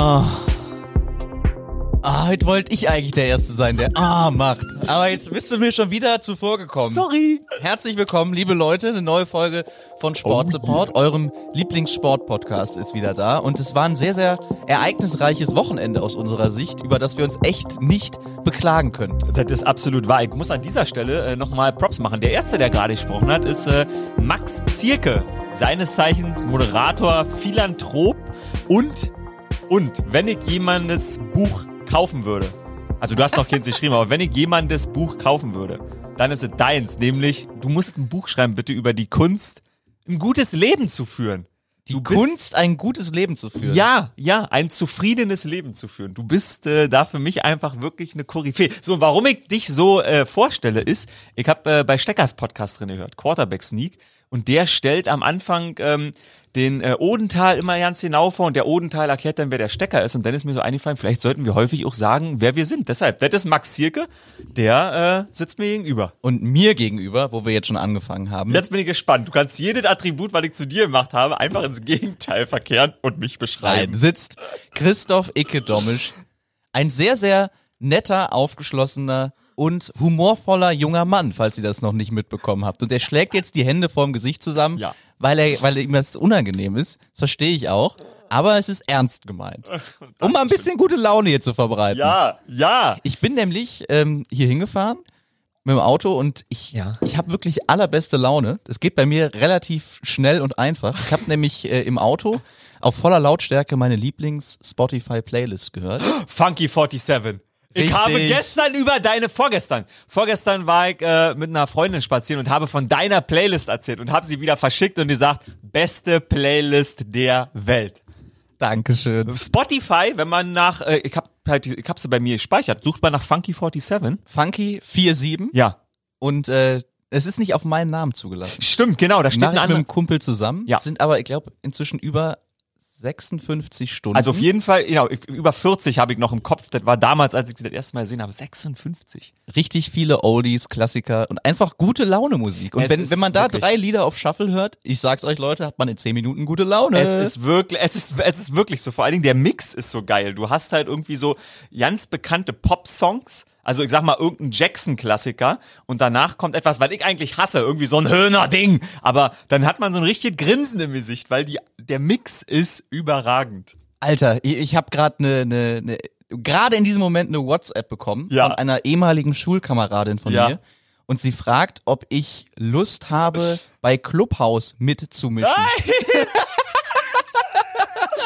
Oh. Ah, heute wollte ich eigentlich der Erste sein, der Ah macht. Aber jetzt bist du mir schon wieder zuvor gekommen. Sorry. Herzlich willkommen, liebe Leute. Eine neue Folge von Sport Support. Eurem Lieblingssport-Podcast ist wieder da. Und es war ein sehr, sehr ereignisreiches Wochenende aus unserer Sicht, über das wir uns echt nicht beklagen können. Das ist absolut wahr. Ich muss an dieser Stelle äh, nochmal Props machen. Der Erste, der gerade gesprochen hat, ist äh, Max Zierke. Seines Zeichens Moderator, Philanthrop und, und, wenn ich jemandes Buch kaufen würde, also du hast noch keins geschrieben, aber wenn ich jemandes Buch kaufen würde, dann ist es deins, nämlich du musst ein Buch schreiben bitte über die Kunst, ein gutes Leben zu führen. Die Du bist- Kunst, ein gutes Leben zu führen. Ja, ja, ein zufriedenes Leben zu führen. Du bist äh, da für mich einfach wirklich eine Koryphäe. So, warum ich dich so äh, vorstelle, ist, ich habe äh, bei Steckers Podcast drin gehört, Quarterback Sneak, und der stellt am Anfang ähm, den äh, Odenthal immer ganz genau vor und der Odenthal erklärt dann, wer der Stecker ist. Und dann ist mir so eingefallen, vielleicht sollten wir häufig auch sagen, wer wir sind. Deshalb, das ist Max Zierke, der äh, sitzt mir gegenüber. Und mir gegenüber, wo wir jetzt schon angefangen haben. Jetzt bin ich gespannt. Du kannst jedes Attribut, was ich zu dir gemacht habe, einfach ins Gegenteil verkehren und mich beschreiben. Nein, sitzt Christoph Icke Domisch. Ein sehr, sehr netter, aufgeschlossener und humorvoller junger Mann, falls ihr das noch nicht mitbekommen habt. Und er schlägt jetzt die Hände vorm Gesicht zusammen, Ja. Weil, er, weil ihm das unangenehm ist. Das verstehe ich auch. Aber es ist ernst gemeint. Um mal ein bisschen gute Laune hier zu verbreiten. Ja, ja. Ich bin nämlich ähm, hier hingefahren mit dem Auto und ich, Ja. ich habe wirklich allerbeste Laune. Das geht bei mir relativ schnell und einfach. Ich habe nämlich äh, im Auto auf voller Lautstärke meine Lieblings-Spotify-Playlist gehört. Funky 47. Ich Richtig. habe gestern über deine, vorgestern, vorgestern war ich äh, mit einer Freundin spazieren und habe von deiner Playlist erzählt und habe sie wieder verschickt und gesagt, beste Playlist der Welt. Dankeschön. Spotify, wenn man nach, äh, ich habe halt, ich habe sie bei mir gespeichert, sucht man nach Funky 47. Funky 47 Ja, und äh, es ist nicht auf meinen Namen zugelassen. stimmt, genau, da steht Mach ein ich mit anderer. einem Kumpel zusammen. Ja. Sind aber, ich glaube, inzwischen über 56 Stunden. Also auf jeden Fall, genau, über 40 habe ich noch im Kopf. Das war damals, als ich sie das erste Mal gesehen habe, 56. richtig viele Oldies, Klassiker und einfach gute Laune Musik. Und Es wenn, wenn man da drei Lieder auf Shuffle hört, ich sag's euch Leute, hat man in zehn Minuten gute Laune. Es ist wirklich, es ist, es ist wirklich so. Vor allen Dingen der Mix ist so geil. Du hast halt irgendwie so ganz bekannte Pop-Songs. Also ich sag mal irgendein Jackson-Klassiker und danach kommt etwas, was ich eigentlich hasse, irgendwie so ein Höhner-Ding. Aber dann hat man so ein richtig Grinsen im Gesicht, weil die, der Mix ist überragend. Alter, ich, ich habe gerade eine, eine, eine gerade in diesem Moment eine WhatsApp bekommen Ja. von einer ehemaligen Schulkameradin von Ja. mir. Und sie fragt, ob ich Lust habe, bei Clubhouse mitzumischen.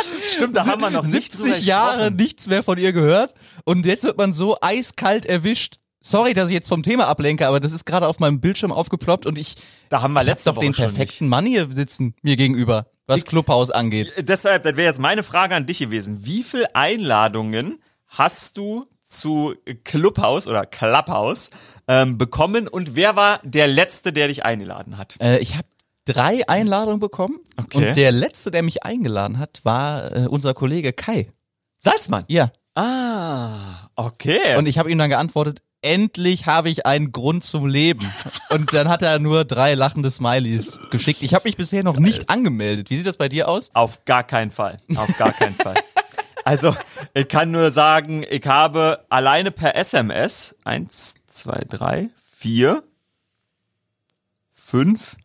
Stimmt, da haben wir noch nicht drüber 70 Jahre gesprochen. nichts mehr von ihr gehört und jetzt wird man so eiskalt erwischt. Sorry, dass ich jetzt vom Thema ablenke, aber das ist gerade auf meinem Bildschirm aufgeploppt und ich, Da haben wir ich letzte doch den perfekten Mann hier sitzen mir gegenüber, was Clubhouse angeht. Deshalb, das wäre jetzt meine Frage an dich gewesen. Wie viel Einladungen hast du zu Clubhouse oder Clubhouse ähm, bekommen und wer war der Letzte, der dich eingeladen hat? Äh, ich habe drei Einladungen bekommen Okay. und der letzte, der mich eingeladen hat, war äh, unser Kollege Kai. Salzmann. Ja, Ah, okay. und ich habe ihm dann geantwortet, endlich habe ich einen Grund zum Leben. Und dann hat er nur drei lachende Smileys geschickt. Ich habe mich bisher noch nicht angemeldet. Wie sieht das bei dir aus? Auf gar keinen Fall. Auf gar keinen Fall. Also, ich kann nur sagen, ich habe alleine per SMS eins, zwei, drei, vier, fünf,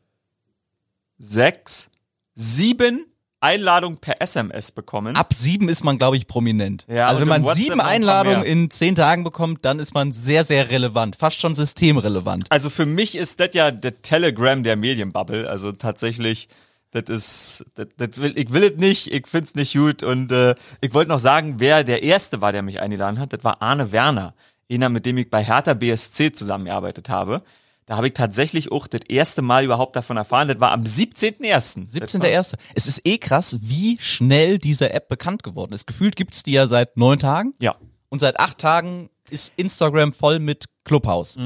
sechs, sieben Einladungen per SMS bekommen. Ab sieben ist man, glaube ich, prominent. Ja, also wenn man WhatsApp sieben Einladungen in zehn Tagen bekommt, dann ist man sehr, sehr relevant. Fast schon systemrelevant. Also für mich ist das ja der Telegram der Medienbubble. Also tatsächlich, das ist, das, das will, ich will es nicht, ich find's nicht gut. Und äh, ich wollte noch sagen, wer der Erste war, der mich eingeladen hat, das war Arne Werner. Einer, mit dem ich bei Hertha BSC zusammengearbeitet habe. Da habe ich tatsächlich auch das erste Mal überhaupt davon erfahren. Das war am 17.01. 17.1. Es ist eh krass, wie schnell diese App bekannt geworden ist. Gefühlt gibt's die ja seit neun Tagen. Ja. Und seit acht Tagen ist Instagram voll mit Clubhouse.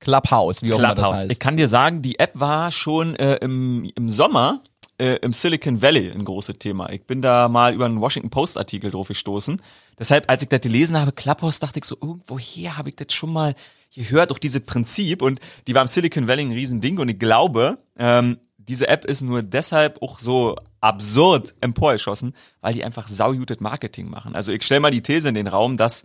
Clubhouse, wie auch immer das Mhm. Clubhouse. heißt. Ich kann dir sagen, die App war schon äh, im, im Sommer äh, im Silicon Valley ein großes Thema. Ich bin da mal über einen Washington Post Artikel drauf gestoßen. Deshalb, als ich das gelesen habe, Clubhouse, dachte ich so, irgendwoher habe ich das schon mal hier hört doch dieses Prinzip und die war im Silicon Valley ein Riesending und ich glaube, ähm, diese App ist nur deshalb auch so absurd emporgeschossen, weil die einfach saugutes Marketing machen. Also ich stelle mal die These in den Raum, dass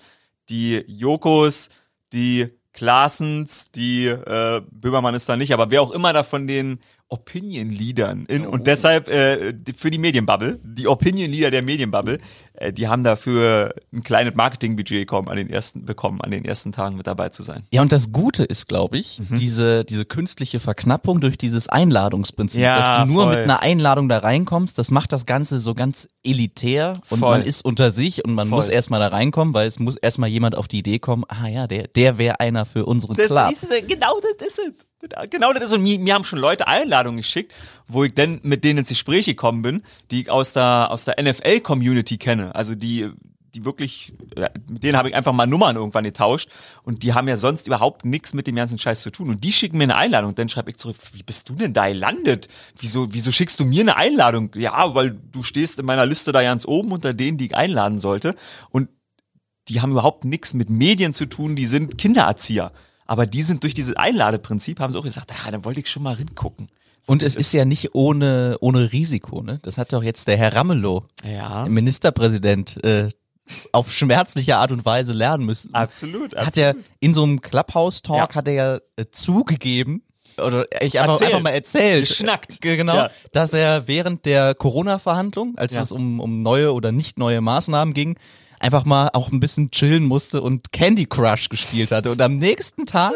die Jokos, die Klaasens, die äh, Böhmermann ist da nicht, aber wer auch immer da von den Opinion-Leadern in, und deshalb äh, für die Medienbubble, die Opinion-Leader der Medienbubble, äh, die haben dafür ein kleines Marketingbudget bekommen, an den ersten bekommen, an den ersten Tagen mit dabei zu sein. Ja, und das Gute ist, glaube ich, Mhm. diese, diese künstliche Verknappung durch dieses Einladungsprinzip, Ja, dass du nur voll. mit einer Einladung da reinkommst, das macht das Ganze so ganz elitär und Voll. man ist unter sich und man Voll. muss erstmal da reinkommen, weil es muss erstmal jemand auf die Idee kommen, ah ja, der, der wäre einer für unseren Club. ist genau das ist es. Genau das ist und mir, mir haben schon Leute Einladungen geschickt, wo ich dann mit denen ins Gespräch gekommen bin, die ich aus der aus der NFL Community kenne, also die die wirklich mit denen habe ich einfach mal Nummern irgendwann getauscht und die haben ja sonst überhaupt nichts mit dem ganzen Scheiß zu tun und die schicken mir eine Einladung und dann schreibe ich zurück, wie bist du denn da gelandet? Wieso wieso schickst du mir eine Einladung? Ja, weil du stehst in meiner Liste da ganz oben unter denen, die ich einladen sollte und die haben überhaupt nichts mit Medien zu tun, die sind Kindererzieher. Aber die sind durch dieses Einladeprinzip, haben sie auch gesagt, ah, dann wollte ich schon mal hingucken. Und es ist ja nicht ohne, ohne Risiko, ne? Das hat doch jetzt der Herr Ramelow, Ja, Ministerpräsident, äh, auf schmerzliche Art und Weise lernen müssen. absolut. hat er in so einem Clubhouse-Talk Ja. hat er ja äh, zugegeben, oder ich einfach, einfach mal erzählt, Geschnackt. G- genau, Ja. dass er während der Corona-Verhandlung, als Ja. es um, um neue oder nicht neue Maßnahmen ging, einfach mal auch ein bisschen chillen musste und Candy Crush gespielt hatte. Und am nächsten Tag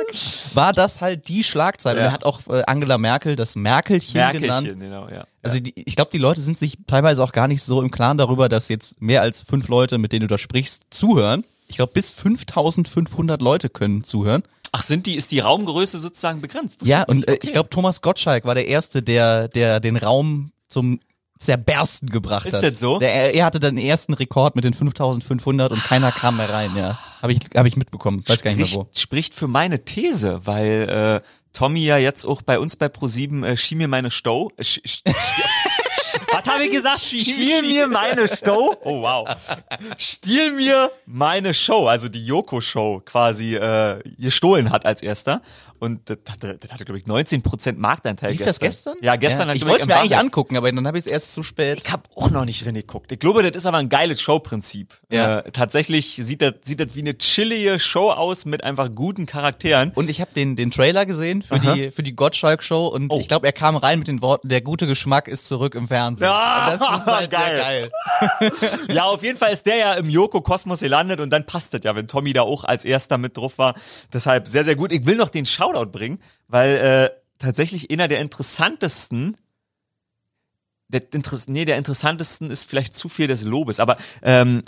war das halt die Schlagzeile. Ja. Und er hat auch äh, Angela Merkel das Merkelchen, genannt. Merkelchen, genau, ja. Also die, ich glaube, die Leute sind sich teilweise auch gar nicht so im Klaren darüber, dass jetzt mehr als fünf Leute, mit denen du da sprichst, zuhören. Ich glaube, bis 5500 Leute können zuhören. Ach, sind die, ist die Raumgröße sozusagen begrenzt? Ja, und äh, Okay. ich glaube, Thomas Gottschalk war der Erste, der, der den Raum zum Zerbersten gebracht Ist hat. das so? Der, er, hatte dann den ersten Rekord mit den 5500 und keiner kam mehr rein, ja. Habe ich, hab ich mitbekommen, weiß gar nicht mehr wo. spricht, spricht für meine These, weil äh, Tommy ja jetzt auch bei uns bei ProSieben äh, schien mir meine Stow. Äh, sch, sch, was habe ich gesagt? Stiel mir meine Show. Oh wow. Stiel mir meine Show, also die Yoko-Show quasi äh, gestohlen hat als erster. Und das hatte, das hatte glaube ich, 19% Marktanteil Lief gestern. das gestern? Ja, gestern. Ja, ich wollte es mir eigentlich angucken, aber dann habe ich es erst zu spät. Ich habe auch noch nicht reingeguckt. Ich glaube, das ist aber ein geiles Showprinzip. Ja. Äh, tatsächlich sieht das, sieht das wie eine chillige Show aus mit einfach guten Charakteren. Und ich habe den, den Trailer gesehen für Aha. die, für die Gottschalk-Show und Oh. ich glaube, er kam rein mit den Worten, der gute Geschmack ist zurück im Fernsehen. Ja, Und das ist halt geil. geil. Ja, auf jeden Fall ist der ja im Joko-Kosmos gelandet und dann passt das ja, wenn Tommy da auch als erster mit drauf war. Deshalb sehr, sehr gut. Ich will noch den Shoutout bringen, weil äh, tatsächlich einer der interessantesten der, nee, der interessantesten ist vielleicht zu viel des Lobes, aber ähm,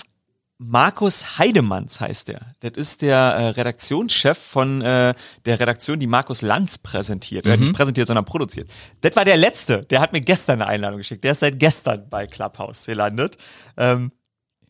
Markus Heidemanns heißt der. Das ist der äh, Redaktionschef von äh, der Redaktion, die Markus Lanz präsentiert. Oder nicht präsentiert, sondern produziert. Das war der Letzte. Der hat mir gestern eine Einladung geschickt. Der ist seit gestern bei Clubhouse gelandet. Ähm,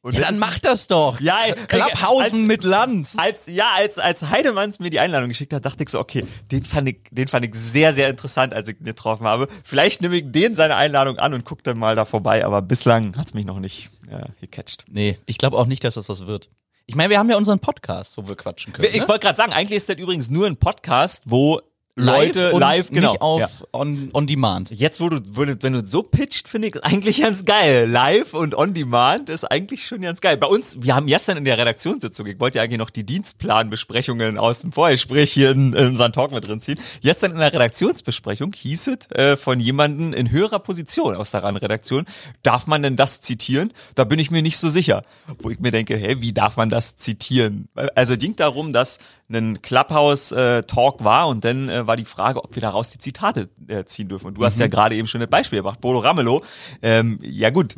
und Ja, dann mach das doch. Ja, Klapphausen als- mit Lanz. als ja als als Heidemanns mir die Einladung geschickt hat, dachte ich so, okay, den fand ich den fand ich sehr sehr interessant, als ich ihn getroffen habe. Vielleicht nehme ich den seine Einladung an und gucke dann mal da vorbei, aber bislang hat's mich noch nicht äh, gecatcht. Nee, ich glaube auch nicht, dass das was wird. Ich meine, wir haben ja unseren Podcast, wo wir quatschen können. Ich ne? wollte gerade sagen, eigentlich ist das übrigens nur ein Podcast, wo Leute und live genau nicht auf ja. on, on demand. Jetzt, wo du, wenn du so pitcht, finde ich eigentlich ganz geil. Live und on demand ist eigentlich schon ganz geil. Bei uns, wir haben gestern in der Redaktionssitzung, ich wollte ja eigentlich noch die Dienstplanbesprechungen aus dem Vorgespräch hier in, in unseren Talk mit drin ziehen. Gestern in der Redaktionsbesprechung hieß es äh, von jemandem in höherer Position aus der RAN-Redaktion, darf man denn das zitieren? Da bin ich mir nicht so sicher. Wo ich mir denke, hä, wie darf man das zitieren? Also es ging darum, dass ein Clubhouse-Talk war und dann äh, war die Frage, ob wir daraus die Zitate äh, ziehen dürfen. Und du hast ja gerade eben schon das Beispiel gebracht, Bodo Ramelow. Ähm, ja gut,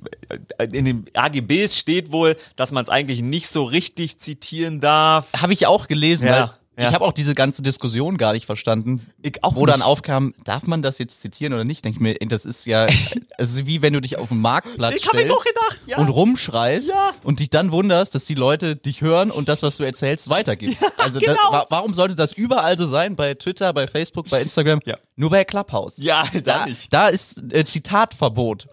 äh, in den AGBs steht wohl, dass man es eigentlich nicht so richtig zitieren darf. Habe ich auch gelesen, Ja, ja. ich habe auch diese ganze Diskussion gar nicht verstanden. Ich auch wo dann nicht. aufkam, darf man das jetzt zitieren oder nicht? Denke ich mir, das ist ja, es ist wie wenn du dich auf dem Marktplatz Ich stellst doch gedacht, ja. und rumschreist Ja. und dich dann wunderst, dass die Leute dich hören und das, was du erzählst, weitergibst. also genau. das, wa warum sollte das überall so sein? Bei Twitter, bei Facebook, bei Instagram? Ja. Nur bei Clubhouse. ja, da Da, nicht. da ist äh, Zitatverbot.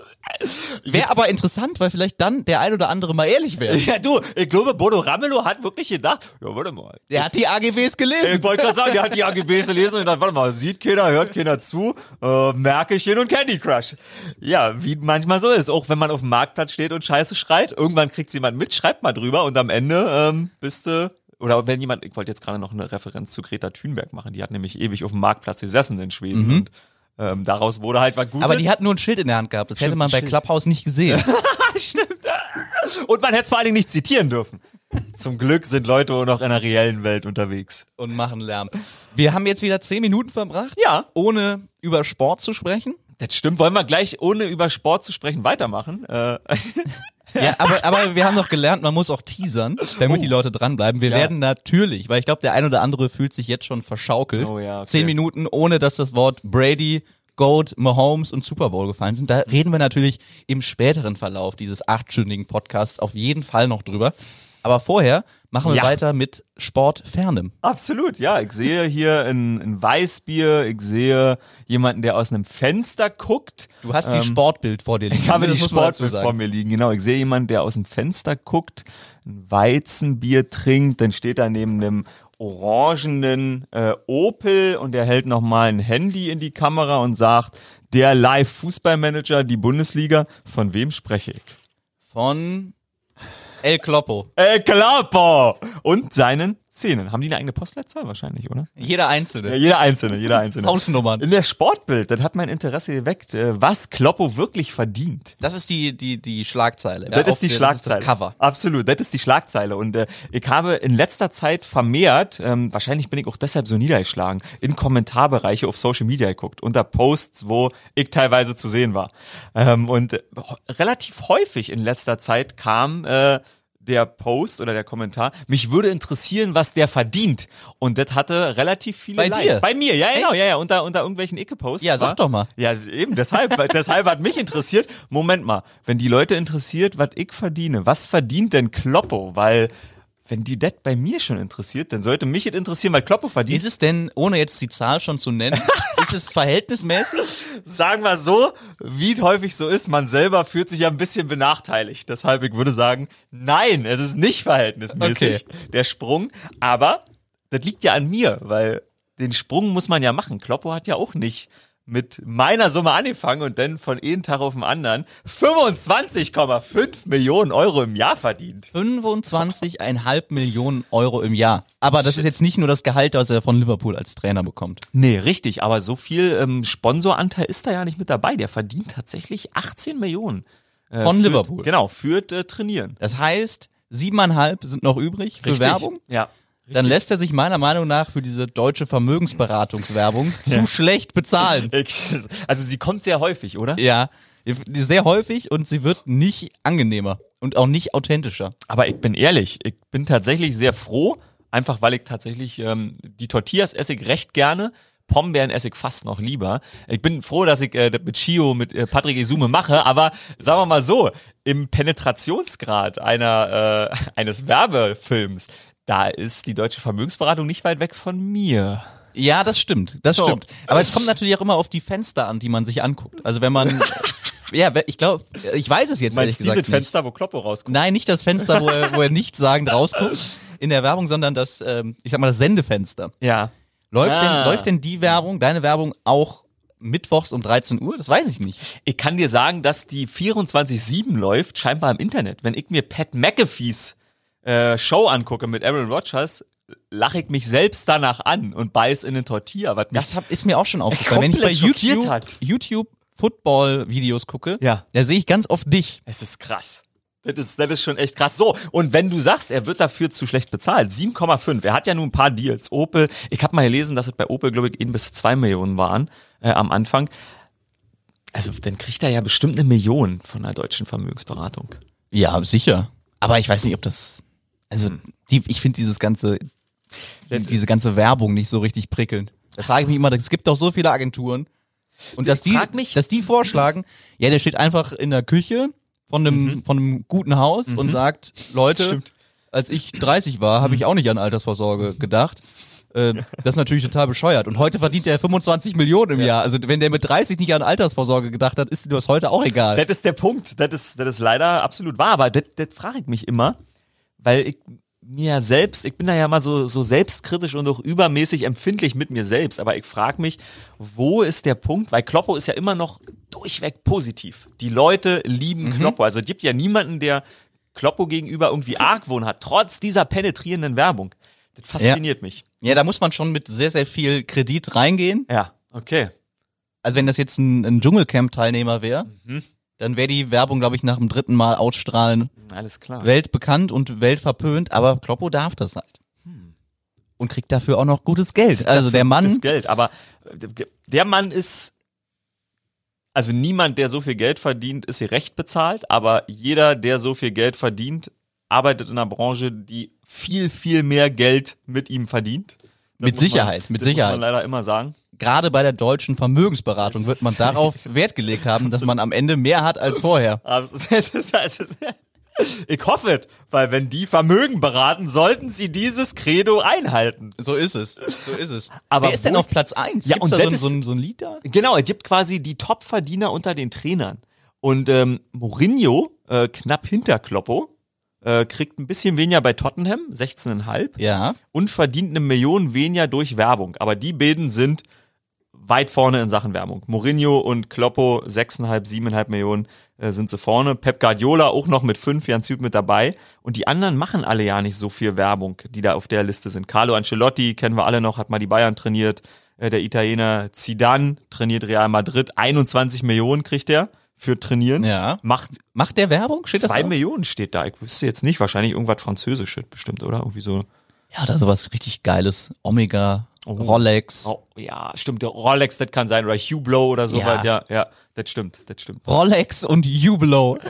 Wäre aber interessant, weil vielleicht dann der ein oder andere mal ehrlich wäre. Ja, du, ich glaube, Bodo Ramelow hat wirklich gedacht, ja, warte mal. Der hat die AGBs AGBs gelesen. Ich wollte gerade sagen, der hat die AGBs gelesen und dann, warte mal, sieht keiner, hört keiner zu, äh, Märkchen und Candy Crush. Ja, wie manchmal so ist. Auch wenn man auf dem Marktplatz steht und Scheiße schreit, irgendwann kriegt jemand mit, schreibt mal drüber und am Ende ähm, bist du oder wenn jemand, ich wollte jetzt gerade noch eine Referenz zu Greta Thunberg machen, die hat nämlich ewig auf dem Marktplatz gesessen in Schweden Mhm. und ähm, daraus wurde halt was Gutes. Aber die hat nur ein Schild in der Hand gehabt. Das hätte Stimmt, man bei. Clubhouse nicht gesehen. und man hätte es vor allen Dingen nicht zitieren dürfen. Zum Glück sind Leute auch noch in der reellen Welt unterwegs. und machen Lärm. Wir haben jetzt wieder zehn Minuten verbracht, Ja. ohne über Sport zu sprechen. Das stimmt. Wollen wir gleich, ohne über Sport zu sprechen, weitermachen? Äh, Ja, aber, aber wir haben noch gelernt, man muss auch teasern, damit Oh. die Leute dranbleiben. Wir Ja. werden natürlich, weil ich glaube, der ein oder andere fühlt sich jetzt schon verschaukelt. Oh ja, okay. Zehn Minuten, ohne dass das Wort Brady, Goat, Mahomes und Super Bowl gefallen sind. Da reden wir natürlich im späteren Verlauf dieses achtstündigen Podcasts auf jeden Fall noch drüber. Aber vorher machen wir Ja. weiter mit Sport fernem. Absolut, ja. Ich sehe hier ein, ein Weißbier, ich sehe jemanden, der aus einem Fenster guckt. Du hast die Ähm, Sportbild vor dir liegen. Ich habe Das die Sportbild vor mir liegen, genau. Ich sehe jemanden, der aus dem Fenster guckt, ein Weizenbier trinkt, dann steht er neben einem orangenen äh, Opel und er hält nochmal ein Handy in die Kamera und sagt, der Live-Fußballmanager, die Bundesliga, von wem spreche ich? Von El Kloppo. El Clapo! Und seinen Zähnen. Haben die eine eigene Postleitzahl wahrscheinlich, oder? Jeder Einzelne. Ja, jeder einzelne, jeder einzelne. Hausnummern. In der Sportbild, das hat mein Interesse geweckt, äh, was Kloppo wirklich verdient. Das ist die, die, die Schlagzeile. ja, Das auf ist die der- Schlagzeile. Das ist das Cover. Absolut, das ist die Schlagzeile. Und äh, ich habe in letzter Zeit vermehrt, ähm, wahrscheinlich bin ich auch deshalb so niedergeschlagen, in Kommentarbereiche auf Social Media geguckt, unter Posts, wo ich teilweise zu sehen war. Ähm, und äh, relativ häufig in letzter Zeit kam äh, der Post oder der Kommentar, mich würde interessieren, was der verdient. Und das hatte relativ viele Bei Likes. dir? Bei mir, ja, genau, ja, ja, unter, unter irgendwelchen Icke-Posts. Ja, sag war- doch mal. ja, eben, deshalb, deshalb hat mich interessiert, Moment mal, wenn die Leute interessiert, was ich verdiene, was verdient denn Kloppo? Weil, wenn die das bei mir schon interessiert, dann sollte mich das interessieren, weil Kloppo verdient. Ist es denn, ohne jetzt die Zahl schon zu nennen, ist es verhältnismäßig? sagen wir so, wie häufig so ist, man selber fühlt sich ja ein bisschen benachteiligt. Deshalb, ich würde sagen, nein, es ist nicht verhältnismäßig, der Sprung. Aber das liegt ja an mir, weil den Sprung muss man ja machen. Kloppo hat ja auch nicht mit meiner Summe angefangen und dann von einem Tag auf den anderen 25,5 Millionen Euro im Jahr verdient. 25,5 Millionen Euro im Jahr. Aber das ist jetzt nicht nur das Gehalt, das er von Liverpool als Trainer bekommt. Nee, richtig, aber so viel ähm, Sponsoranteil ist da ja nicht mit dabei. Der verdient tatsächlich 18 Millionen. äh, Von führt- Liverpool. Genau, führt äh, trainieren. Das heißt, siebeneinhalb sind noch übrig für Richtig. Werbung. Ja. Dann lässt er sich meiner Meinung nach für diese deutsche Vermögensberatungswerbung zu schlecht bezahlen. Also sie kommt sehr häufig, oder? Ja, sehr häufig und sie wird nicht angenehmer und auch nicht authentischer. Aber ich bin ehrlich, ich bin tatsächlich sehr froh, einfach weil ich tatsächlich ähm, die Tortillas esse ich recht gerne. Pombeeren esse ich fast noch lieber. Ich bin froh, dass ich äh, das mit Chio, mit äh, Patrick Isume mache, aber sagen wir mal so, im Penetrationsgrad einer, äh, eines Werbefilms, da ist die deutsche Vermögensberatung nicht weit weg von mir. Ja, das stimmt, das So. stimmt. Aber es kommt natürlich auch immer auf die Fenster an, die man sich anguckt. Also wenn man, ja, ich glaube, ich weiß es jetzt ehrlich Meinst du gesagt dieses nicht. Fenster, wo Kloppo rauskommt? Nein, nicht das Fenster, wo er, wo er nichtssagend rausguckt in der Werbung, sondern das, ähm, ich sag mal, das Sendefenster. Ja. Läuft, Ah. denn, läuft denn die Werbung, deine Werbung auch mittwochs um 13 Uhr? Das weiß ich nicht. Ich kann dir sagen, dass die 24-7 läuft, scheinbar im Internet. Wenn ich mir Pat McAfees äh, Show angucke mit Aaron Rodgers, lache ich mich selbst danach an und beiß in den Tortilla, was mich Das hab, ist mir auch schon aufgefallen. Wenn ich bei YouTube, hat. YouTube Football-Videos gucke, Ja. da sehe ich ganz oft dich. Es ist krass. Das ist, das ist schon echt krass. So, und wenn du sagst, er wird dafür zu schlecht bezahlt, 7,5. Er hat ja nun ein paar Deals. Opel, ich habe mal gelesen, dass es bei Opel, glaube ich, 1 bis 2 Millionen waren äh, am Anfang. Also, dann kriegt er ja bestimmt eine Million von einer deutschen Vermögensberatung. Ja, sicher. Aber ich weiß nicht, ob das, also, Hm. die, ich finde dieses ganze, die, diese ganze Werbung nicht so richtig prickelnd. Da frage ich mich immer, es gibt doch so viele Agenturen. Und dass die, mich- dass die vorschlagen, ja, der steht einfach in der Küche von einem, von einem guten Haus und sagt, Leute, Mhm. Stimmt. als ich 30 war, habe ich auch nicht an Altersvorsorge gedacht. Äh, das ist natürlich total bescheuert. Und heute verdient er 25 Millionen im Jahr. Also wenn der mit 30 nicht an Altersvorsorge gedacht hat, ist ihm das heute auch egal. Das ist der Punkt. Das ist, das ist leider absolut wahr. Aber das, das frage ich mich immer, weil ich mir selbst, ich bin da ja mal so, so selbstkritisch und auch übermäßig empfindlich mit mir selbst, aber ich frage mich, wo ist der Punkt, weil Kloppo ist ja immer noch durchweg positiv. Die Leute lieben Mhm. Kloppo, also es gibt ja niemanden, der Kloppo gegenüber irgendwie Argwohn hat, trotz dieser penetrierenden Werbung. Das fasziniert mich. Ja, da muss man schon mit sehr, sehr viel Kredit reingehen. Ja, okay. Also wenn das jetzt ein, ein Dschungelcamp-Teilnehmer wäre, Mhm. Dann wäre die Werbung, glaube ich, nach dem dritten Mal ausstrahlen Alles klar. weltbekannt und weltverpönt, aber Kloppo darf das halt. Hm. Und kriegt dafür auch noch gutes Geld. Also der Mann, das Geld. Aber äh, der Mann ist, also niemand, der so viel Geld verdient, ist hier recht bezahlt, aber jeder, der so viel Geld verdient, arbeitet in einer Branche, die viel, viel mehr Geld mit ihm verdient. Das Mit muss man- Sicherheit, mit das Muss Sicherheit. man leider immer sagen. Gerade bei der deutschen Vermögensberatung wird man darauf Wert gelegt haben, dass man am Ende mehr hat als vorher. Ist, ich hoffe es, weil wenn die Vermögen beraten, sollten sie dieses Credo einhalten. So ist es. So ist es. Aber Wer ist denn auf Platz eins? Ja, Gibt's und da so, so, ist- ein, so ein Lied da? Genau, es gibt quasi die Top-Verdiener unter den Trainern. Und ähm, Mourinho, äh, knapp hinter Kloppo, äh, kriegt ein bisschen weniger bei Tottenham, 16,5, Ja. und verdient eine Million weniger durch Werbung. Aber die beiden sind weit vorne in Sachen Werbung. Mourinho und Kloppo, 6,5, 7,5 Millionen äh, sind sie vorne. Pep Guardiola auch noch mit fünf Jahren Süd mit dabei. Und die anderen machen alle ja nicht so viel Werbung, die da auf der Liste sind. Carlo Ancelotti, kennen wir alle noch, hat mal die Bayern trainiert. Äh, der Italiener Zidane trainiert Real Madrid. 21 Millionen kriegt er für Trainieren. Ja. Macht Macht der Werbung? Steht das zwei? Millionen steht da. Ich wüsste jetzt nicht, wahrscheinlich irgendwas Französisches bestimmt, oder? Irgendwie so. Ja, da sowas richtig Geiles. Omega, Oh. Rolex. Oh, ja, stimmt. Rolex, das kann sein. Oder Hublot oder so. Ja. Ja. ja, ja, das stimmt, das stimmt. Rolex und Jubilo.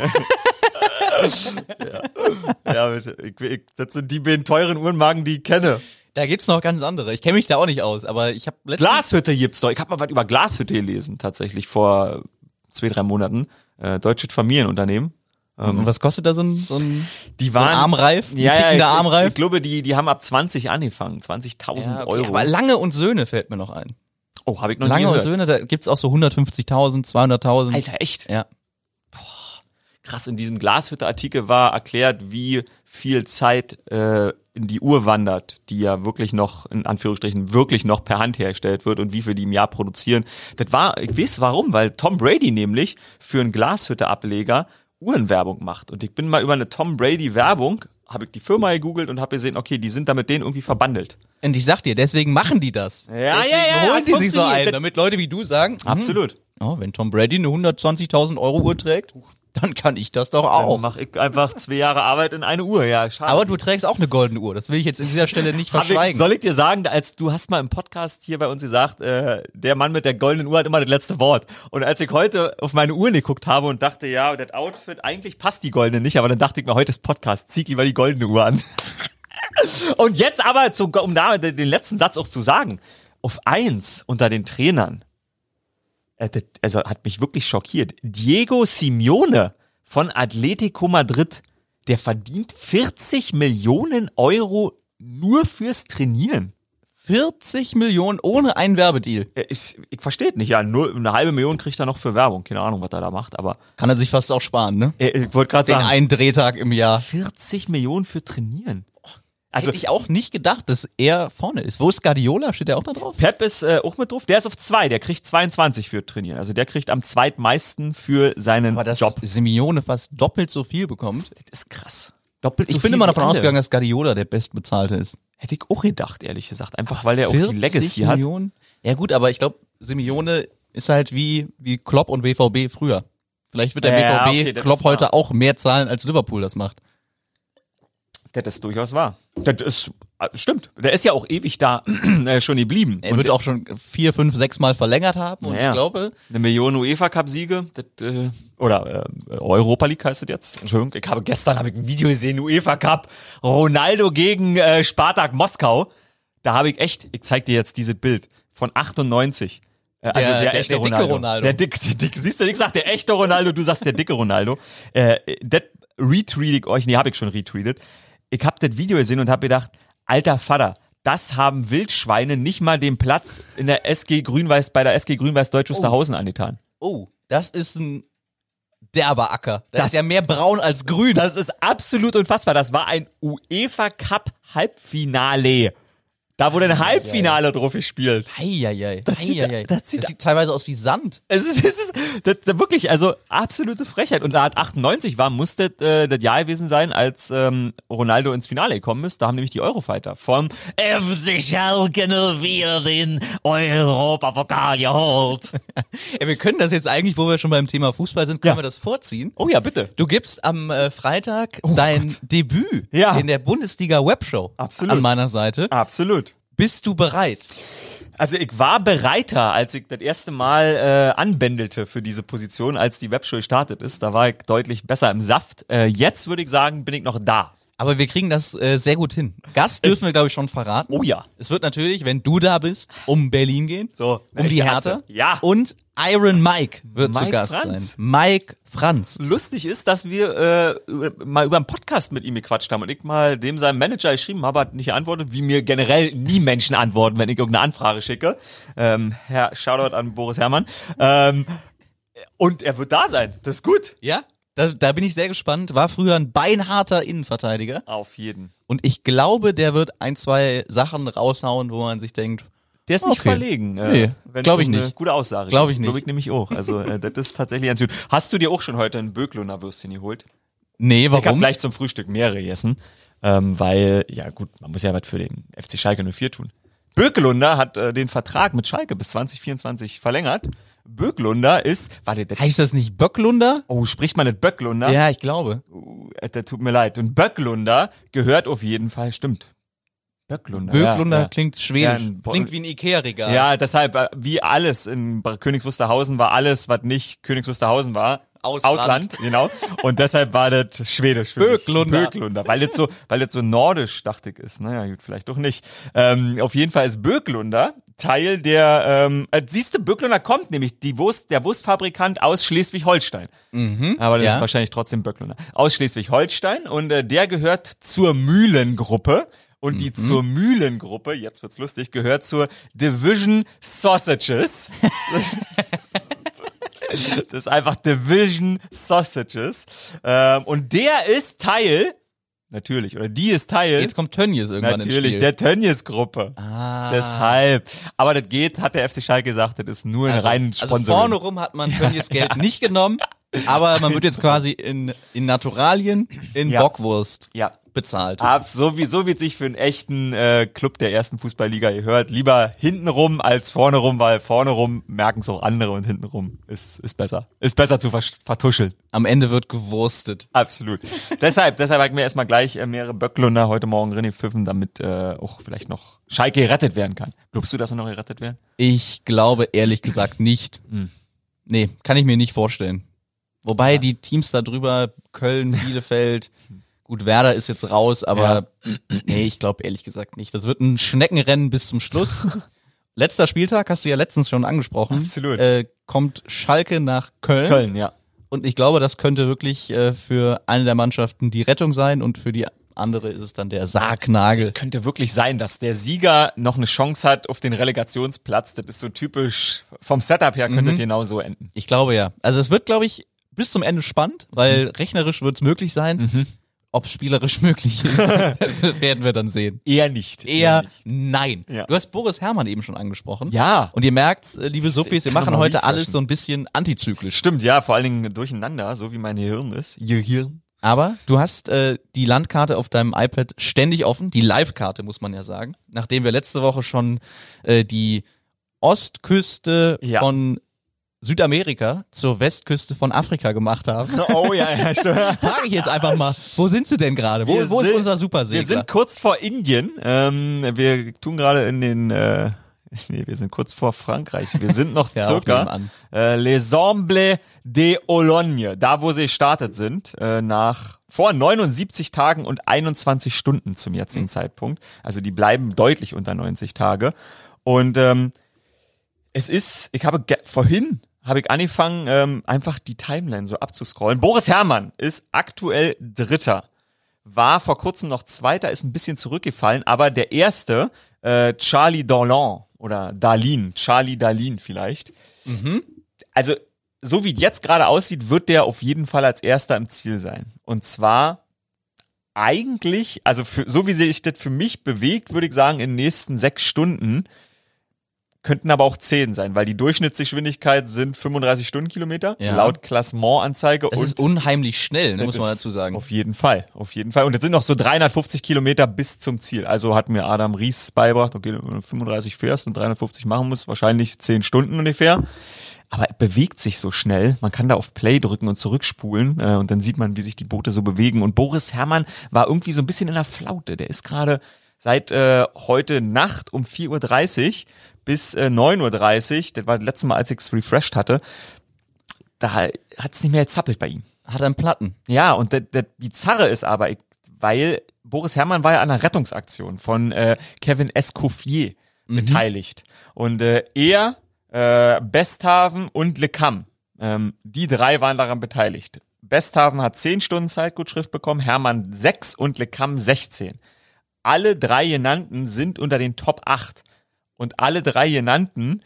Ja, ich, ich, das sind die beiden teuren Uhrenmarken, die ich kenne. Da gibt's noch ganz andere. Ich kenne mich da auch nicht aus, aber ich habe letztens Glashütte gibt's doch. Ich habe mal was über Glashütte gelesen, tatsächlich vor zwei, drei Monaten. Äh, deutsches Familienunternehmen. Und was kostet da so ein, so ein, Die so ein waren Armreif? Ein Ja, ja, ich, Armreif? ich glaube, die, die haben ab 20 angefangen. 20.000 Ja, okay, Euro. Aber Lange und Söhne fällt mir noch ein. oh, habe ich noch Lange nie und gehört. Söhne, da gibt's auch so 150.000, 200.000. Alter, echt? Ja. krass, in diesem Glashütte-Artikel war erklärt, wie viel Zeit äh, in die Uhr wandert, die ja wirklich noch, in Anführungsstrichen, wirklich noch per Hand hergestellt wird und wie viel die im Jahr produzieren. Das war, ich weiß warum, weil Tom Brady nämlich für einen Glashütte-Ableger Uhrenwerbung macht. Und ich bin mal über eine Tom Brady-Werbung, habe ich die Firma gegoogelt und habe gesehen, okay, die sind da mit denen irgendwie verbandelt. Und ich sag dir, deswegen machen die das. Ja, deswegen ja, ja, holen die sich so ein, damit Leute wie du sagen, hm, Absolut. oh, wenn Tom Brady eine 120.000 Euro Uhr trägt, dann kann ich das doch Dann auch. mache ich einfach zwei Jahre Arbeit in eine Uhr. Ja, schade. Aber du trägst auch eine goldene Uhr. Das will ich jetzt in dieser Stelle nicht Hab ich, verschweigen. soll ich dir sagen, als du hast mal im Podcast hier bei uns gesagt, äh, der Mann mit der goldenen Uhr hat immer das letzte Wort. Und als ich heute auf meine Uhr geguckt habe und dachte, ja, das Outfit, eigentlich passt die goldene nicht, aber dann dachte ich mir, heute ist Podcast, zieh lieber die goldene Uhr an. und jetzt aber, zu, um da den letzten Satz auch zu sagen, auf eins unter den Trainern, also hat mich wirklich schockiert, Diego Simeone von Atletico Madrid, der verdient 40 Millionen Euro nur fürs Trainieren. 40 Millionen ohne einen Werbedeal. Äh, Ich, ich verstehe es nicht, ja, nur eine halbe Million kriegt er noch für Werbung. Keine Ahnung, was er da macht, aber Kann er sich fast auch sparen, ne? äh, ich wollte gerade Den sagen, einen Drehtag im Jahr. 40 Millionen für Trainieren. Also hätte ich auch nicht gedacht, dass er vorne ist. Wo ist Guardiola? Steht der auch da drauf? Pep ist äh, auch mit drauf, der ist auf zwei, der kriegt 22 für Trainieren. Also der kriegt am zweitmeisten für seinen Aber dass Job. Simeone fast doppelt so viel bekommt. Das ist krass. Doppelt so Ich bin viel immer wie davon alle. ausgegangen, dass Guardiola der bestbezahlte ist. Hätte ich auch gedacht, ehrlich gesagt. Einfach weil der auch die 40 Legacy hat. Millionen? Ja gut, aber ich glaube, Simeone ist halt wie, wie Klopp und BVB früher. Vielleicht wird der Ja, BVB okay, Klopp heute auch mehr zahlen, als Liverpool das macht. Das ist durchaus wahr. Das ist, äh, stimmt. Der ist ja auch ewig da äh, schon geblieben. Er Und wird auch schon vier, fünf, sechs Mal verlängert haben und Ja, ich glaube, eine Million UEFA Cup Siege, das, äh, oder äh, Europa League heißt das jetzt. Entschuldigung, ich habe gestern habe ich ein Video gesehen, UEFA Cup, Ronaldo gegen äh, Spartak Moskau. Da habe ich echt, ich zeig dir jetzt dieses Bild von 98. Äh, also Der- der, der- echte der dicke Ronaldo. Ronaldo. Der dick, der dick, siehst du, ich sag der echte Ronaldo, du sagst der dicke Ronaldo. Äh, das retweet ich euch, nee, habe ich schon retweetet. Ich habe das Video gesehen und habe gedacht, alter Vater, das haben Wildschweine nicht mal den Platz in der SG Grün-Weiß, bei der SG Grün-Weiß Deutsch Wusterhausen angetan. oh, das ist ein derber Acker. Das, Das- ist ja mehr braun als grün. Das ist absolut unfassbar. Das war ein UEFA Cup Halbfinale. Da wurde ein Halbfinale drauf gespielt. Eieiei. Das sieht- Eieiei. das Das sieht- sieht, teilweise aus wie Sand. Es ist, es ist das, das wirklich, also absolute Frechheit. Und da hat 98 war, musste äh, das Jahr gewesen sein, als ähm, Ronaldo ins Finale gekommen ist. Da haben nämlich die Eurofighter vom FC Schalke 04 den Europapokal geholt. Ja, wir können das jetzt eigentlich, wo wir schon beim Thema Fußball sind, können Ja. wir das vorziehen. Oh ja, bitte. Du gibst am äh, Freitag dein Debüt Ja. in der Bundesliga Webshow Absolut. an meiner Seite. Absolut. Bist du bereit? Also ich war bereiter, als ich das erste Mal äh, anbändelte für diese Position, als die Webshow gestartet ist. Da war ich deutlich besser im Saft. Äh, jetzt würde ich sagen, bin ich noch da. Aber wir kriegen das äh, sehr gut hin. Gast dürfen wir, glaube ich, schon verraten. Oh ja. Es wird natürlich, wenn du da bist, um Berlin gehen. So, um die Härte. Ja. Und Iron Mike wird zu Mike Gast Franz. sein. Mike Franz. lustig ist, dass wir äh, mal über einen Podcast mit ihm gequatscht haben und ich mal dem seinem Manager geschrieben habe, hat nicht geantwortet, wie mir generell nie Menschen antworten, wenn ich irgendeine Anfrage schicke. Ähm, Herr Shoutout an Boris Herrmann. Ähm, und er wird da sein. Das ist gut. Ja? Da, da bin ich sehr gespannt. War früher ein beinharter Innenverteidiger. Auf jeden. Und ich glaube, der wird ein, zwei Sachen raushauen, wo man sich denkt, Der ist nicht Okay. verlegen. äh, Nee, wenn's glaub ich nicht. Gute Aussage. Glaub ich nicht. Glaube ich nämlich auch. Also äh, das ist tatsächlich ganz gut. Hast du dir auch schon heute ein Böklunder Würstchen geholt? nee, Ich habe warum? gleich zum Frühstück mehrere gegessen, ähm, weil, ja gut, man muss ja was für den FC Schalke 04 tun. Bökelunder hat äh, den Vertrag mit Schalke bis 2024 verlängert. Bökelunder ist, warte, der, Heißt das nicht Böcklunder? oh, spricht man nicht Böcklunder? Ja, ich glaube. Äh, Der tut mir leid. Und Böcklunder gehört auf jeden Fall, stimmt. Böcklunder. Böcklunder ja, ja. klingt Ja, schwedisch. Bo- Klingt wie ein Ikea-Regal. Ja, deshalb, äh, wie alles in Königs Wusterhausen war alles, was nicht Königs Wusterhausen war. Ausland. Ausland, genau. Und deshalb war das Schwedisch. für mich. Böcklunder. Böcklunder. Weil das so, weil das so nordisch, dachte ich, ist. Naja, gut, vielleicht doch nicht. Ähm, auf jeden Fall ist Böcklunder Teil der, ähm, äh, siehst du, Böcklunder kommt nämlich, die Wurst, der Wurstfabrikant aus Schleswig-Holstein. Aber das Ja. ist wahrscheinlich trotzdem Böcklunder. Aus Schleswig-Holstein und äh, der gehört zur Mühlengruppe. Und die zur Mühlengruppe, jetzt wird's lustig, gehört zur Division Sausages. Das ist einfach Division Sausages. Ähm, und der ist Teil, natürlich, oder die ist Teil, Jetzt kommt Tönnies irgendwann natürlich, ins Spiel. der Tönnies-Gruppe. ah. Deshalb. Aber das geht, hat der FC Schalke gesagt, das ist nur ein also, rein also vorne rum hat man Tönnies Geld nicht genommen, aber man wird jetzt quasi in, in Naturalien, in Ja. Bockwurst ja. Bezahlt. Ab, so wie, so wie es sich für einen echten äh, Club der ersten Fußballliga gehört. Lieber hintenrum als vorne rum, weil vorne rum merken es auch andere und hintenrum ist, ist besser. Ist besser zu vertuscheln. Am Ende wird gewurstet. Absolut. deshalb, deshalb habe ich mir erstmal gleich äh, mehrere Böcklunder heute Morgen drin gepfiffen, damit äh, auch vielleicht noch Schalke gerettet werden kann. Glaubst du, dass er noch gerettet werden? Ich glaube ehrlich gesagt nicht. Hm. Nee, kann ich mir nicht vorstellen. Wobei die Teams da drüber, Köln, Bielefeld, gut, Werder ist jetzt raus, aber nee, ich glaube ehrlich gesagt nicht. Das wird ein Schneckenrennen bis zum Schluss. Letzter Spieltag, hast du ja letztens schon angesprochen. Absolut. Äh, kommt Schalke nach Köln. Köln, ja. Und ich glaube, das könnte wirklich äh, für eine der Mannschaften die Rettung sein und für die andere ist es dann der Sargnagel. Könnte wirklich sein, dass der Sieger noch eine Chance hat auf den Relegationsplatz. Das ist so typisch, vom Setup her könnte Mhm. genau so enden. Ich glaube ja. Also es wird, glaube ich, bis zum Ende spannend, weil Mhm. rechnerisch wird es möglich sein. Ob es spielerisch möglich ist, das werden wir dann sehen. Eher nicht. Eher nein. Ja. Du hast Boris Herrmann eben schon angesprochen. Ja. Und ihr merkt, äh, liebe Suppis, wir machen heute alles so ein bisschen antizyklisch. Stimmt, ja, vor allen Dingen durcheinander, so wie mein Gehirn ist. Ihr Hirn. Aber du hast äh, die Landkarte auf deinem iPad ständig offen, die Live-Karte muss man ja sagen. Nachdem wir letzte Woche schon äh, die Ostküste Ja. von Südamerika zur Westküste von Afrika gemacht haben. Oh ja, ja, stimmt. Frage ich jetzt einfach mal, wo sind sie denn gerade? Wo, Wir wo ist unser Wir Supersegler? sind kurz vor Indien. Ähm, wir tun gerade in den, äh, nee, wir sind kurz vor Frankreich. Wir sind noch Ja, circa äh, Les Embles de Ologne, da wo sie gestartet sind, äh, nach vor 79 Tagen und 21 Stunden zum jetzigen Zeitpunkt. Also die bleiben deutlich unter 90 Tage. Und ähm, es ist, ich habe vorhin habe ich angefangen, ähm, einfach die Timeline so abzuscrollen. Boris Herrmann ist aktuell Dritter. War vor kurzem noch Zweiter, ist ein bisschen zurückgefallen, aber der Erste, äh, Charlie Darlin oder Darlin, Charlie Darlin vielleicht. Also so wie jetzt gerade aussieht, wird der auf jeden Fall als erster im Ziel sein. Und zwar eigentlich, also für, so wie sich das für mich bewegt, würde ich sagen, in den nächsten sechs Stunden könnten aber auch zehn sein, weil die Durchschnittsgeschwindigkeit sind 35 Stundenkilometer Ja. laut Klassementanzeige Das und ist unheimlich schnell, ne, muss man dazu sagen. Auf jeden Fall, auf jeden Fall. Und jetzt sind noch so 350 Kilometer bis zum Ziel. Also hat mir Adam Ries beigebracht, okay, wenn du 35 fährst und 350 machen musst, wahrscheinlich 10 Stunden ungefähr. Aber er bewegt sich so schnell. Man kann da auf Play drücken und zurückspulen äh, und dann sieht man, wie sich die Boote so bewegen. Und Boris Herrmann war irgendwie so ein bisschen in der Flaute. Der ist gerade seit äh, heute Nacht um 4.30 Uhr bis äh, 9.30 Uhr, das war das letzte Mal, als ich es refreshed hatte, da hat es nicht mehr gezappelt bei ihm. Hat er einen Platten. Ja, und das, das Bizarre ist aber, ich, weil Boris Herrmann war ja an einer Rettungsaktion von äh, Kevin Escoffier beteiligt. Und äh, er, äh, Besthaven und Le Cam, ähm, die drei waren daran beteiligt. Besthaven hat 10 Stunden Zeitgutschrift bekommen, Hermann 6 und Le Cam 16. Alle drei genannten sind unter den Top 8. Und alle drei genannten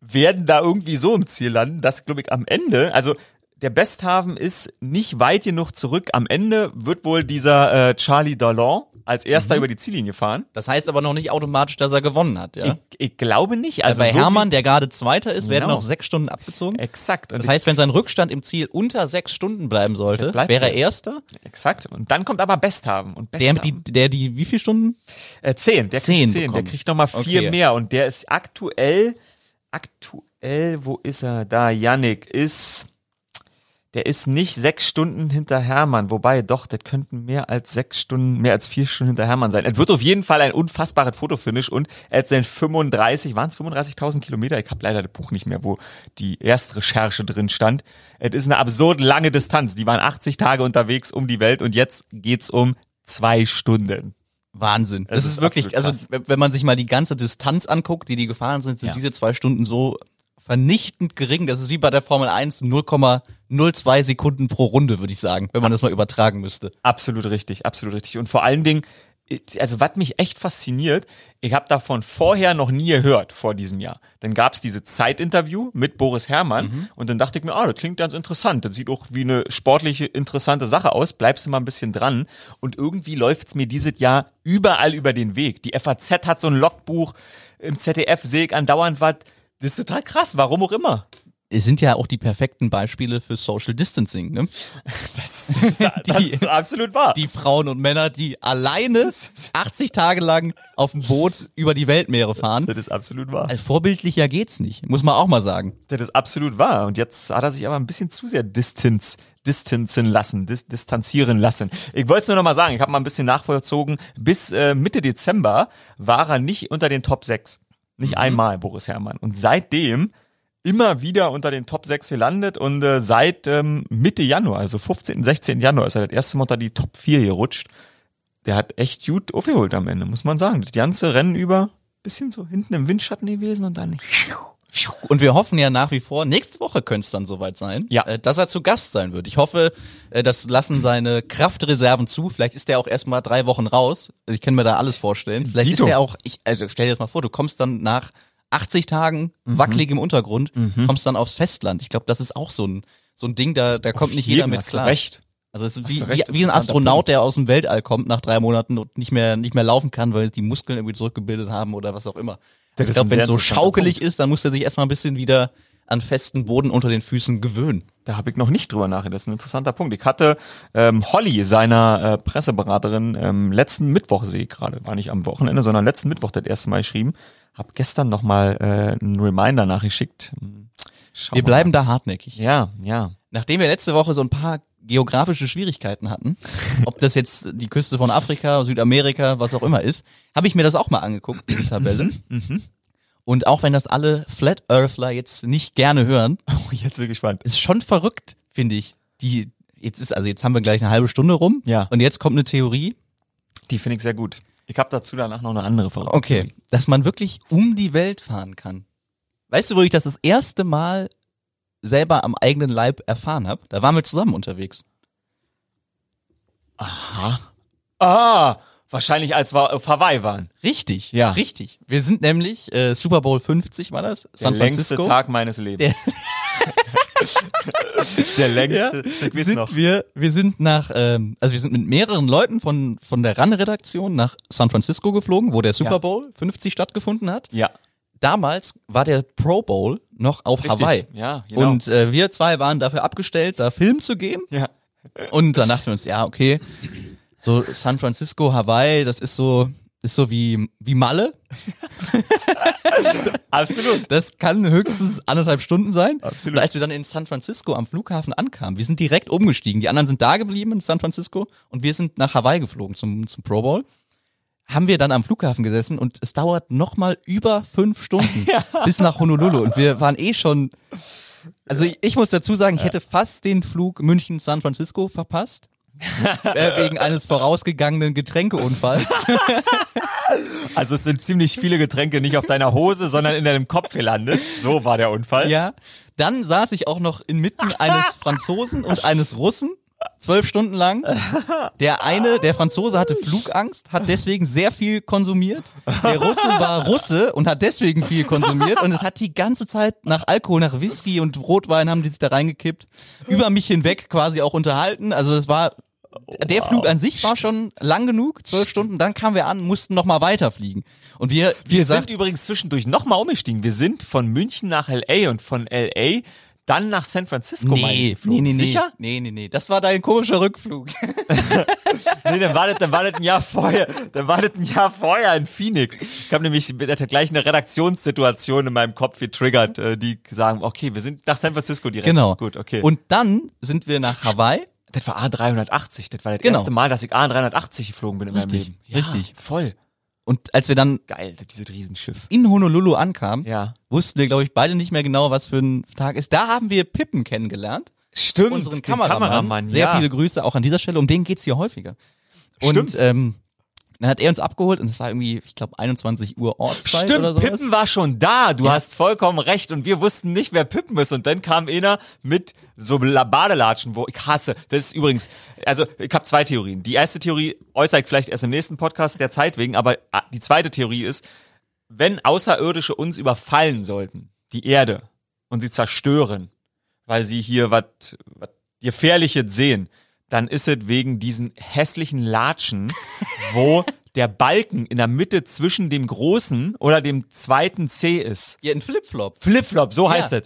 werden da irgendwie so im Ziel landen, dass, glaube ich, am Ende, also der Besthaven ist nicht weit genug zurück. Am Ende wird wohl dieser äh, Charlie Dallon als erster über die Ziellinie fahren. Das heißt aber noch nicht automatisch, dass er gewonnen hat, ja? Ich, ich glaube nicht. Also bei so Hermann, der gerade Zweiter ist, werden Genau. noch sechs Stunden abgezogen. Exakt. Und Das heißt, wenn sein Rückstand im Ziel unter sechs Stunden bleiben sollte, wäre er er. Erster. exakt. Und dann kommt aber Besthaven. Und Der, Besthaven, die, der die, wie viele Stunden? äh, zehn. Der Zehn kriegt zehn. Der bekommen. kriegt nochmal vier Okay. mehr. Und der ist aktuell, aktuell, wo ist er? Da, Yannick ist, der ist nicht sechs Stunden hinter Hermann. Wobei, doch, das könnten mehr als sechs Stunden, mehr als vier Stunden hinter Hermann sein. Es wird auf jeden Fall ein unfassbares Fotofinish und hat sein 35, waren es 35.000 Kilometer? Ich habe leider das Buch nicht mehr, wo die Erstrecherche drin stand. Es ist eine absurd lange Distanz. Die waren 80 Tage unterwegs um die Welt und jetzt geht's um zwei Stunden. Wahnsinn. Das, Das ist, ist wirklich, also wenn wenn man sich mal die ganze Distanz anguckt, die die gefahren sind, sind Ja. diese zwei Stunden so vernichtend gering. Das ist wie bei der Formel 1 0,02 Sekunden pro Runde, würde ich sagen, wenn man das mal übertragen müsste. Absolut richtig, absolut richtig. Und vor allen Dingen, also was mich echt fasziniert, ich habe davon vorher noch nie gehört vor diesem Jahr. Dann gab's diese Zeitinterview mit Boris Herrmann und dann dachte ich mir, ah, das klingt ganz interessant. Das sieht auch wie eine sportliche, interessante Sache aus. Bleibst du mal ein bisschen dran. Und irgendwie läuft's mir dieses Jahr überall über den Weg. Die FAZ hat so ein Logbuch, im ZDF sehe ich andauernd was. Das ist total krass, warum auch immer. Es sind ja auch die perfekten Beispiele für Social Distancing, ne? Das, das, das Die- ist absolut wahr. Die Frauen und Männer, die alleine 80 Tage lang auf dem Boot über die Weltmeere fahren. das ist absolut wahr. Also vorbildlicher geht's nicht, muss man auch mal sagen. Das ist absolut wahr. Und jetzt hat er sich aber ein bisschen zu sehr distanz, distanzen lassen, dis, distanzieren lassen. Ich wollte es nur noch mal sagen, ich habe mal ein bisschen nachvollzogen. Bis äh, Mitte Dezember war er nicht unter den Top 6. Nicht einmal, Boris Herrmann. Und seitdem immer wieder unter den Top 6 gelandet und äh, seit ähm, Mitte Januar, also 15., 16. Januar, ist er das erste Mal unter die Top 4 gerutscht. Der hat echt gut aufgeholt am Ende, muss man sagen. Das ganze Rennen über, bisschen so hinten im Windschatten gewesen und dann Und wir hoffen ja nach wie vor, nächste Woche könnte es dann soweit sein, Ja. äh, dass er zu Gast sein wird. Ich hoffe, äh, das lassen seine Kraftreserven zu. Vielleicht ist er auch erstmal drei Wochen raus. Ich kann mir da alles vorstellen. Vielleicht Dito. ist er auch, ich, also stell dir das mal vor, du kommst dann nach 80 Tagen Mhm. wackelig im Untergrund, kommst dann aufs Festland. Ich glaube, das ist auch so ein, so ein Ding, da, da kommt Auf nicht jeder mit hast du klar. recht. Also es ist wie, du wie, recht, wie ein Astronaut, der aus dem Weltall kommt nach drei Monaten und nicht mehr, nicht mehr laufen kann, weil die Muskeln irgendwie zurückgebildet haben oder was auch immer. Das ich glaube, wenn es so schaukelig ist, dann muss er sich erstmal ein bisschen wieder an festen Boden unter den Füßen gewöhnen. Da habe ich noch nicht drüber nachgedacht. Das ist ein interessanter Punkt. Ich hatte ähm, Holly, seiner äh, Presseberaterin, ähm, letzten Mittwoch sehe ich gerade, war nicht am Wochenende, sondern letzten Mittwoch das erste Mal geschrieben. Hab gestern nochmal äh, einen Reminder nachgeschickt. Hm, Schau Wir mal. bleiben da hartnäckig. Ja, ja. Nachdem wir letzte Woche so ein paar geografische Schwierigkeiten hatten, ob das jetzt die Küste von Afrika, Südamerika, was auch immer ist, habe ich mir das auch mal angeguckt, diese Tabelle. Und auch wenn das alle Flat Earthler jetzt nicht gerne hören, Oh, jetzt bin ich gespannt. ist schon verrückt, finde ich. Die jetzt ist also jetzt haben wir gleich eine halbe Stunde rum Ja. und jetzt kommt eine Theorie, Die finde ich sehr gut. Ich habe dazu danach noch eine andere Frage. okay, dass man wirklich um die Welt fahren kann. Weißt du, wo ich das das erste Mal selber am eigenen Leib erfahren habe? Da waren wir zusammen unterwegs. Aha. Ah, wahrscheinlich als wir auf Hawaii waren. Richtig, Ja. richtig. Wir sind nämlich äh, Super Bowl 50 war das, Der San längste Francisco. Tag meines Lebens. Der längste. Ich weiß sind noch. wir, wir sind nach, ähm, also wir sind mit mehreren Leuten von, von der RAN-Redaktion nach San Francisco geflogen, wo der Super Ja. Bowl 50 stattgefunden hat. Ja. Damals war der Pro Bowl noch auf Richtig. Hawaii. Ja, genau. Und äh, wir zwei waren dafür abgestellt, da filmen zu gehen. Ja. Und dann dachten wir uns, ja, okay, so San Francisco, Hawaii, das ist so, ist so wie, wie Malle. Absolut. Das kann höchstens anderthalb Stunden sein. Absolut. Und als wir dann in San Francisco am Flughafen ankamen, wir sind direkt umgestiegen. Die anderen sind da geblieben in San Francisco und wir sind nach Hawaii geflogen zum, zum Pro Bowl. Haben wir dann am Flughafen gesessen und es dauert nochmal über fünf Stunden bis nach Honolulu. Und wir waren eh schon, also ich, ich muss dazu sagen, ich hätte fast den Flug München-San Francisco verpasst. äh, wegen eines vorausgegangenen Getränkeunfalls. Also es sind ziemlich viele Getränke nicht auf deiner Hose, sondern in deinem Kopf gelandet. So war der Unfall. Ja. Dann saß ich auch noch inmitten eines Franzosen und eines Russen. Zwölf Stunden lang. Der eine, der Franzose hatte Flugangst, hat deswegen sehr viel konsumiert. Der Russe war Russe und hat deswegen viel konsumiert. Und es hat die ganze Zeit nach Alkohol, nach Whisky und Rotwein haben die sich da reingekippt. Über mich hinweg quasi auch unterhalten. Also es war, der Flug an sich war schon lang genug, zwölf Stunden. Dann kamen wir an, mussten nochmal weiterfliegen. Und wir, Wir gesagt, sind übrigens zwischendurch nochmal umgestiegen. Wir sind von München nach LA und von LA dann nach San Francisco Nee, geflogen. nee, nee, nee. Sicher? Nee, nee, nee. Das war dein komischer Rückflug. Nee, dann war das, dann war das ein Jahr vorher, dann war das ein Jahr vorher in Phoenix. Ich habe nämlich mit der gleich eine Redaktionssituation in meinem Kopf getriggert, äh, die sagen, okay, wir sind nach San Francisco direkt. Genau. Gut, okay. Und dann sind wir nach Hawaii. das war A380. Das war das Genau. erste Mal, dass ich A380 geflogen bin in meinem Richtig, Leben. Ja, richtig. Voll. Und als wir dann Geil, dieses Riesenschiff. in Honolulu ankamen, Ja. wussten wir, glaube ich, beide nicht mehr genau, was für ein Tag ist. Da haben wir Pippen kennengelernt. Stimmt. Unseren Kameramann. Sehr ja. viele Grüße auch an dieser Stelle. Um den geht's hier häufiger. Und Stimmt. ähm, dann hat er uns abgeholt und es war irgendwie, ich glaube, 21 Uhr Ortszeit Stimmt, oder sowas. Pippen war schon da. Du Ja. hast vollkommen recht. Und wir wussten nicht, wer Pippen ist. Und dann kam einer mit so La- Badelatschen, wo ich hasse. Das ist übrigens, also ich habe zwei Theorien. Die erste Theorie äußere ich vielleicht erst im nächsten Podcast der Zeit wegen. Aber ah, die zweite Theorie ist, wenn Außerirdische uns überfallen sollten, die Erde, und sie zerstören, weil sie hier was Gefährliches sehen, dann ist es wegen diesen hässlichen Latschen, wo der Balken in der Mitte zwischen dem großen oder dem zweiten C ist. Ja, ein Flipflop. Flipflop, so heißt Ja. es.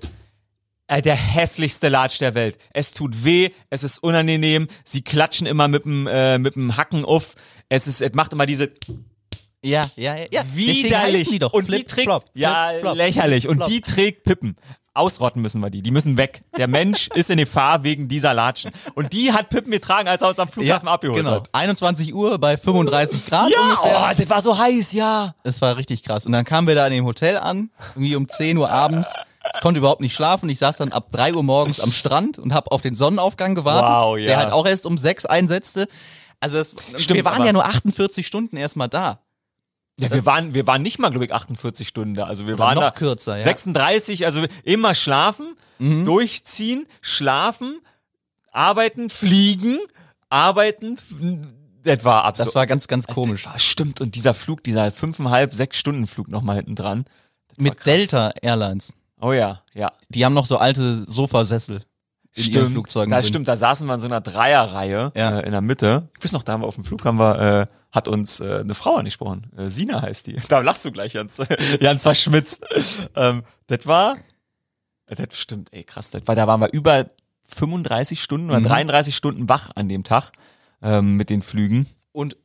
Äh, der hässlichste Latsch der Welt. Es tut weh, es ist unangenehm, sie klatschen immer mit dem, äh, mit dem Hacken auf. Es ist, es macht immer diese Ja, ja, ja. widerlich. Die doch. und Flip, die trägt, Flop, ja, Flip, lächerlich. Und Flop. die trägt Pippen. Ausrotten müssen wir die. Die müssen weg. Der Mensch ist in Gefahr wegen dieser Latschen. Und die hat Pippen getragen, als er uns am Flughafen abgeholt genau. hat. 21 Uhr bei 35 Grad Ja, ungefähr. oh, das war so heiß, ja. Das war richtig krass. Und dann kamen wir da in dem Hotel an, irgendwie um 10 Uhr abends. Ich konnte überhaupt nicht schlafen. Ich saß dann ab 3 Uhr morgens am Strand und habe auf den Sonnenaufgang gewartet, Wow, ja. der halt auch erst um 6 einsetzte. Also es, Stimmt, wir waren ja nur 48 Stunden erstmal da. Ja, wir waren, wir waren nicht mal, glaube ich, 48 Stunden da. Also wir Oder waren noch da kürzer, ja. 36, also immer schlafen, Mhm. durchziehen, schlafen, arbeiten, fliegen, arbeiten. Das war absolut. Das war ganz, ganz komisch. Das war, stimmt. Und dieser Flug, dieser fünfeinhalb, sechs Stunden Flug nochmal hinten dran. Mit. Delta Airlines. Oh ja, ja. Die haben noch so alte Sofasessel in ihren Flugzeugen Das drin. stimmt, da saßen wir in so einer Dreierreihe Ja. äh, in der Mitte. Ich weiß noch, da haben wir auf dem Flug haben wir, äh, hat uns äh, eine Frau angesprochen. Äh, Sina heißt die. Da lachst du gleich ganz, ganz verschmitzt. ähm, das war, äh, das stimmt, ey krass, das war, da waren wir über 35 Stunden oder Mhm. 33 Stunden wach an dem Tag ähm, mit den Flügen. Und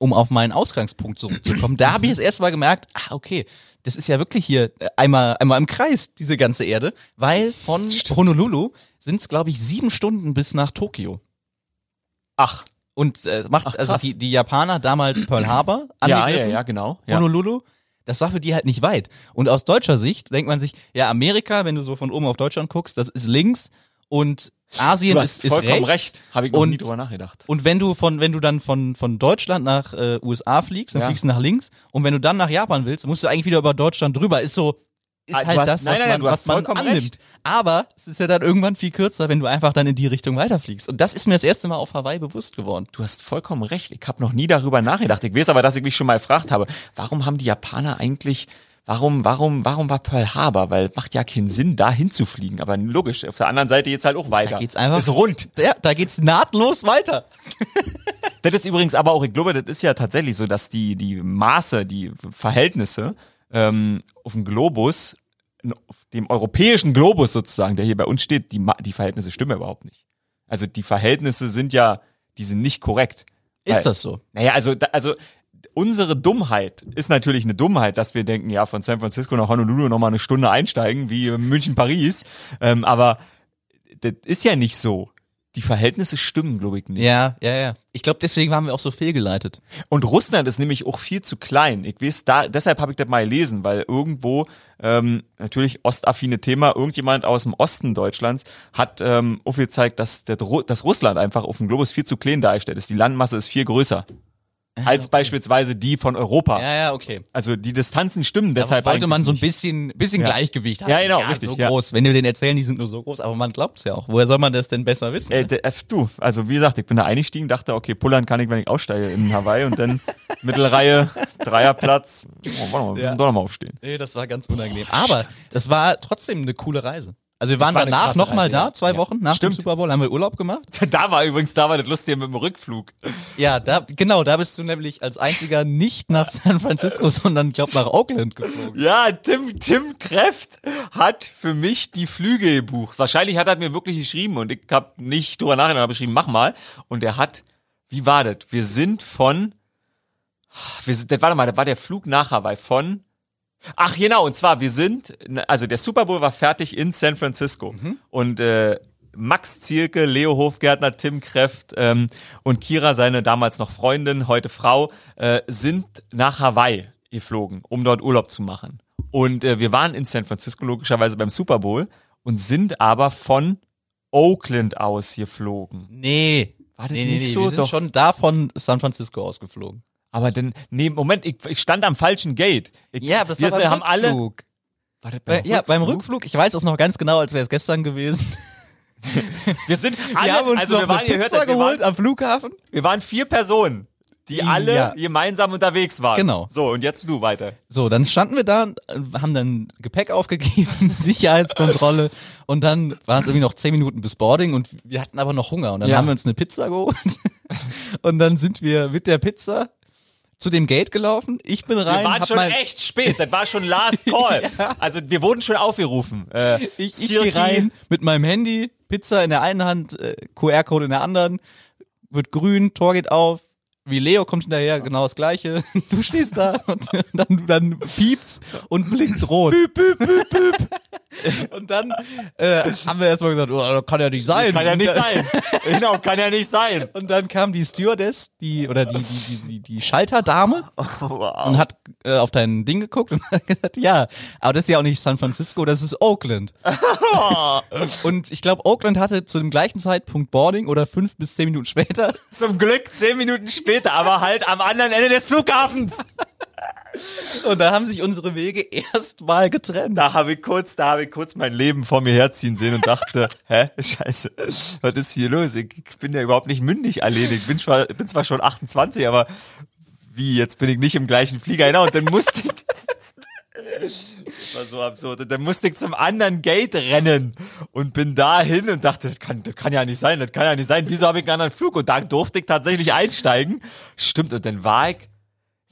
um auf meinen Ausgangspunkt zurückzukommen, da habe ich das erste Mal gemerkt, ah, okay, das ist ja wirklich hier äh, einmal, einmal im Kreis, diese ganze Erde, weil von Honolulu sind es, glaube ich, sieben Stunden bis nach Tokio. Ach, Und äh, macht, Ach, also die, die Japaner damals Pearl Harbor ja, ja, ja, genau. Ja. Honolulu, das war für die halt nicht weit. Und aus deutscher Sicht denkt man sich, ja, Amerika, wenn du so von oben auf Deutschland guckst, das ist links und Asien Du ist, hast ist vollkommen rechts. recht. Habe ich noch Und- nie drüber nachgedacht. Und wenn du von, wenn du dann von, von Deutschland nach äh, USA fliegst, dann Ja. fliegst du nach links. Und wenn du dann nach Japan willst, musst du eigentlich wieder über Deutschland drüber. Ist so, ist Ah, halt hast- das, nein, was nein, man, was man annimmt. recht. Aber es ist ja dann irgendwann viel kürzer, wenn du einfach dann in die Richtung weiterfliegst. Und das ist mir das erste Mal auf Hawaii bewusst geworden. Du hast vollkommen recht. Ich habe noch nie darüber nachgedacht. Ich weiß aber, dass ich mich schon mal gefragt habe, warum haben die Japaner eigentlich warum, warum, warum war Pearl Harbor? Weil macht ja keinen Sinn, da hinzufliegen. Aber logisch, auf der anderen Seite geht's halt auch weiter. Da geht's einfach. Ist rund. Ja, da geht's nahtlos weiter. Das ist übrigens aber auch, ich glaube, das ist ja tatsächlich so, dass die, die Maße, die Verhältnisse ähm, auf dem Globus, auf dem europäischen Globus sozusagen, der hier bei uns steht, die, die Verhältnisse stimmen überhaupt nicht. Also die Verhältnisse sind ja, die sind nicht korrekt. Ist Weil- das so? Naja, also, also unsere Dummheit ist natürlich eine Dummheit, dass wir denken, ja, von San Francisco nach Honolulu nochmal eine Stunde einsteigen, wie München, Paris. Ähm, aber das ist ja nicht so. Die Verhältnisse stimmen, glaube ich, nicht. Ja, ja, ja. Ich glaube, deswegen waren wir auch so fehlgeleitet. Und Russland ist nämlich auch viel zu klein. Ich weiß, da, deshalb habe ich das mal gelesen, weil irgendwo, ähm, natürlich ostaffine Thema, irgendjemand aus dem Osten Deutschlands hat ähm, aufgezeigt, dass, der, dass Russland einfach auf dem Globus viel zu klein dargestellt ist. Die Landmasse ist viel größer als beispielsweise die von Europa. Ja, ja, okay. Also die Distanzen stimmen Deshalb deshalb. wollte man so ein bisschen, bisschen Ja. Gleichgewicht haben. Ja, genau, richtig, So ja. groß. Wenn wir den erzählen, die sind nur so groß, aber man glaubt's ja auch. Woher soll man das denn besser wissen? Äh, der, äh, du, also wie gesagt, ich bin da eingestiegen, dachte, okay, pullern kann ich, wenn ich aussteige in Hawaii und dann Mittelreihe, Dreierplatz. Oh, warte mal, wir müssen Ja. doch nochmal aufstehen. Nee, das war ganz unangenehm. Aber das war trotzdem eine coole Reise. Also wir waren war danach nochmal da, zwei Ja. Wochen nach Stimmt. dem Super Bowl, haben wir Urlaub gemacht. Da war übrigens, da war das Lustige mit dem Rückflug. Ja, da, genau, da bist du nämlich als einziger nicht nach San Francisco, sondern ich glaube nach Oakland geflogen. Ja, Tim, Tim Kräft hat für mich die Flüge gebucht. Wahrscheinlich hat er mir wirklich geschrieben und ich habe nicht drüber nachgedacht, habe geschrieben, mach mal. Und er hat, wie war das? Wir sind von, wir sind, das, warte mal, das war der Flug nach Hawaii von, ach genau, und zwar, wir sind, also der Super Bowl war fertig in San Francisco. Und äh, Max Zielke, Leo Hofgärtner, Tim Kräft ähm, und Kira, seine damals noch Freundin, heute Frau, äh, sind nach Hawaii geflogen, um dort Urlaub zu machen. Und äh, wir waren in San Francisco logischerweise beim Super Bowl und sind aber von Oakland aus geflogen. Nee. War das nee, nee, nicht nee, so? wir sind Doch. schon da von San Francisco ausgeflogen. Aber dann, nee, Moment, ich, ich stand am falschen Gate. Ich, Ja, aber das war beim haben alle. Rückflug. War das Bei, ja, beim Rückflug, ich weiß es noch ganz genau, als wäre es gestern gewesen. Wir sind alle, wir haben uns also noch wir waren, hört Pizza das, wir geholt waren, am Flughafen. wir waren vier Personen, die Ja. alle gemeinsam unterwegs waren. Genau. So, und jetzt du weiter. So, dann standen wir da, haben dann Gepäck aufgegeben, Sicherheitskontrolle und dann waren es irgendwie noch zehn Minuten bis Boarding und wir hatten aber noch Hunger und dann Ja. haben wir uns eine Pizza geholt und dann sind wir mit der Pizza zu dem Gate gelaufen. Ich bin rein, Wir waren schon echt spät, das war schon Last Call. Also wir wurden schon aufgerufen. Äh, ich, ich gehe rein mit meinem Handy, Pizza in der einen Hand, äh, QR-Code in der anderen, wird grün, Tor geht auf. Wie Leo kommt hinterher, genau das gleiche. Du stehst da und dann, dann piept's und blinkt rot. Und dann äh, haben wir erstmal gesagt, oh, kann ja nicht sein. Kann ja nicht sein. Genau, kann ja nicht sein. Und dann kam die Stewardess, die oder die die die die, Schalterdame Wow. und hat äh, auf dein Ding geguckt und hat gesagt, ja, aber das ist ja auch nicht San Francisco, das ist Oakland. und ich glaube, Oakland hatte zu dem gleichen Zeitpunkt Boarding oder fünf bis zehn Minuten später. Zum Glück zehn Minuten später, aber halt am anderen Ende des Flughafens. Und da haben sich unsere Wege erstmal getrennt. Da habe ich kurz, da habe ich kurz mein Leben vor mir herziehen sehen und dachte, hä, scheiße, was ist hier los? Ich bin ja überhaupt nicht mündig erledigt. Ich bin, zwar, bin zwar schon 28, aber wie, jetzt bin ich nicht im gleichen Flieger. Genau, und dann musste ich, das war so absurd, und dann musste ich zum anderen Gate rennen und bin dahin und dachte, das kann, das kann ja nicht sein, das kann ja nicht sein. Wieso habe ich einen anderen Flug? Und da durfte ich tatsächlich einsteigen. Stimmt, und dann war ich,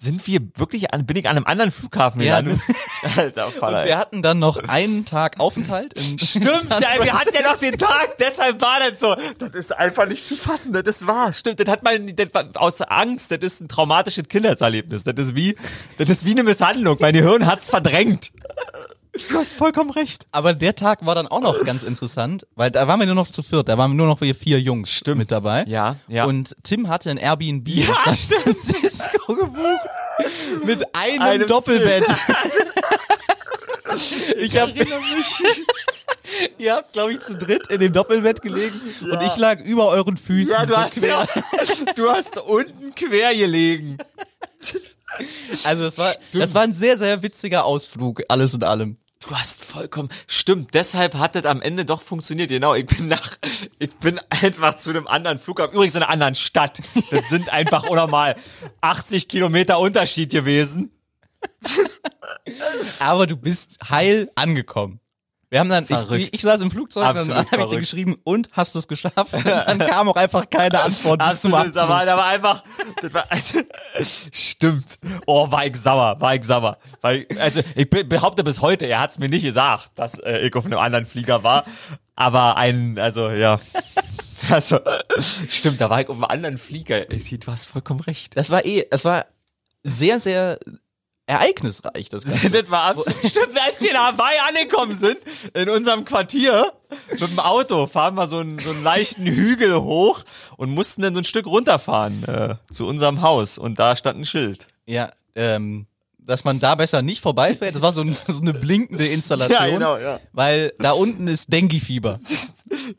sind wir wirklich an, bin ich an einem anderen Flughafen Ja, gelandet? Alter, Vater. Und wir hatten dann noch einen Tag Aufenthalt in Stimmt, ja, wir hatten ja noch den Tag, deshalb war das so. Das ist einfach nicht zu fassen, das ist wahr. Stimmt, das hat man das war aus Angst, das ist ein traumatisches Kindheitserlebnis. Das ist wie, das ist wie eine Misshandlung. Mein Gehirn hat's verdrängt. Du hast vollkommen recht. Aber der Tag war dann auch noch ganz interessant, weil da waren wir nur noch zu viert, da waren nur noch wir vier Jungs mit dabei. Ja, ja. Und Tim hatte ein Airbnb Ja, in San Francisco gebucht mit einem, Einem Doppelbett. ich hab, Ihr habt, glaube ich, zu dritt in dem Doppelbett gelegen und ich lag über euren Füßen. Ja, du so hast, quer. du hast unten quer gelegen. Also das war, das war ein sehr, sehr witziger Ausflug, alles in allem. Du hast vollkommen, stimmt, deshalb hat das am Ende doch funktioniert. Genau, ich bin nach, ich bin einfach zu einem anderen Flughafen, übrigens in einer anderen Stadt. Das sind einfach unnormal 80 Kilometer Unterschied gewesen. Aber du bist heil angekommen. Wir haben dann, ich, Verrückt. ich saß im Flugzeug und Absolut dann habe ich dir geschrieben, und hast du es geschafft? Und dann kam auch einfach keine Antwort Absolut, da war, da war einfach, das war, also, stimmt. Oh, war ich sauer, war ich sauer. Weil, also, ich be- behaupte bis heute, er hat es mir nicht gesagt, dass äh, ich auf einem anderen Flieger war. Aber ein, also, ja. Also, stimmt, da war ich auf einem anderen Flieger. Ich, du hast vollkommen recht. Das war eh, es war sehr, sehr ereignisreich, das Ganze. Das war absolut stimmt, als wir in Hawaii angekommen sind, in unserem Quartier, mit dem Auto, fahren wir so einen, so einen leichten Hügel hoch und mussten dann so ein Stück runterfahren äh, zu unserem Haus. Und da stand ein Schild. Ja, ähm, dass man da besser nicht vorbeifährt. Das war so, ein, so eine blinkende Installation. Ja, genau, ja. Weil da unten ist Dengue-Fieber.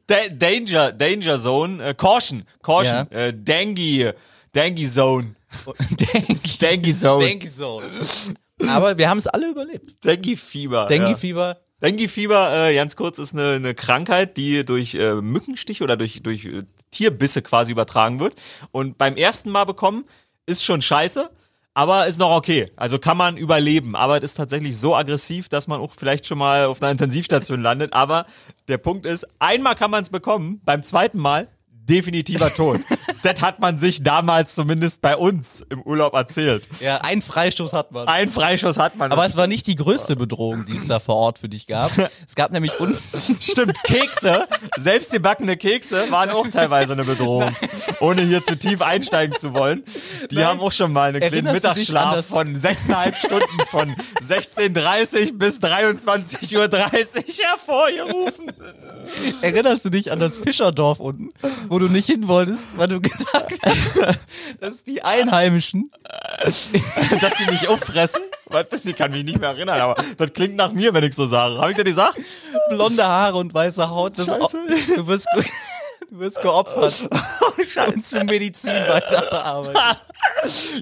Da Danger, Danger Zone, äh, Caution, Caution, Ja. äh, Dengue, Dengue Zone, Dengue. Dengue Zone, Dengue-Zone. Aber wir haben es alle überlebt. Dengue Fieber. Ja. Dengue-Fieber. Äh, ganz kurz, ist eine, eine Krankheit, die durch äh, Mückenstiche oder durch, durch äh, Tierbisse quasi übertragen wird. Und beim ersten Mal bekommen ist schon scheiße, aber ist noch okay. Also kann man überleben. Aber es ist tatsächlich so aggressiv, dass man auch vielleicht schon mal auf einer Intensivstation landet. Aber der Punkt ist, einmal kann man es bekommen, beim zweiten Mal definitiver Tod. Das hat man sich damals zumindest bei uns im Urlaub erzählt. Ja, ein Freistoß hat man. Ein Freischuss hat man. Aber es war nicht die größte Bedrohung, die es da vor Ort für dich gab. Es gab nämlich unten Stimmt, Kekse, selbstgebackene Kekse waren auch teilweise eine Bedrohung. Ohne hier zu tief einsteigen zu wollen. Die Nein. haben auch schon mal einen kleinen Mittagsschlaf von sechseinhalb Stunden von 16.30 bis 23.30 Uhr hervorgerufen. Erinnerst du dich an das Fischerdorf unten, wo du nicht hin wolltest, weil du gesagt hast, dass die Einheimischen Dass die mich auffressen? Ich kann mich nicht mehr erinnern, aber das klingt nach mir, wenn ich so sage. Habe ich dir gesagt? blonde Haare und weiße Haut, das Scheiße. du wirst, du wirst geopfert Oh, und zur Medizin weiterverarbeitet.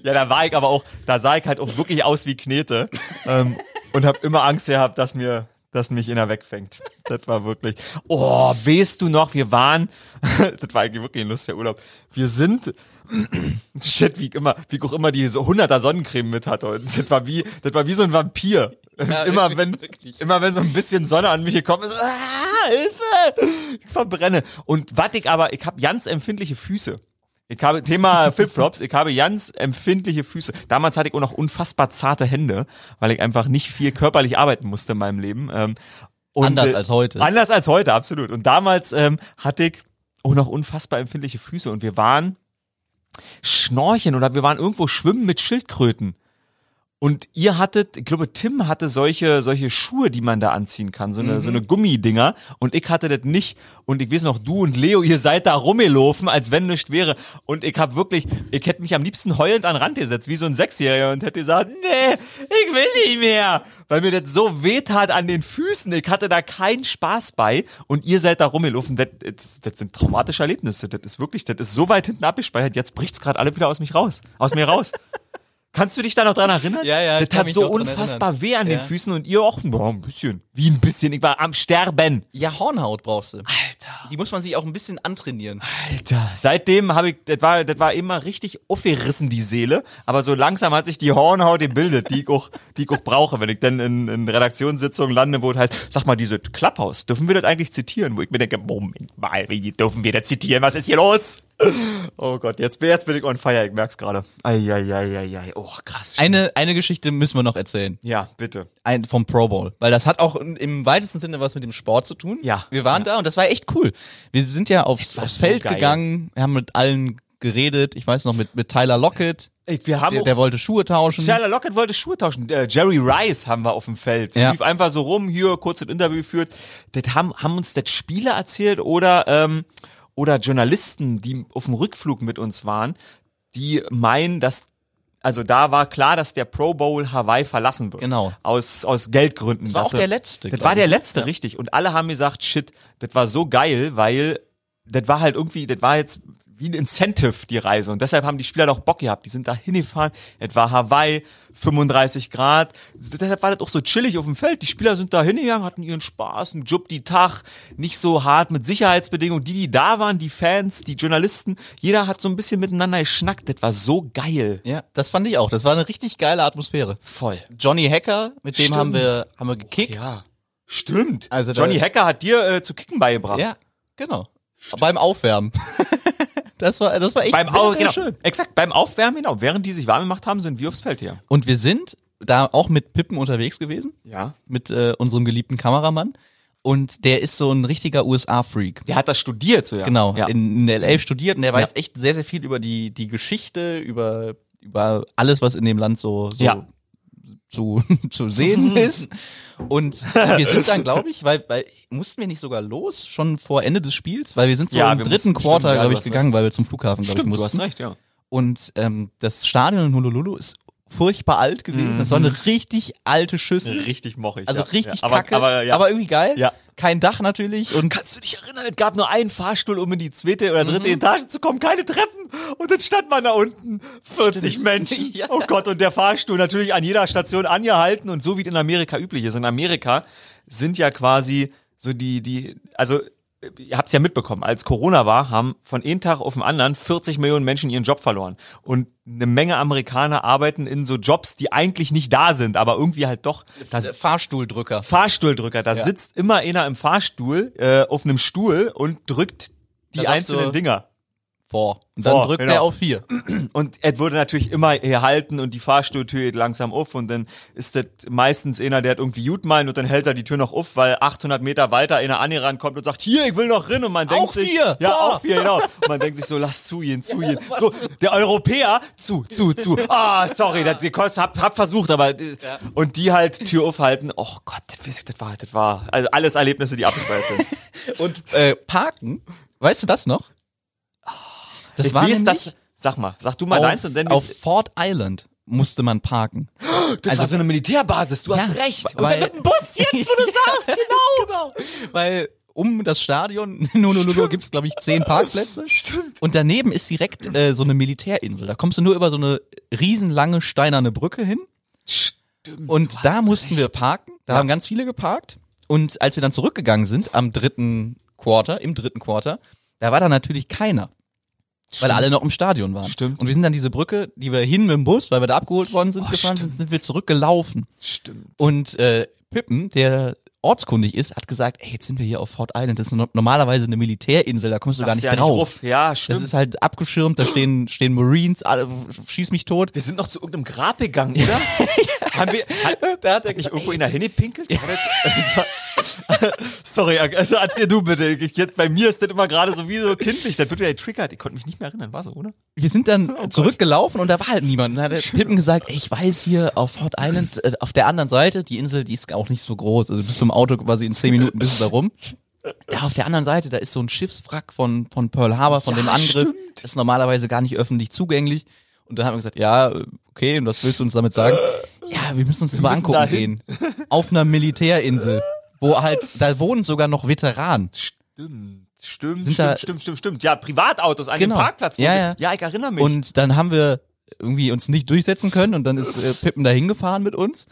Ja, da war ich aber auch, da sah ich halt auch wirklich aus wie Knete ähm, und habe immer Angst gehabt, dass mir, dass mich einer wegfängt. Das war wirklich. Oh, weißt du noch? Wir waren, das war eigentlich wirklich ein lustiger Urlaub. Wir sind, shit, wie immer, wie auch immer die so 100er Sonnencreme mit hatte. Und das war wie, das war wie so ein Vampir. Ja, immer wirklich, wenn, wirklich. immer wenn so ein bisschen Sonne an mich gekommen ist, ah, Hilfe, ich verbrenne. Und was ich aber, ich habe ganz empfindliche Füße. Ich habe Thema Flipflops, ich habe ganz empfindliche Füße. Damals hatte ich auch noch unfassbar zarte Hände, weil ich einfach nicht viel körperlich arbeiten musste in meinem Leben. Ähm, und, Anders äh, als heute. Anders als heute, absolut. Und damals ähm, hatte ich auch noch unfassbar empfindliche Füße und wir waren schnorcheln oder wir waren irgendwo schwimmen mit Schildkröten. Und ihr hattet, ich glaube, Tim hatte solche, solche Schuhe, die man da anziehen kann, so eine, so eine Gummidinger. Und ich hatte das nicht. Und ich weiß noch, du und Leo, ihr seid da rumgelaufen, als wenn nichts wäre. Und ich habe wirklich, ich hätte mich am liebsten heulend an den Rand gesetzt, wie so ein Sechsjähriger und hätte gesagt, nee, ich will nicht mehr. Weil mir das so wehtat an den Füßen. Ich hatte da keinen Spaß bei. Und ihr seid da rumgelaufen. Das, das, das sind traumatische Erlebnisse. Das ist wirklich, das ist so weit hinten abgespeichert. Jetzt bricht's gerade alle wieder aus mich raus. Aus mir raus. Kannst du dich da noch dran erinnern? Ja, ja, Das hat so unfassbar weh an Ja. den Füßen und ihr auch ja, ein bisschen. Wie ein bisschen. Ich war am Sterben. Ja, Hornhaut brauchst du. Alter. Die muss man sich auch ein bisschen antrainieren. Alter. Seitdem habe ich, das war, das war immer richtig aufgerissen, die Seele. Aber so langsam hat sich die Hornhaut gebildet, die ich auch, die ich auch brauche, wenn ich dann in, in Redaktionssitzungen lande, wo es heißt, sag mal, diese Klapphaus, dürfen wir das eigentlich zitieren? Wo ich mir denke, Moment mal, wie dürfen wir das zitieren? Was ist hier los? Oh Gott, jetzt, jetzt bin ich on fire, ich merk's gerade. Eieieiei, oh krass. Eine, eine Geschichte müssen wir noch erzählen. ja, bitte. Ein, vom Pro Bowl. Weil das hat auch im weitesten Sinne was mit dem Sport zu tun. Ja. Wir waren da und das war echt cool. Wir sind ja aufs, aufs so Feld geil. gegangen, wir haben mit allen geredet. Ich weiß noch, mit, mit Tyler Lockett. Ey, wir haben Der, der wollte Schuhe tauschen. Tyler Lockett wollte Schuhe tauschen. Äh, Jerry Rice haben wir auf dem Feld. Ja. Lief einfach so rum, hier kurz ein Interview geführt. Das haben, haben uns das Spieler erzählt oder, ähm, oder Journalisten, die auf dem Rückflug mit uns waren, die meinen, dass also da war klar, dass der Pro Bowl Hawaii verlassen wird. Genau. Aus, aus Geldgründen. Das war auch er- der letzte, Das war der ich. letzte, Ja. richtig. Und alle haben gesagt, shit, das war so geil, weil das war halt irgendwie, das war jetzt, wie ein Incentive, die Reise. Und deshalb haben die Spieler doch Bock gehabt. Die sind da hingefahren. Etwa Hawaii, 35 Grad. Deshalb war das auch so chillig auf dem Feld. Die Spieler sind da hingegangen, hatten ihren Spaß, einen Job die Tag, nicht so hart mit Sicherheitsbedingungen. Die, die da waren, die Fans, die Journalisten, jeder hat so ein bisschen miteinander geschnackt. Das war so geil. Ja, das fand ich auch. Das war eine richtig geile Atmosphäre. Voll. Johnny Hacker, mit dem Stimmt. haben wir, haben wir gekickt. Ja. Stimmt. Also da- Johnny Hacker hat dir äh, zu kicken beigebracht. Ja, genau. Beim Aufwärmen. Das war, das war echt Beim sehr, Au sehr genau, schön. Exakt, beim Aufwärmen, genau. Während die sich warm gemacht haben, sind wir aufs Feld her. Und wir sind da auch mit Pippen unterwegs gewesen, Ja. mit äh, unserem geliebten Kameramann. Und der ist so ein richtiger USA-Freak. Der hat das studiert, so ja. Genau, Ja. in, in LA studiert und der weiß Ja. echt sehr, sehr viel über die, die Geschichte, über, über alles, was in dem Land so, so Ja. Zu, zu sehen ist. Und wir sind dann, glaube ich, weil, weil mussten wir nicht sogar los, schon vor Ende des Spiels, weil wir sind so Ja, im dritten mussten- Quarter, glaube ich, gegangen, weil wir zum Flughafen, glaube ich, Stimmt, du mussten. hast recht, ja. Und ähm, das Stadion in Honolulu ist furchtbar alt gewesen. Das war eine richtig alte Schüssel. Richtig mochig. Also Mhm. richtig ja. aber, kacke, Aber, ja. aber irgendwie geil. Ja. Kein Dach natürlich und Kannst du dich erinnern, es gab nur einen Fahrstuhl, um in die zweite oder Mhm. dritte Etage zu kommen, keine Treppen. Und dann stand man da unten, 40 Menschen. Ja. Oh Gott, und der Fahrstuhl natürlich an jeder Station angehalten und so wie es in Amerika üblich ist. In Amerika sind ja quasi so die, die, also ihr habt es ja mitbekommen, als Corona war, haben von einem Tag auf den anderen 40 Millionen Menschen ihren Job verloren. Und eine Menge Amerikaner arbeiten in so Jobs, die eigentlich nicht da sind, aber irgendwie halt doch. Das Fahrstuhldrücker. Fahrstuhldrücker. Da Ja. sitzt immer einer im Fahrstuhl äh, auf einem Stuhl und drückt die einzelnen du- Dinger. Vor. Und dann Vor, drückt genau. er auf vier. Und er wurde natürlich immer gehalten und die Fahrstuhltür geht langsam auf und dann ist das meistens einer, der hat irgendwie gut meint und dann hält er die Tür noch auf, weil 800 Meter weiter einer an ihn rankommt und sagt, hier, ich will noch rein und man denkt Auch sich, vier, ja, vor. auch vier, genau. Und man denkt sich so, lass zu gehen, zu gehen. So, der Europäer, zu, zu, zu. Ah, sorry, das, ich hab, hab versucht, aber, und die halt Tür aufhalten. Oh Gott, das, weiß ich, das war, das war, also alles Erlebnisse, die abgespeichert sind. Und äh, parken, weißt du das noch? Das Ich war weiß, das, sag mal, sag du mal deins und dann auf Fort Island musste man parken. Das Also- war so eine Militärbasis, du hast Ja, recht. Und weil- dann mit dem Bus jetzt, wo du sagst, genau. Weil um das Stadion in Honolulu gibt es, glaube ich, zehn Parkplätze. Stimmt. Und daneben ist direkt äh, so eine Militärinsel. Da kommst du nur über so eine riesenlange steinerne Brücke hin. Stimmt. Und da hast mussten wir recht. parken. Da haben ganz viele geparkt. Und als wir dann zurückgegangen sind am dritten Quarter, im dritten Quarter, da war da natürlich keiner. Weil alle noch im Stadion waren. Stimmt. Und wir sind dann diese Brücke, die wir hin mit dem Bus, weil wir da abgeholt worden sind, Oh, gefahren stimmt. sind, sind wir zurückgelaufen. Stimmt. Und äh, Pippen, der ortskundig ist, hat gesagt, ey, jetzt sind wir hier auf Fort Island, das ist no normalerweise eine Militärinsel, da kommst du gar Darfst nicht ja drauf. ruf. Ja, das stimmt. ist halt abgeschirmt, da stehen, stehen Marines, alle, schieß mich tot. wir sind noch zu irgendeinem Grab gegangen, oder? Haben wir, hat, Da hat er nicht irgendwo ey, in der das Henne pinkelt? Sorry, also erzähl du bitte. Jetzt, bei mir ist das immer gerade so wie so kindlich. Das wird ja getriggert. Ich konnte mich nicht mehr erinnern. War so, oder? wir sind dann Oh zurückgelaufen und da war halt niemand. Und dann hat der Pippen gesagt, ey, ich weiß hier auf Fort Island, äh, auf der anderen Seite, die Insel, die ist auch nicht so groß, also bist du im Auto quasi in zehn Minuten bist du da rum. Da auf der anderen Seite, da ist so ein Schiffswrack von, von Pearl Harbor, von Ja, dem Angriff. stimmt. Das ist normalerweise gar nicht öffentlich zugänglich. Und dann haben wir gesagt, ja, okay, und was willst du uns damit sagen? Ja, wir müssen uns das mal angucken dahin. gehen. Auf einer Militärinsel, wo halt, da wohnen sogar noch Veteranen. Stimmt. Stimmt, Sind stimmt, da- stimmt, stimmt, stimmt. Ja, Privatautos an Genau. dem Parkplatz. Ja, ja. ja, ich erinnere mich. Und dann haben wir irgendwie uns nicht durchsetzen können und dann ist äh, Pippen da hingefahren mit uns.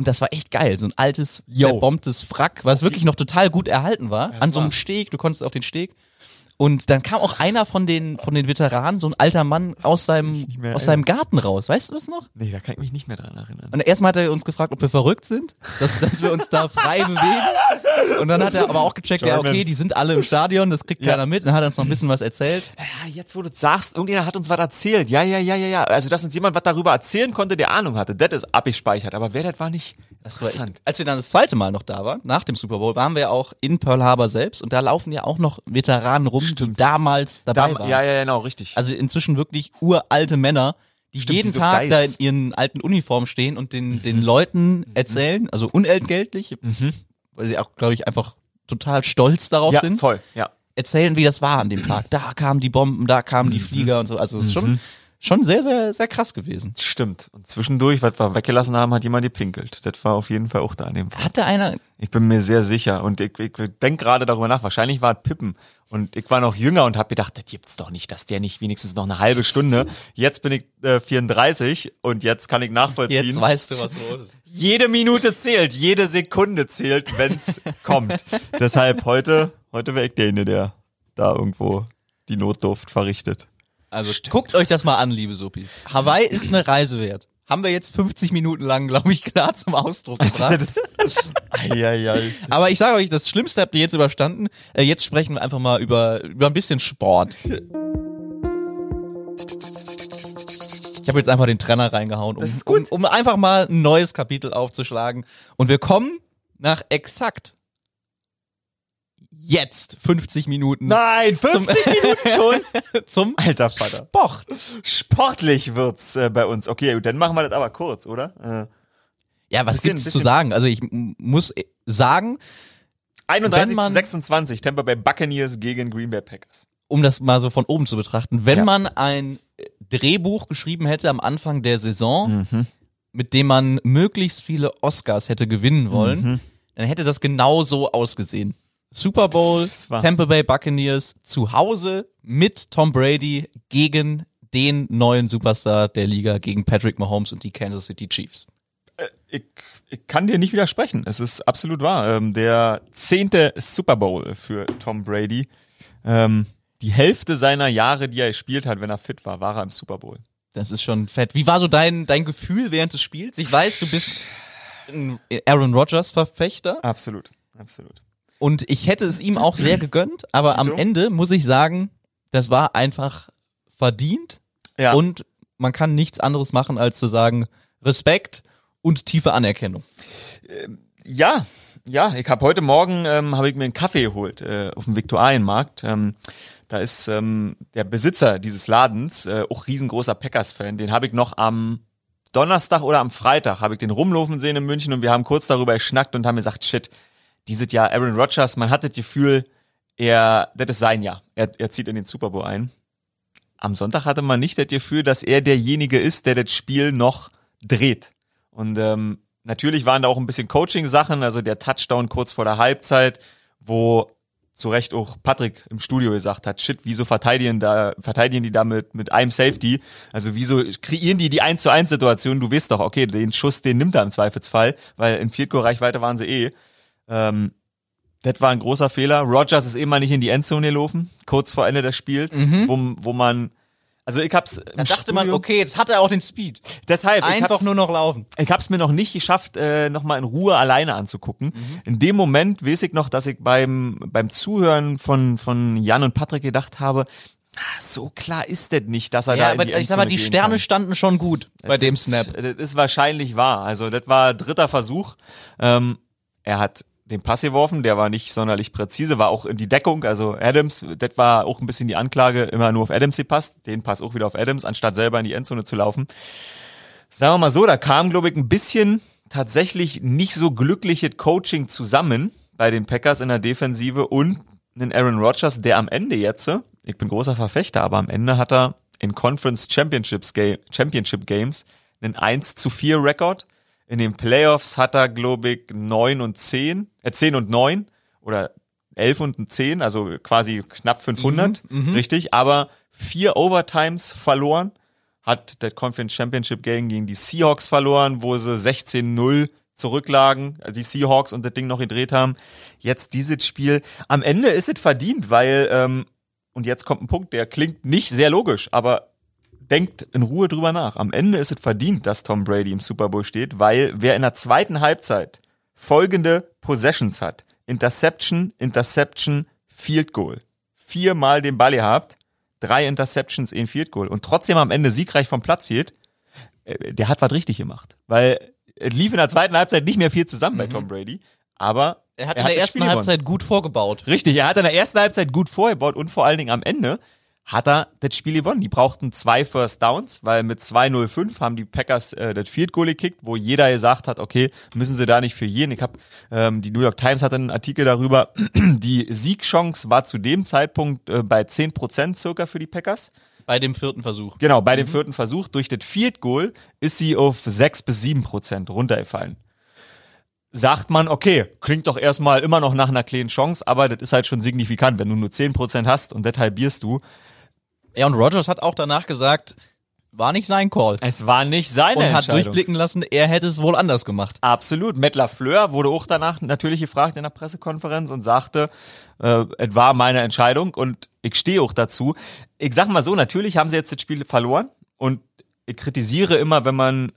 Und das war echt geil. So ein altes, Yo. zerbombtes Wrack, was wirklich noch total gut erhalten war. das An so einem Steg, du konntest auf den Steg. Und dann kam auch einer von den, von den Veteranen, so ein alter Mann aus seinem, aus seinem Garten raus. Weißt du das noch? nee, da kann ich mich nicht mehr dran erinnern. Und erstmal hat er uns gefragt, ob wir verrückt sind, dass, dass wir uns da frei bewegen. Und dann hat er aber auch gecheckt, ja, okay, Germans. die sind alle im Stadion, das kriegt Ja. keiner mit. Dann hat er uns noch ein bisschen was erzählt. Ja, jetzt wo du sagst, irgendjemand hat uns was erzählt. Ja, ja, ja, ja, ja. Also, dass uns jemand was darüber erzählen konnte, der Ahnung hatte, das ist abgespeichert. Aber wer das war nicht. Das war echt, Interessant. als wir dann das zweite Mal noch da waren, nach dem Super Bowl, waren wir auch in Pearl Harbor selbst und da laufen ja auch noch Veteranen rum, die damals dabei Da, waren. ja, ja, genau, richtig. Also inzwischen wirklich uralte Männer, die Stimmt, jeden so Tag da in ihren alten Uniformen stehen und den, den Leuten erzählen, also unentgeltlich, weil sie auch, glaube ich, einfach total stolz darauf ja, sind, voll, ja. erzählen, wie das war an dem Tag. Da kamen die Bomben, da kamen die Flieger und so. Also es ist schon schon sehr, sehr, sehr krass gewesen. Stimmt. Und zwischendurch, was wir weggelassen haben, hat jemand gepinkelt. Das war auf jeden Fall auch da in dem Fall. Hatte einer, Ich bin mir sehr sicher. Und ich, ich denke gerade darüber nach. Wahrscheinlich war es Pippen. Und ich war noch jünger und habe gedacht, das gibt's doch nicht, dass der nicht wenigstens noch eine halbe Stunde. Jetzt bin ich äh, 34 und jetzt kann ich nachvollziehen. jetzt weißt du, was los ist. jede Minute zählt, jede Sekunde zählt, wenn's kommt. Deshalb heute, heute wäre ich derjenige, der da irgendwo die Notdurft verrichtet. Also guckt euch das mal an, liebe Suppis. Hawaii ist eine Reise wert. Haben wir jetzt 50 Minuten lang, glaube ich, klar zum Ausdruck gebracht. Aber ich sage euch, das Schlimmste habt ihr jetzt überstanden. Äh, jetzt sprechen wir einfach mal über, über ein bisschen Sport. Ich habe jetzt einfach den Trenner reingehauen, um, um, um einfach mal ein neues Kapitel aufzuschlagen. Und wir kommen nach exakt jetzt 50 Minuten Nein, 50 Minuten schon? zum Alter Vater. Sport. Sportlich wird's äh, bei uns. Okay, gut, dann machen wir das aber kurz, oder? Äh, Ja, was Bisschen- gibt's zu bisschen- sagen? Also ich muss äh, sagen, 31 Wenn man- zu 26, Tampa Bay Buccaneers gegen Green Bay Packers. um das mal so von oben zu betrachten, wenn Ja. man ein äh, Drehbuch geschrieben hätte am Anfang der Saison, Mhm. mit dem man möglichst viele Oscars hätte gewinnen wollen, Mhm. dann hätte das genau so ausgesehen. Super Bowl, Tampa Bay Buccaneers zu Hause mit Tom Brady gegen den neuen Superstar der Liga, gegen Patrick Mahomes und die Kansas City Chiefs. Ich, ich kann dir nicht widersprechen. Es ist absolut wahr. Ähm, der zehnte Super Bowl für Tom Brady. Ähm, die Hälfte seiner Jahre, die er gespielt hat, wenn er fit war, war er im Super Bowl. Das ist schon fett. Wie war so dein, dein Gefühl während des Spiels? Ich weiß, du bist ein Aaron Rodgers Verfechter. Absolut, absolut. Und ich hätte es ihm auch sehr gegönnt, aber am? Ende muss ich sagen, das war einfach verdient Ja. und man kann nichts anderes machen, als zu sagen, Respekt und tiefe Anerkennung. Ja, ja, ich habe heute Morgen ähm, habe ich mir einen Kaffee geholt äh, auf dem Viktualienmarkt. Ähm, da ist ähm, der Besitzer dieses Ladens äh, auch riesengroßer Packers-Fan. Den habe ich noch am Donnerstag oder am Freitag habe ich den rumlaufen sehen in München und wir haben kurz darüber geschnackt und haben gesagt, shit, dieses Jahr Aaron Rodgers, man hat das Gefühl, er, das ist sein Jahr. Er, er zieht in den Super Bowl ein. Am Sonntag hatte man nicht das Gefühl, dass er derjenige ist, der das Spiel noch dreht. Und ähm, natürlich waren da auch ein bisschen Coaching-Sachen, also der Touchdown kurz vor der Halbzeit, wo zu Recht auch Patrick im Studio gesagt hat, shit, wieso verteidigen da, verteidigen die da mit, mit einem Safety? Also wieso kreieren die die 1 zu 1 Situation? Du weißt doch, okay, den Schuss, den nimmt er im Zweifelsfall, weil in Field Goal Reichweite waren sie eh. Ähm, das war ein großer Fehler. Rogers ist eben mal nicht in die Endzone gelaufen, kurz vor Ende des Spiels, wo, wo man, also ich hab's im Da dachte man, Studio- okay, jetzt hat er auch den Speed. deshalb, ich Einfach hab's, nur noch laufen. ich habe es mir noch nicht geschafft, äh, nochmal in Ruhe alleine anzugucken. In dem Moment weiß ich noch, dass ich beim, beim Zuhören von, von Jan und Patrick gedacht habe, ah, so klar ist das nicht, dass er da Ja, in aber die ich sag mal, die Sterne kann. standen schon gut bei dem Das- Snap. Das ist wahrscheinlich wahr. Also das war dritter Versuch. Ähm, er hat den Pass geworfen, der war nicht sonderlich präzise, war auch in die Deckung, also Adams, das war auch ein bisschen die Anklage, immer nur auf Adams gepasst, den Pass auch wieder auf Adams, anstatt selber in die Endzone zu laufen. Sagen wir mal so, da kam, glaube ich, ein bisschen tatsächlich nicht so glückliches Coaching zusammen bei den Packers in der Defensive und einen Aaron Rodgers, der am Ende jetzt, ich bin großer Verfechter, aber am Ende hat er in Conference Championships Championship Games einen 1 zu 4 Rekord. In den Playoffs hat er, glaube ich, 9 und 10, äh 10 und 9 oder 11 und 10, also quasi knapp 500, richtig, aber vier Overtimes verloren, hat der Conference Championship Game gegen die Seahawks verloren, wo sie 16-0 zurücklagen, also die Seahawks und das Ding noch gedreht haben. Jetzt dieses Spiel. Am Ende ist es verdient, weil, ähm, und jetzt kommt ein Punkt, der klingt nicht sehr logisch, aber denkt in Ruhe drüber nach. Am Ende ist es verdient, dass Tom Brady im Super Bowl steht, weil wer in der zweiten Halbzeit folgende Possessions hat, Interception, Interception, Field Goal, viermal den Ball gehabt, drei Interceptions, ein Field Goal und trotzdem am Ende siegreich vom Platz geht, äh, der hat was richtig gemacht. Weil es lief in der zweiten Halbzeit nicht mehr viel zusammen bei Tom Brady, aber Er hat in der ersten. Halbzeit gut vorgebaut. Richtig, er hat in der ersten Halbzeit gut vorgebaut und vor allen Dingen am Ende hat er das Spiel gewonnen. Die brauchten zwei First Downs, weil mit 2-0-5 haben die Packers äh, das Field Goal gekickt, wo jeder gesagt hat, okay, müssen sie da nicht für jeden. Ich habe ähm, die New York Times hatte einen Artikel darüber, die Siegchance war zu dem Zeitpunkt äh, bei 10% circa für die Packers. Bei dem vierten Versuch. Genau, bei dem vierten Versuch durch das Field Goal ist sie auf sechs bis sieben Prozent runtergefallen. Sagt man, okay, klingt doch erstmal immer noch nach einer kleinen Chance, aber das ist halt schon signifikant, wenn du nur zehn Prozent hast und das halbierst du. Ja, und Rogers hat auch danach gesagt, war nicht sein Call. Es war nicht seine Und hat durchblicken lassen, er hätte es wohl anders gemacht. Absolut. Matt LaFleur wurde auch danach natürlich gefragt in der Pressekonferenz und sagte, äh, es war meine Entscheidung und ich stehe auch dazu. Ich sag mal so, natürlich haben sie jetzt das Spiel verloren und ich kritisiere immer, wenn man,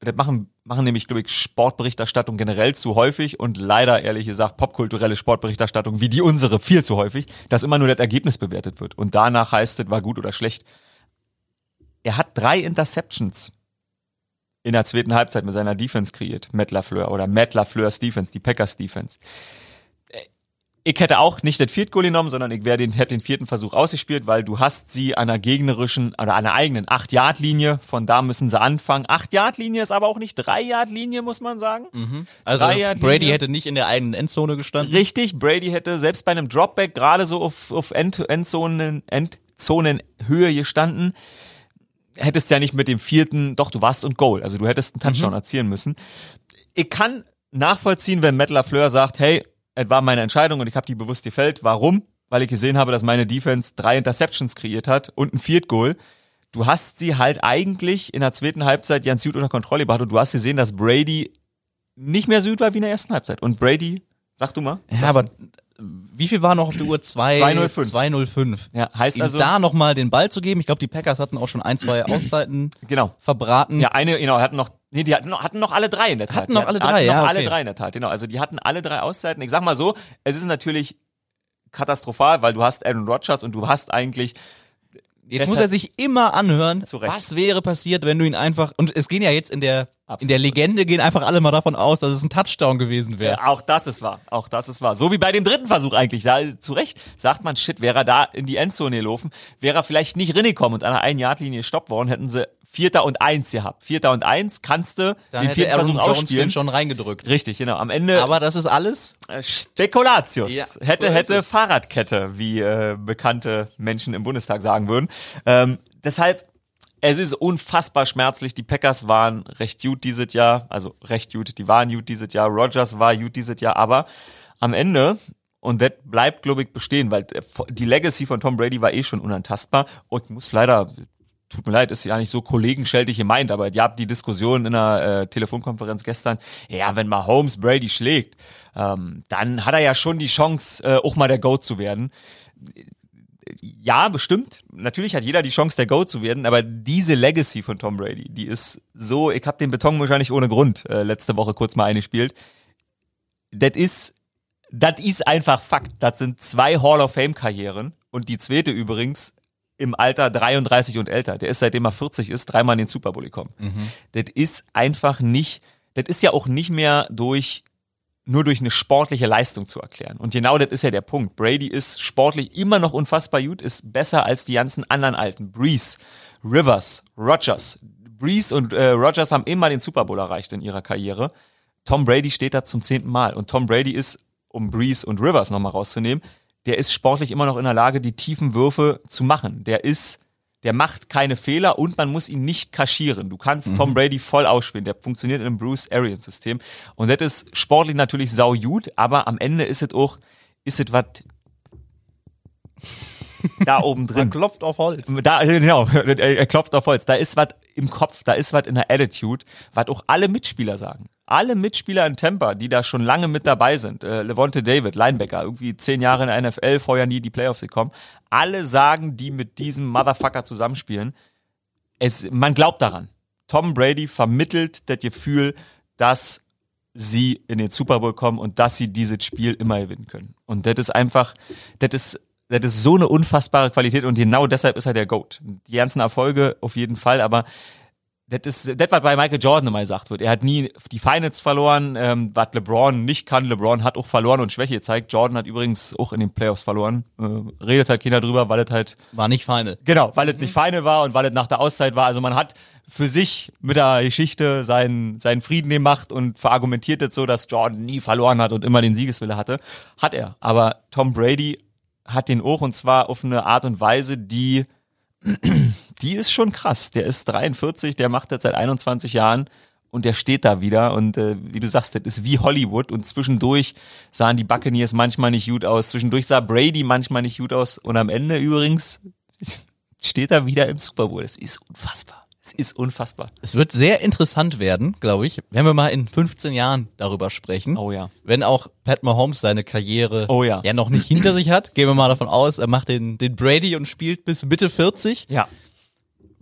das machen, machen nämlich, glaube ich, Sportberichterstattung generell zu häufig und leider, ehrlich gesagt, popkulturelle Sportberichterstattung wie die unsere viel zu häufig, dass immer nur das Ergebnis bewertet wird und danach heißt es, war gut oder schlecht. Er hat drei Interceptions in der zweiten Halbzeit mit seiner Defense kreiert, Matt LaFleur oder Matt LaFleurs Defense, die Packers Defense. Ich hätte auch nicht das Field Goal genommen, sondern ich wäre den, hätte den vierten Versuch ausgespielt, weil du hast sie an einer gegnerischen oder an einer eigenen 8-Yard-Linie. Von da müssen sie anfangen. 8-Yard-Linie ist aber auch nicht 3-Yard-Linie, muss man sagen. Also Dreier-Linie. Brady hätte nicht in der eigenen Endzone gestanden. Richtig, Brady hätte selbst bei einem Dropback gerade so auf, auf End, Endzonen, Endzonenhöhe gestanden. Hättest ja nicht mit dem vierten, doch, du warst und Goal. Also du hättest einen Touchdown erzielen müssen. Ich kann nachvollziehen, wenn Matt LaFleur sagt, hey, es war meine Entscheidung und ich habe die bewusst gefällt. Warum? Weil ich gesehen habe, dass meine Defense drei Interceptions kreiert hat und ein Field Goal. Du hast sie halt eigentlich in der zweiten Halbzeit ganz gut unter Kontrolle gebracht und du hast gesehen, dass Brady nicht mehr gut war wie in der ersten Halbzeit. Und Brady, sag du mal. Ja, aber wie viel war noch auf der Uhr? 2, 2:05. 205. Ja, heißt Ihm also, da nochmal den Ball zu geben. Ich glaube, die Packers hatten auch schon ein, zwei Auszeiten genau. verbraten. Ja, eine, genau, hatten noch, nee, die hatten noch, hatten noch alle drei in der Tat. Hatten Die noch alle hatten drei, noch ja, alle okay. drei in der Tat, genau. Also die hatten alle drei Auszeiten. Ich sag mal so, es ist natürlich katastrophal, weil du hast Aaron Rodgers und du hast eigentlich, Jetzt Deshalb- muss er sich immer anhören, Zu Recht. was wäre passiert, wenn du ihn einfach, und es gehen ja jetzt in der, Absolut. in der Legende gehen einfach alle mal davon aus, dass es ein Touchdown gewesen wäre. ja, auch das ist wahr, auch das ist wahr. So wie bei dem dritten Versuch eigentlich, da zu Recht sagt man, shit, wäre er da in die Endzone gelaufen, wäre er vielleicht nicht reingekommen und an einer Ein-Yard-Linie gestoppt worden, hätten sie Vierter und Eins gehabt. Vierter und Eins kannst du Da den vierten Aaron Versuch Jones ausspielen. den schon reingedrückt. Richtig, genau. Am Ende Aber das ist alles. Äh, Spekulatius. Ja, hätte, so hätte. Fahrradkette, wie äh, bekannte Menschen im Bundestag sagen würden. Ähm, deshalb, es ist unfassbar schmerzlich. Die Packers waren recht gut dieses Jahr, also recht gut, die waren gut dieses Jahr. Rogers war gut dieses Jahr, aber am Ende, und das bleibt, glaube ich, bestehen, weil äh, die Legacy von Tom Brady war eh schon unantastbar. Und ich muss leider tut mir leid, ist ja nicht so kollegenschältig gemeint, aber ihr habt die Diskussion in einer äh, Telefonkonferenz gestern, ja, wenn mal Holmes Brady schlägt, ähm, dann hat er ja schon die Chance, äh, auch mal der Goat zu werden. Ja, bestimmt. Natürlich hat jeder die Chance, der Goat zu werden, aber diese Legacy von Tom Brady, die ist so, ich habe den Beton wahrscheinlich ohne Grund äh, letzte Woche kurz mal eingespielt. Das ist, das ist einfach Fakt. Das sind zwei Hall of Fame Karrieren und die zweite übrigens im Alter 33 und älter. Der ist seitdem er 40 ist, dreimal in den Super Bowl gekommen. Das ist einfach nicht, das ist ja auch nicht mehr durch nur durch eine sportliche Leistung zu erklären. Und genau das ist ja der Punkt. Brady ist sportlich immer noch unfassbar gut, ist besser als die ganzen anderen Alten. Breeze, Rivers, Rogers. Breeze und äh, Rogers haben immer den Super Bowl erreicht in ihrer Karriere. Tom Brady steht da zum zehnten Mal. Und Tom Brady ist, um Breeze und Rivers nochmal rauszunehmen, der ist sportlich immer noch in der Lage, die tiefen Würfe zu machen. Der ist, der macht keine Fehler und man muss ihn nicht kaschieren. Du kannst Tom Brady voll ausspielen. Der funktioniert in einem Bruce Arians System. Und das ist sportlich natürlich sau gut, aber am Ende ist es auch, ist es was da oben drin. Man klopft auf Holz. Da, genau, er er klopft auf Holz. Da ist was im Kopf, da ist was in der Attitude, was auch alle Mitspieler sagen. Alle Mitspieler in Tampa, die da schon lange mit dabei sind, äh, Levante David, Linebacker, irgendwie zehn Jahre in der NFL, vorher nie die Playoffs gekommen, alle sagen, die mit diesem Motherfucker zusammenspielen, es, man glaubt daran. Tom Brady vermittelt das Gefühl, dass sie in den Super Bowl kommen und dass sie dieses Spiel immer gewinnen können. Und das ist einfach, das ist, das ist so eine unfassbare Qualität und genau deshalb ist er der GOAT. Die ganzen Erfolge auf jeden Fall, aber das ist das, was bei Michael Jordan immer gesagt wird. Er hat nie die Finals verloren, ähm, was LeBron nicht kann. LeBron hat auch verloren und Schwäche gezeigt. Jordan hat übrigens auch in den Playoffs verloren. Äh, redet halt keiner drüber, weil es halt War nicht feine. Genau, weil es nicht Final war und weil es nach der Auszeit war. Also man hat für sich mit der Geschichte seinen, seinen Frieden gemacht und verargumentiert es so, dass Jordan nie verloren hat und immer den Siegeswille hatte. Hat er. Aber Tom Brady hat den auch und zwar auf eine Art und Weise, die die ist schon krass. Der ist 43, der macht das seit 21 Jahren und der steht da wieder und äh, wie du sagst, das ist wie Hollywood und zwischendurch sahen die Buccaneers manchmal nicht gut aus, zwischendurch sah Brady manchmal nicht gut aus und am Ende übrigens steht er wieder im Super Bowl. Das ist unfassbar. Es ist unfassbar. Es wird sehr interessant werden, glaube ich, wenn wir mal in 15 Jahren darüber sprechen. Oh ja. Wenn auch Pat Mahomes seine Karriere Oh ja. ja noch nicht hinter sich hat. Gehen wir mal davon aus, er macht den, den Brady und spielt bis Mitte 40. Ja,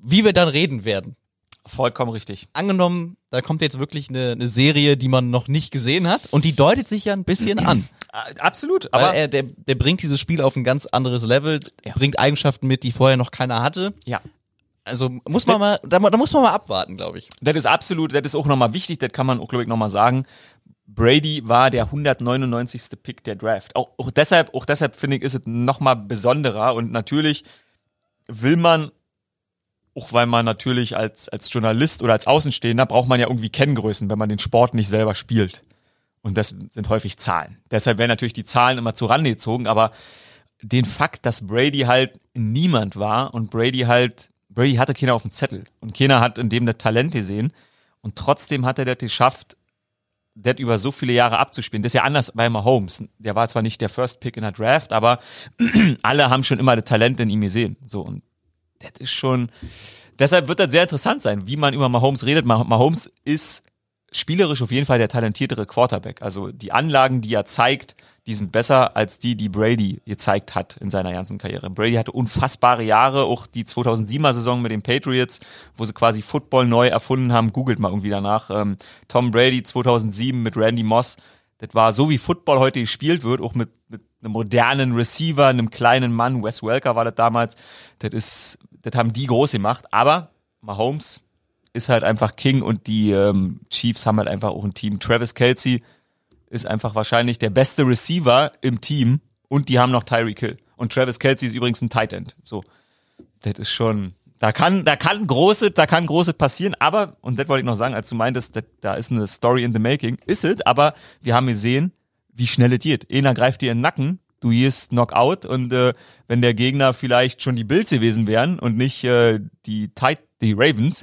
Wie wir dann reden werden. vollkommen richtig. Angenommen, da kommt jetzt wirklich eine, eine Serie, die man noch nicht gesehen hat und die deutet sich ja ein bisschen an. Äh, Absolut, Weil aber er, der, der bringt dieses Spiel auf ein ganz anderes Level, Ja. bringt Eigenschaften mit, die vorher noch keiner hatte. ja. Also muss man mal, da, da muss man mal abwarten, glaube ich. Das ist absolut, das ist auch nochmal wichtig, das kann man auch, glaube ich, nochmal sagen. Brady war der 199. Pick der Draft. Auch, auch deshalb, auch deshalb finde ich, ist es nochmal besonderer und natürlich will man, auch weil man natürlich als, als Journalist oder als Außenstehender braucht man ja irgendwie Kenngrößen, wenn man den Sport nicht selber spielt. Und das sind häufig Zahlen. Deshalb werden natürlich die Zahlen immer zu Rande gezogen, aber den Fakt, dass Brady halt niemand war und Brady halt, Brady hatte keiner auf dem Zettel und keiner hat in dem das Talent gesehen und trotzdem hat er das geschafft, das über so viele Jahre abzuspielen. Das ist ja anders bei Mahomes. Der war zwar nicht der First Pick in der Draft, aber alle haben schon immer das Talent in ihm gesehen. So und das ist schon, deshalb wird das sehr interessant sein, wie man über Mahomes redet. Mah- Mahomes ist spielerisch auf jeden Fall der talentiertere Quarterback. Also die Anlagen, die er zeigt, die sind besser als die, die Brady gezeigt hat in seiner ganzen Karriere. Brady hatte unfassbare Jahre, auch die 2007er Saison mit den Patriots, wo sie quasi Football neu erfunden haben. Googelt mal irgendwie danach. Ähm, Tom Brady 2007 mit Randy Moss. Das war so, wie Football heute gespielt wird, auch mit, mit einem modernen Receiver, einem kleinen Mann. Wes Welker war das damals. Das ist, das haben die groß gemacht. Aber Mahomes ist halt einfach King und die ähm, Chiefs haben halt einfach auch ein Team. Travis Kelsey ist einfach wahrscheinlich der beste Receiver im Team und die haben noch Tyreek Hill. Und Travis Kelsey ist übrigens ein Tight End. So, das ist schon, da kann, da kann große, da kann große passieren, aber, und das wollte ich noch sagen, als du meintest, das, da ist eine Story in the making, ist es, aber wir haben gesehen, wie schnell es geht. Einer greift dir in den Nacken, du gehst Knockout und äh, wenn der Gegner vielleicht schon die Bills gewesen wären und nicht äh, die Tight, die Ravens,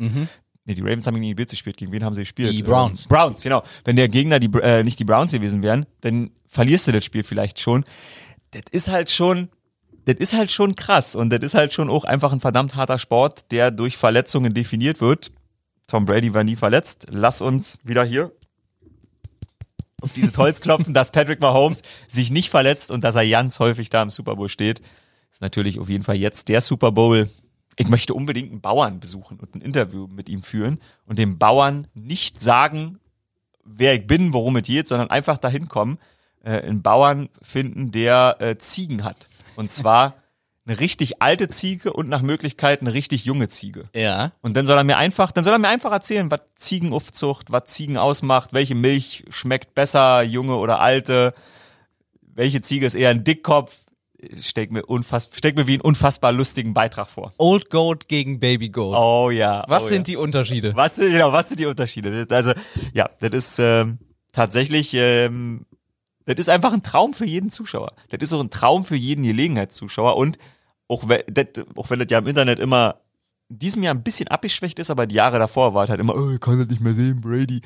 Nee, die Ravens haben gegen die Bills gespielt. Gegen wen haben sie gespielt? Die Browns. Ähm, Browns, genau. Wenn der Gegner die, äh, nicht die Browns gewesen wären, dann verlierst du das Spiel vielleicht schon. Das ist halt schon, das ist halt schon krass und das ist halt schon auch einfach ein verdammt harter Sport, der durch Verletzungen definiert wird. Tom Brady war nie verletzt. Lass uns wieder hier auf dieses Holz klopfen, dass Patrick Mahomes sich nicht verletzt und dass er ganz häufig da im Super Bowl steht. Ist natürlich auf jeden Fall jetzt der Super Bowl. Ich möchte unbedingt einen Bauern besuchen und ein Interview mit ihm führen und dem Bauern nicht sagen, wer ich bin, worum es geht, sondern einfach dahin kommen, äh, einen Bauern finden, der äh, Ziegen hat. Und zwar eine richtig alte Ziege und nach Möglichkeit eine richtig junge Ziege. Ja. Und dann soll er mir einfach, dann soll er mir einfach erzählen, was Ziegenaufzucht, was Ziegen ausmacht, welche Milch schmeckt besser, junge oder alte, welche Ziege ist eher ein Dickkopf. Steck mir unfass, steck mir wie einen unfassbar lustigen Beitrag vor. Old Goat gegen Baby Goat. Oh ja. Was oh sind ja. die Unterschiede? Was sind, genau, was sind die Unterschiede? Also, ja, das ist ähm, tatsächlich, ähm, das ist einfach ein Traum für jeden Zuschauer. Das ist auch ein Traum für jeden Gelegenheitszuschauer und auch wenn, das, auch wenn das ja im Internet immer in diesem Jahr ein bisschen abgeschwächt ist, aber die Jahre davor war es halt immer, oh, ich kann das nicht mehr sehen, Brady.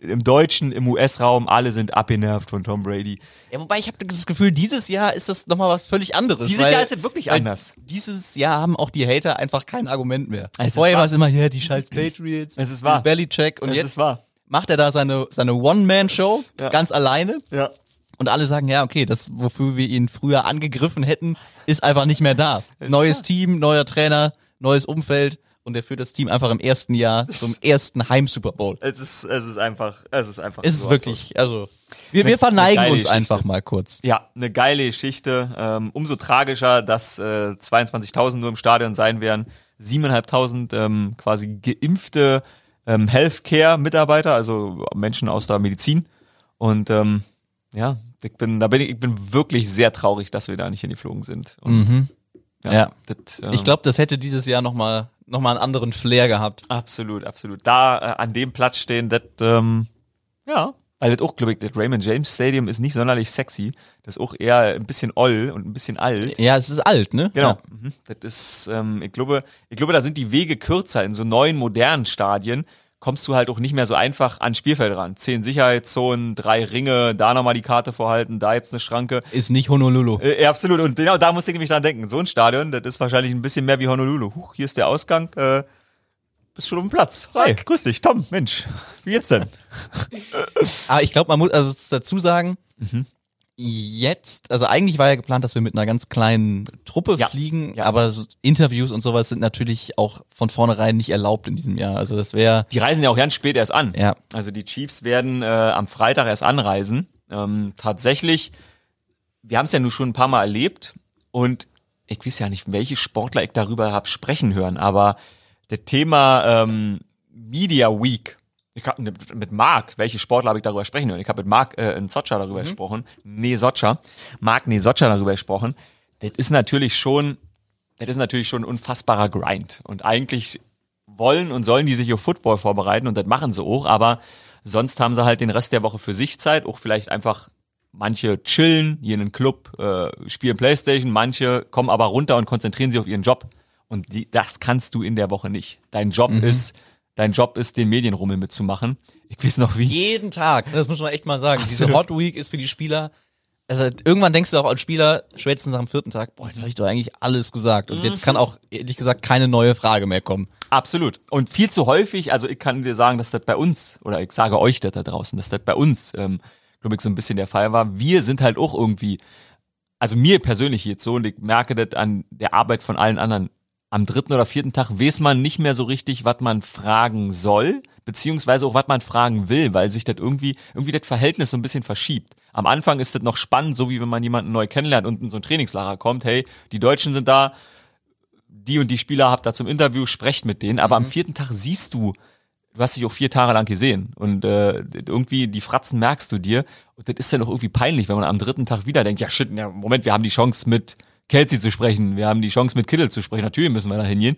Im Deutschen, im US-Raum, alle sind abgenervt von Tom Brady. Ja, wobei ich habe das Gefühl, dieses Jahr ist das nochmal was völlig anderes. Dieses weil- Jahr ist es wirklich anders. Dieses Jahr haben auch die Hater einfach kein Argument mehr. Es Vorher war es immer, ja, die scheiß Patriots, Es ist wahr. Bellycheck und Es jetzt ist wahr. macht er da seine, seine One-Man-Show Ja. ganz alleine Ja. und alle sagen, ja, okay, das, wofür wir ihn früher angegriffen hätten, ist einfach nicht mehr da. Neues Team, neuer Trainer, neues Umfeld und er führt das Team einfach im ersten Jahr zum ersten Heim-Super Bowl. Es ist, es ist einfach, es ist einfach. Es ist wirklich, also, wir, wir verneigen uns einfach Geschichte. mal kurz. Ja, eine geile Geschichte. Ähm, umso tragischer, dass äh, 22.000 nur im Stadion sein werden. 7.500 ähm, quasi geimpfte ähm, Healthcare-Mitarbeiter, also Menschen aus der Medizin. Und ähm, ja, ich bin, da bin ich, ich bin wirklich sehr traurig, dass wir da nicht hingeflogen sind. Und, Mhm. Ja. Das, ähm, Ich glaube, das hätte dieses Jahr nochmal noch mal einen anderen Flair gehabt. absolut, absolut. Da äh, an dem Platz stehen, das ähm, ja, Weil das auch, glaube ich, das Raymond James Stadium ist nicht sonderlich sexy. Das ist auch eher ein bisschen oll und ein bisschen alt. Ja, es ist alt, ne? Genau. Ja. Mhm. Das ist, ähm, ich glaube, ich glaube, da sind die Wege kürzer in so neuen, modernen Stadien. Kommst du halt auch nicht mehr so einfach ans Spielfeld ran. Zehn Sicherheitszonen, drei Ringe, da nochmal die Karte vorhalten, da gibt's eine Schranke. Ist nicht Honolulu. Äh, ja, absolut. Und genau da musste ich nämlich dran denken. So ein Stadion, das ist wahrscheinlich ein bisschen mehr wie Honolulu. Huch, hier ist der Ausgang. Äh, bist schon auf dem Platz. Hi, grüß dich, Tom. Mensch, wie geht's denn? Aber ich glaube, man muss also dazu sagen, jetzt, also eigentlich war ja geplant, dass wir mit einer ganz kleinen Truppe Ja, fliegen, ja. aber so Interviews und sowas sind natürlich auch von vornherein nicht erlaubt in diesem Jahr. Also das wäre, Die reisen ja auch ganz spät erst an. ja, Also die Chiefs werden äh, am Freitag erst anreisen. Ähm, tatsächlich, wir haben es ja nun schon ein paar Mal erlebt und ich weiß ja nicht, welche Sportler ich darüber habe sprechen hören, aber das Thema ähm, Media Week, ich habe mit, Marc, welche Sportler habe ich darüber sprechen hören? Ich habe mit Marc äh, in Socha darüber gesprochen, nee Socha, Marc nee Socha darüber gesprochen. Das ist natürlich schon, das ist natürlich schon ein unfassbarer Grind und eigentlich wollen und sollen die sich auf Football vorbereiten und das machen sie auch, aber sonst haben sie halt den Rest der Woche für sich Zeit, auch vielleicht einfach manche chillen, hier in einen Club, äh, spielen Playstation, manche kommen aber runter und konzentrieren sich auf ihren Job. Und die, das kannst du in der Woche nicht. Dein Job ist, dein Job ist, den Medienrummel mitzumachen. Ich weiß noch wie. jeden Tag, das muss man echt mal sagen. Diese Absolut. Hot Week ist für die Spieler, also irgendwann denkst du auch als Spieler, spätestens nach dem vierten Tag, boah, jetzt habe ich doch eigentlich alles gesagt. Und jetzt kann auch, ehrlich gesagt, keine neue Frage mehr kommen. Absolut. Und viel zu häufig, also ich kann dir sagen, dass das bei uns, oder ich sage euch das da draußen, dass das bei uns, ähm, glaube ich, so ein bisschen der Fall war. Wir sind halt auch irgendwie, also mir persönlich jetzt so, und ich merke das an der Arbeit von allen anderen. Am dritten oder vierten Tag weiß man nicht mehr so richtig, was man fragen soll, beziehungsweise auch, was man fragen will, weil sich das irgendwie, irgendwie das Verhältnis so ein bisschen verschiebt. Am Anfang ist das noch spannend, so wie wenn man jemanden neu kennenlernt und in so ein Trainingslager kommt, hey, die Deutschen sind da, die und die Spieler habt da zum Interview, sprecht mit denen, aber am vierten Tag siehst du, du hast dich auch vier Tage lang gesehen und äh, irgendwie die Fratzen merkst du dir und das ist ja doch irgendwie peinlich, wenn man am dritten Tag wieder denkt, ja shit, ja, Moment, wir haben die Chance mit Kelsey zu sprechen, wir haben die Chance mit Kittel zu sprechen, natürlich müssen wir da hingehen,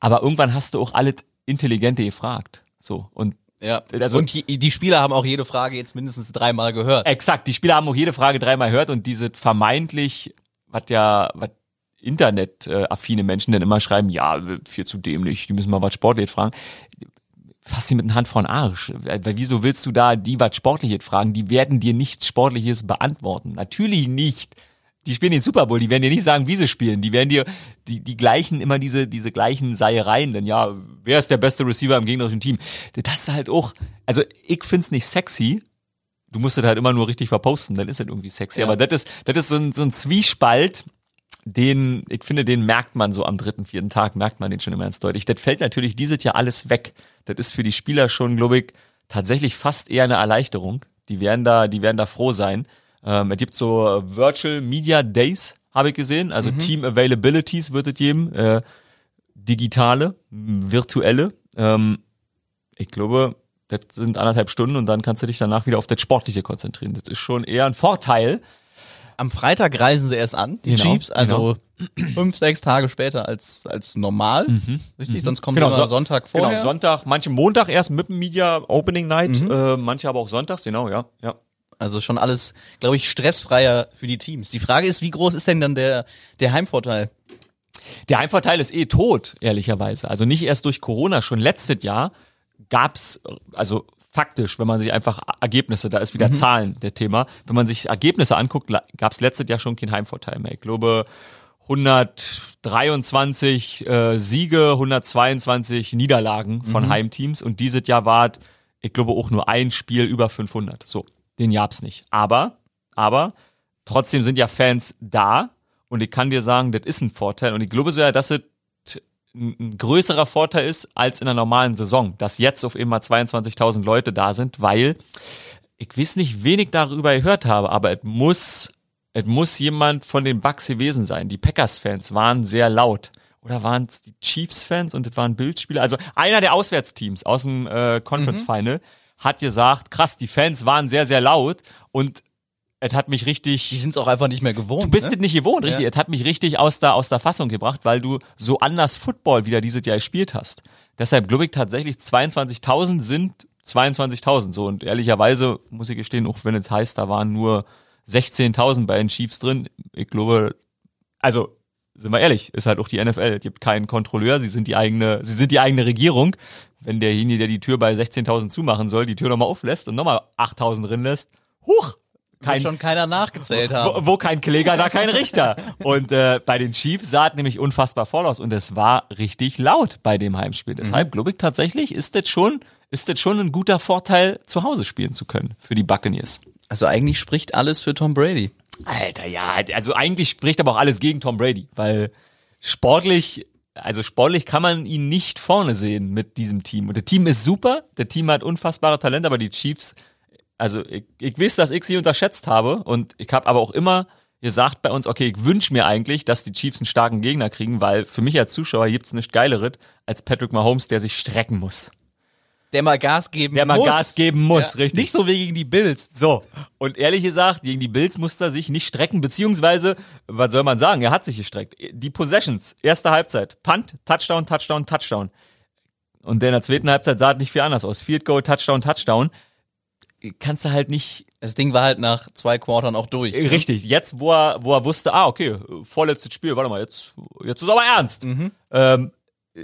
aber irgendwann hast du auch alles Intelligente gefragt, so und Ja. Also- und die, die Spieler haben auch jede Frage jetzt mindestens dreimal gehört. Exakt, die Spieler haben auch jede Frage dreimal gehört und diese vermeintlich, was ja, was Internet-affine Menschen dann immer schreiben, ja, viel zu dämlich, die müssen mal was Sportliches fragen. Fass sie mit einer Hand vor den Arsch. Weil wieso willst du da die was Sportliches fragen? Die werden dir nichts Sportliches beantworten. Natürlich nicht. Die spielen den Super Bowl, die werden dir nicht sagen, wie sie spielen. Die werden dir die, die gleichen, immer diese, diese gleichen Seiereien, denn ja, wer ist der beste Receiver im gegnerischen Team? Das ist halt auch, also ich find's nicht sexy, du musst das halt immer nur richtig verposten, dann ist das irgendwie sexy. Ja. Aber das ist, das ist so ein, so ein Zwiespalt, den, ich finde, den merkt man so am dritten, vierten Tag, merkt man den schon immer ganz deutlich. Das fällt natürlich dieses Jahr alles weg. Das ist für die Spieler schon, glaube ich, tatsächlich fast eher eine Erleichterung. Die werden da, die werden da froh sein. Ähm, es gibt so äh, Virtual Media Days, habe ich gesehen. Also Team Availabilities wird es geben. Äh, digitale, virtuelle. Ähm, ich glaube, das sind anderthalb Stunden und dann kannst du dich danach wieder auf das Sportliche konzentrieren. Das ist schon eher ein Vorteil. Am Freitag reisen sie erst an, die Genau, Chiefs, also fünf, sechs Tage später als, als normal. Richtig? Sonst kommt Genau, so- Sonntag vorher. Genau, Sonntag, manche Montag erst mit dem Media Opening Night, äh, manche aber auch sonntags, genau, ja. ja. Also schon alles, glaube ich, stressfreier für die Teams. Die Frage ist, wie groß ist denn dann der, der Heimvorteil? Der Heimvorteil ist eh tot, ehrlicherweise. Also nicht erst durch Corona, schon letztes Jahr gab's also faktisch, wenn man sich einfach Ergebnisse, da ist wieder Zahlen der Thema, wenn man sich Ergebnisse anguckt, gab's letztes Jahr schon keinen Heimvorteil mehr. Ich glaube, 123 äh, Siege, 122 Niederlagen von Heimteams und dieses Jahr war ich glaube, auch nur ein Spiel über 500. So, den gab's nicht. Aber, aber, trotzdem sind ja Fans da und ich kann dir sagen, das ist ein Vorteil und ich glaube sogar, dass es ein größerer Vorteil ist als in einer normalen Saison, dass jetzt auf einmal 22.000 Leute da sind, weil ich weiß nicht, wen ich darüber gehört habe, aber es muss, es muss jemand von den Bucks gewesen sein. Die Packers-Fans waren sehr laut. Oder waren es die Chiefs-Fans und es waren Bildspieler? Also einer der Auswärtsteams aus dem äh, Conference Final hat gesagt, krass, die Fans waren sehr, sehr laut und es hat mich richtig. Die sind es auch einfach nicht mehr gewohnt. Du bist ne? es nicht gewohnt, richtig. Ja. Es hat mich richtig aus der, aus der Fassung gebracht, weil du so anders Football wieder dieses Jahr gespielt hast. Deshalb glaube ich tatsächlich, 22.000 sind 22.000 so und ehrlicherweise muss ich gestehen, auch wenn es heißt, da waren nur 16.000 bei den Chiefs drin, ich glaube, also sind wir ehrlich, ist halt auch die NFL. Es gibt keinen Kontrolleur, sie sind die eigene, sie sind die eigene Regierung. Wenn derjenige, der die Tür bei 16.000 zumachen soll, die Tür nochmal auflässt und nochmal 8.000 drin lässt, huch, kein, schon keiner nachgezählt haben. Wo, wo kein Kläger, da kein Richter. Und äh, bei den Chiefs sah es nämlich unfassbar voll aus und es war richtig laut bei dem Heimspiel. Deshalb mhm. glaube ich tatsächlich, ist das schon, ist das schon ein guter Vorteil, zu Hause spielen zu können für die Buccaneers. Also eigentlich spricht alles für Tom Brady. Alter, ja, also eigentlich spricht aber auch alles gegen Tom Brady, weil sportlich, also sportlich kann man ihn nicht vorne sehen mit diesem Team. Und das Team ist super, der Team hat unfassbare Talente, aber die Chiefs, also ich, ich weiß, dass ich sie unterschätzt habe und ich habe aber auch immer gesagt bei uns, okay, ich wünsche mir eigentlich, dass die Chiefs einen starken Gegner kriegen, weil für mich als Zuschauer gibt's nicht geileres als Patrick Mahomes, der sich strecken muss. Der mal Gas geben muss. Der mal muss. Gas geben muss, ja, richtig. Nicht so wie gegen die Bills. So. Und ehrlich gesagt, gegen die Bills musste er sich nicht strecken, beziehungsweise, was soll man sagen, er hat sich gestreckt. Die Possessions, erste Halbzeit, Punt, Touchdown, Touchdown, Touchdown. Und in der zweiten Halbzeit sah es nicht viel anders aus. Field Goal, Touchdown, Touchdown. Kannst du halt nicht. Das Ding war halt nach zwei Quartern auch durch. Ne? Richtig. Jetzt, wo er, wo er wusste, ah, okay, vorletztes Spiel, warte mal, jetzt, jetzt ist aber ernst. Mhm. Ähm,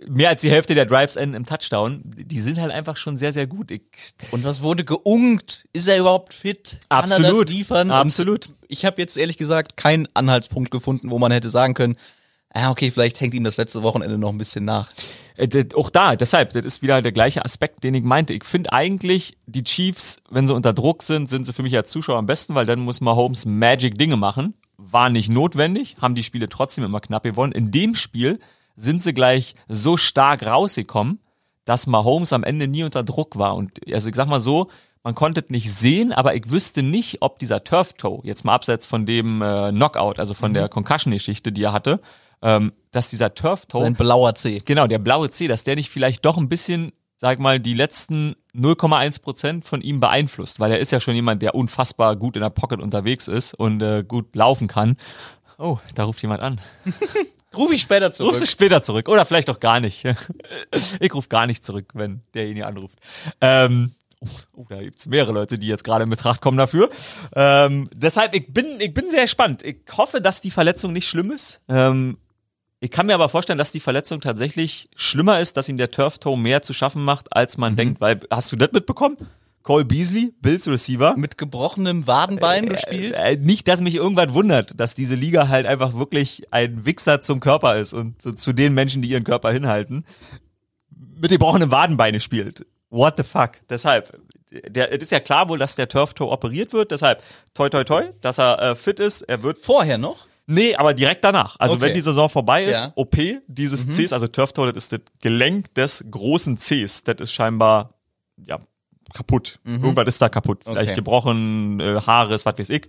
mehr als die Hälfte der Drives enden im Touchdown. Die sind halt einfach schon sehr, sehr gut. Ich und was wurde geungt? Ist er überhaupt fit? Kann Absolut. er liefern? Absolut. Und ich habe jetzt ehrlich gesagt keinen Anhaltspunkt gefunden, wo man hätte sagen können, ah, okay, vielleicht hängt ihm das letzte Wochenende noch ein bisschen nach. Äh, auch da, deshalb, das ist wieder der gleiche Aspekt, den ich meinte. Ich finde eigentlich, die Chiefs, wenn sie unter Druck sind, sind sie für mich als Zuschauer am besten, weil dann muss Mahomes Magic Dinge machen. War nicht notwendig, haben die Spiele trotzdem immer knapp gewonnen. In dem Spiel sind sie gleich so stark rausgekommen, dass Mahomes am Ende nie unter Druck war. Und also ich sag mal so, man konnte es nicht sehen, aber ich wüsste nicht, ob dieser Turf Toe, jetzt mal abseits von dem äh, Knockout, also von mhm. der Concussion-Geschichte, die er hatte, ähm, dass dieser Turf Toe. Sein blauer C. Genau, der blaue C, dass der nicht vielleicht doch ein bisschen, sag mal, die letzten 0,1 Prozent von ihm beeinflusst, weil er ist ja schon jemand, der unfassbar gut in der Pocket unterwegs ist und äh, gut laufen kann. Oh, da ruft jemand an. Ruf ich später zurück. Rufst du später zurück. Oder vielleicht auch gar nicht. ich rufe gar nicht zurück, wenn derjenige anruft. Ähm, oh, oh, da gibt's mehrere Leute, die jetzt gerade in Betracht kommen dafür. Ähm, deshalb, ich bin, ich bin sehr gespannt. Ich hoffe, dass die Verletzung nicht schlimm ist. Ähm, ich kann mir aber vorstellen, dass die Verletzung tatsächlich schlimmer ist, dass ihm der Turf Toe mehr zu schaffen macht, als man mhm. denkt. Weil, hast du das mitbekommen? Cole Beasley, Bills Receiver. Mit gebrochenem Wadenbein äh, gespielt. Äh, nicht, dass mich irgendwann wundert, dass diese Liga halt einfach wirklich ein Wichser zum Körper ist und zu den Menschen, die ihren Körper hinhalten, mit gebrochenem Wadenbeine spielt. What the fuck? Deshalb, der, es ist ja klar wohl, dass der Turf Toe operiert wird, deshalb toi toi toi, dass er äh, fit ist. Er wird vorher noch? Nee, aber direkt danach. Also okay. wenn die Saison vorbei ist, ja. OP dieses mhm. Cs, also Turf Toe, das ist das Gelenk des großen Cs. Das ist scheinbar ja kaputt. Mhm. Irgendwas ist da kaputt. Okay. Vielleicht gebrochen, äh, Haares, was weiß ich.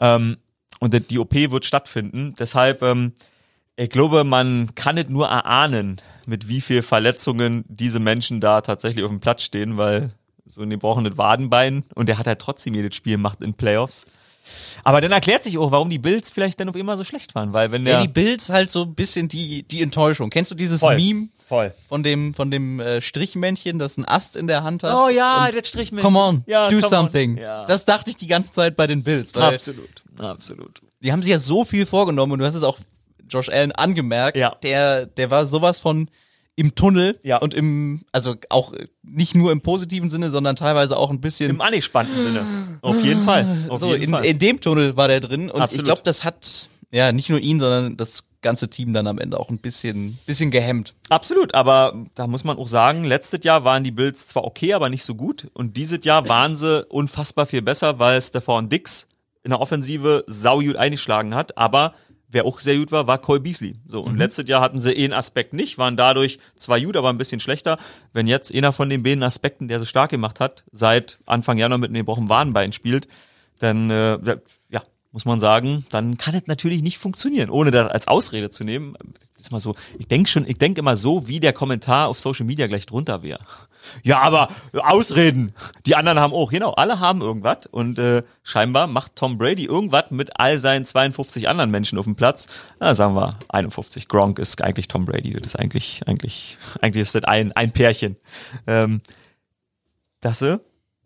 Ähm, und die OP wird stattfinden. Deshalb, ähm, ich glaube, man kann nicht nur erahnen, mit wie viel Verletzungen diese Menschen da tatsächlich auf dem Platz stehen, weil so ein gebrochenes Wadenbein und der hat halt trotzdem jedes Spiel gemacht in Playoffs. Aber dann erklärt sich auch, warum die Bills vielleicht dann auf immer so schlecht waren, weil wenn der ja, die Bills halt so ein bisschen die die Enttäuschung. Kennst du dieses Voll. Meme Voll. von dem von dem äh, Strichmännchen, das einen Ast in der Hand hat? Oh ja, der Strichmännchen. Come on, ja, do something. Ja. Das dachte ich die ganze Zeit bei den Bills. absolut, absolut. Die haben sich ja so viel vorgenommen und du hast es auch Josh Allen angemerkt. Ja. Der der war sowas von im Tunnel ja. und im, also auch nicht nur im positiven Sinne, sondern teilweise auch ein bisschen im angespannten Sinne. Auf jeden Fall. Auf so, jeden in, Fall. in dem Tunnel war der drin und Absolut. ich glaube, das hat ja nicht nur ihn, sondern das ganze Team dann am Ende auch ein bisschen, bisschen gehemmt. Absolut, aber da muss man auch sagen, letztes Jahr waren die Bills zwar okay, aber nicht so gut und dieses Jahr waren sie unfassbar viel besser, weil Stefan Dix in der Offensive saugut eingeschlagen hat, aber Wer auch sehr gut war, war Cole Beasley. So, und mhm. letztes Jahr hatten sie einen Aspekt nicht, waren dadurch zwar gut, aber ein bisschen schlechter. Wenn jetzt einer von den beiden Aspekten, der sie stark gemacht hat, seit Anfang Januar mit einem gebrochenen Wadenbein spielt, dann äh, muss man sagen, dann kann es natürlich nicht funktionieren, ohne das als Ausrede zu nehmen ist mal so, ich denke schon, ich denke immer so, wie der Kommentar auf Social Media gleich drunter wäre. Ja, aber Ausreden. Die anderen haben auch, genau, alle haben irgendwas und äh, scheinbar macht Tom Brady irgendwas mit all seinen 52 anderen Menschen auf dem Platz. Na, sagen wir 51. Gronk ist eigentlich Tom Brady. Das ist eigentlich, eigentlich, eigentlich ist das ein, ein Pärchen. Ähm, dass sie,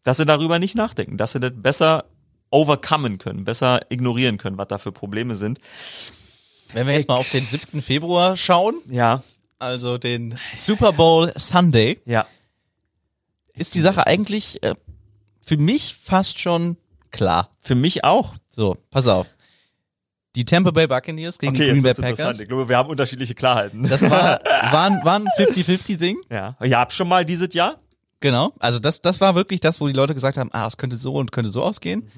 dass sie darüber nicht nachdenken, dass sie das besser overcomen können, besser ignorieren können, was da für Probleme sind. Wenn wir jetzt mal auf den 7. Februar schauen, Ja, also den Super Bowl Sunday, ja. ist die Sache eigentlich äh, für mich fast schon klar. Für mich auch. So, pass auf. Die Tampa Bay Buccaneers gegen die Green Bay Packers. interessant. Ich glaube, wir haben unterschiedliche Klarheiten. Das war, war ein, war ein 50-50-Ding. ja. Ihr habt schon mal dieses Jahr? Genau. Also das, das war wirklich das, wo die Leute gesagt haben, ah, es könnte so und könnte so ausgehen.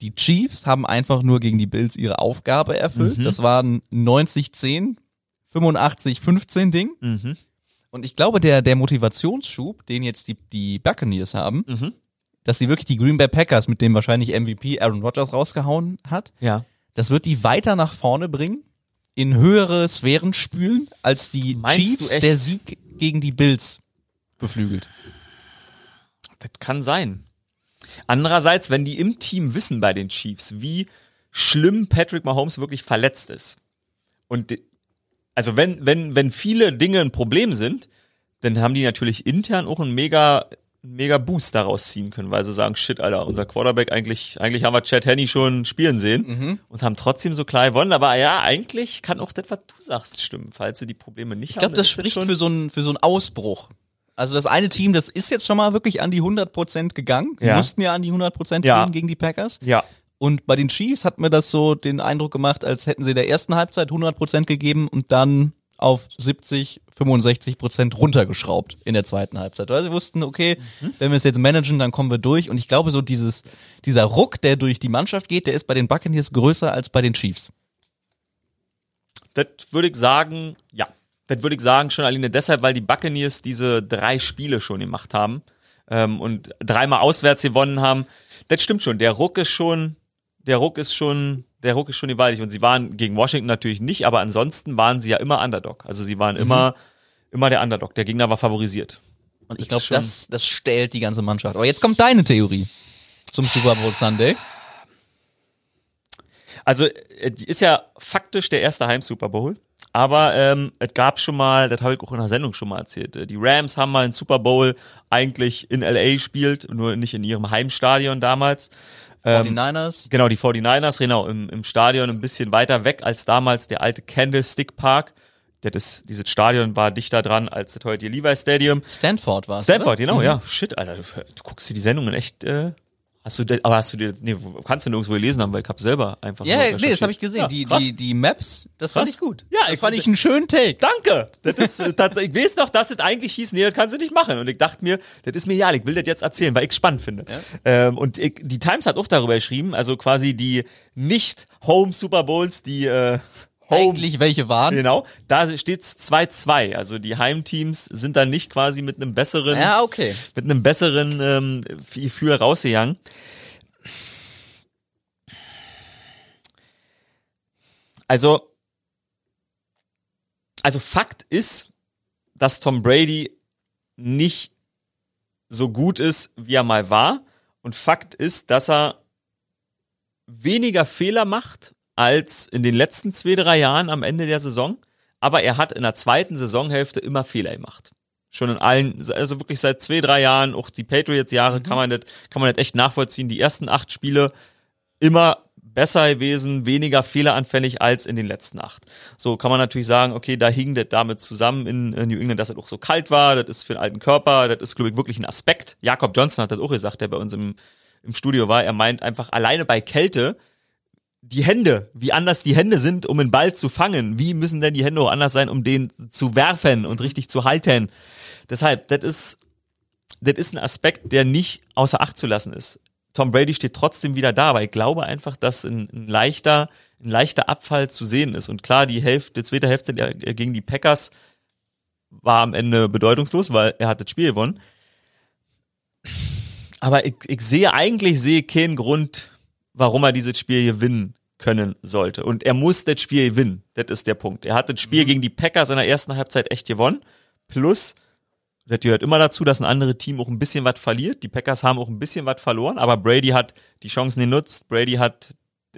Die Chiefs haben einfach nur gegen die Bills ihre Aufgabe erfüllt. Das war ein 90-10, 85-15 Ding. Mhm. Und ich glaube, der, der Motivationsschub, den jetzt die, die Buccaneers haben, Mhm. dass sie wirklich die Green Bay Packers mit dem wahrscheinlich MVP Aaron Rodgers rausgehauen hat, Ja. das wird die weiter nach vorne bringen, in höhere Sphären spülen, als die Meinst Chiefs der Sieg gegen die Bills beflügelt. Das kann sein. Andererseits, wenn die im Team wissen bei den Chiefs, wie schlimm Patrick Mahomes wirklich verletzt ist. Und also wenn, wenn, wenn viele Dinge ein Problem sind, dann haben die natürlich intern auch einen mega, mega Boost daraus ziehen können, weil sie sagen, shit, Alter, unser Quarterback eigentlich, eigentlich haben wir Chad Henney schon spielen sehen und haben trotzdem so klar gewonnen. Aber ja, eigentlich kann auch das, was du sagst, stimmen, falls sie die Probleme nicht Ich glaube, haben. das ist spricht schon, für so einen für so einen Ausbruch. Also das eine Team, das ist jetzt schon mal wirklich an die 100% gegangen. Die Ja. mussten ja an die 100% Ja. gehen gegen die Packers. Ja. Und bei den Chiefs hat mir das so den Eindruck gemacht, als hätten sie der ersten Halbzeit 100% gegeben und dann auf 70, 65% runtergeschraubt in der zweiten Halbzeit. Weil sie wussten, okay, Mhm. wenn wir es jetzt managen, dann kommen wir durch. Und ich glaube, so dieses, dieser Ruck, der durch die Mannschaft geht, der ist bei den Buccaneers größer als bei den Chiefs. Das würde ich sagen, ja. Das würde ich sagen, schon alleine deshalb, weil die Buccaneers diese drei Spiele schon gemacht haben ähm, und dreimal auswärts gewonnen haben. Das stimmt schon. Der Ruck ist schon, der Ruck ist schon, der Ruck ist schon gewaltig. Und sie waren gegen Washington natürlich nicht, aber ansonsten waren sie ja immer Underdog. Also sie waren immer, immer der Underdog. Der Gegner war favorisiert. Und ich glaube, das, das stellt die ganze Mannschaft. Aber jetzt kommt deine Theorie zum Super Bowl Sunday. Also, äh, die ist ja faktisch der erste Heim-Super Bowl. Aber ähm, es gab schon mal, das habe ich auch in der Sendung schon mal erzählt, äh, die Rams haben mal einen Super Bowl eigentlich in LA gespielt, nur nicht in ihrem Heimstadion damals. Ähm, 49ers. Genau, die 49ers, genau, im, im Stadion ein bisschen weiter weg als damals der alte Candlestick Park. Das ist, dieses Stadion war dichter dran als das heutige Levi Stadium. Stanford war es. Stanford, oder? genau, ja. Shit, Alter, du, du guckst dir die Sendungen echt, äh, hast du, aber hast du dir, nee, kannst du nirgendwo gelesen haben, weil ich hab selber einfach Ja, nur nee, das habe ich gesehen. Ja, die, die, die Maps, das fand Krass. ich gut. Ja, das ich- fand ich einen schönen Take. Danke. Das ist tatsächlich, ich weiß noch, dass es eigentlich hieß, nee, das kannst du nicht machen. Und ich dachte mir, das ist mir ja, ich will das jetzt erzählen, weil ich spannend finde. Ähm, und ich, die Times hat auch darüber geschrieben, also quasi die nicht Home Super Bowls, die äh, Home Eigentlich welche waren. Genau, da steht's 2-2. Also die Heimteams sind dann nicht quasi mit einem besseren, Ja, okay. mit einem besseren ähm, Gefühl rausgegangen. Also, also Fakt ist, dass Tom Brady nicht so gut ist, wie er mal war. Und Fakt ist, dass er weniger Fehler macht als in den letzten zwei, drei Jahren am Ende der Saison. Aber er hat in der zweiten Saisonhälfte immer Fehler gemacht. Schon in allen, also wirklich seit zwei, drei Jahren, auch die Patriots-Jahre kann man das, kann man das echt nachvollziehen. Die ersten acht Spiele immer besser gewesen, weniger fehleranfällig als in den letzten acht. So kann man natürlich sagen, okay, da hing das damit zusammen in, in New England, dass es auch so kalt war, das ist für den alten Körper, das ist, glaube ich, wirklich ein Aspekt. Jakob Johnson hat das auch gesagt, der bei uns im, im Studio war. Er meint einfach, alleine bei Kälte, die Hände, wie anders die Hände sind, um einen Ball zu fangen, wie müssen denn die Hände auch anders sein, um den zu werfen und richtig zu halten. Deshalb, das ist, das ist ein Aspekt, der nicht außer Acht zu lassen ist. Tom Brady steht trotzdem wieder da, aber ich glaube einfach, dass ein, ein leichter, ein leichter Abfall zu sehen ist. Und klar, die Hälfte, die zweite Hälfte der- gegen die Packers war am Ende bedeutungslos, weil er hat das Spiel gewonnen. Aber ich, ich sehe eigentlich sehe keinen Grund, warum er dieses Spiel gewinnen können sollte. Und er muss das Spiel gewinnen. Das ist der Punkt. Er hat das Spiel gegen die Packers in der ersten Halbzeit echt gewonnen. Plus, das gehört immer dazu, dass ein anderes Team auch ein bisschen was verliert. Die Packers haben auch ein bisschen was verloren, aber Brady hat die Chancen genutzt. Brady hat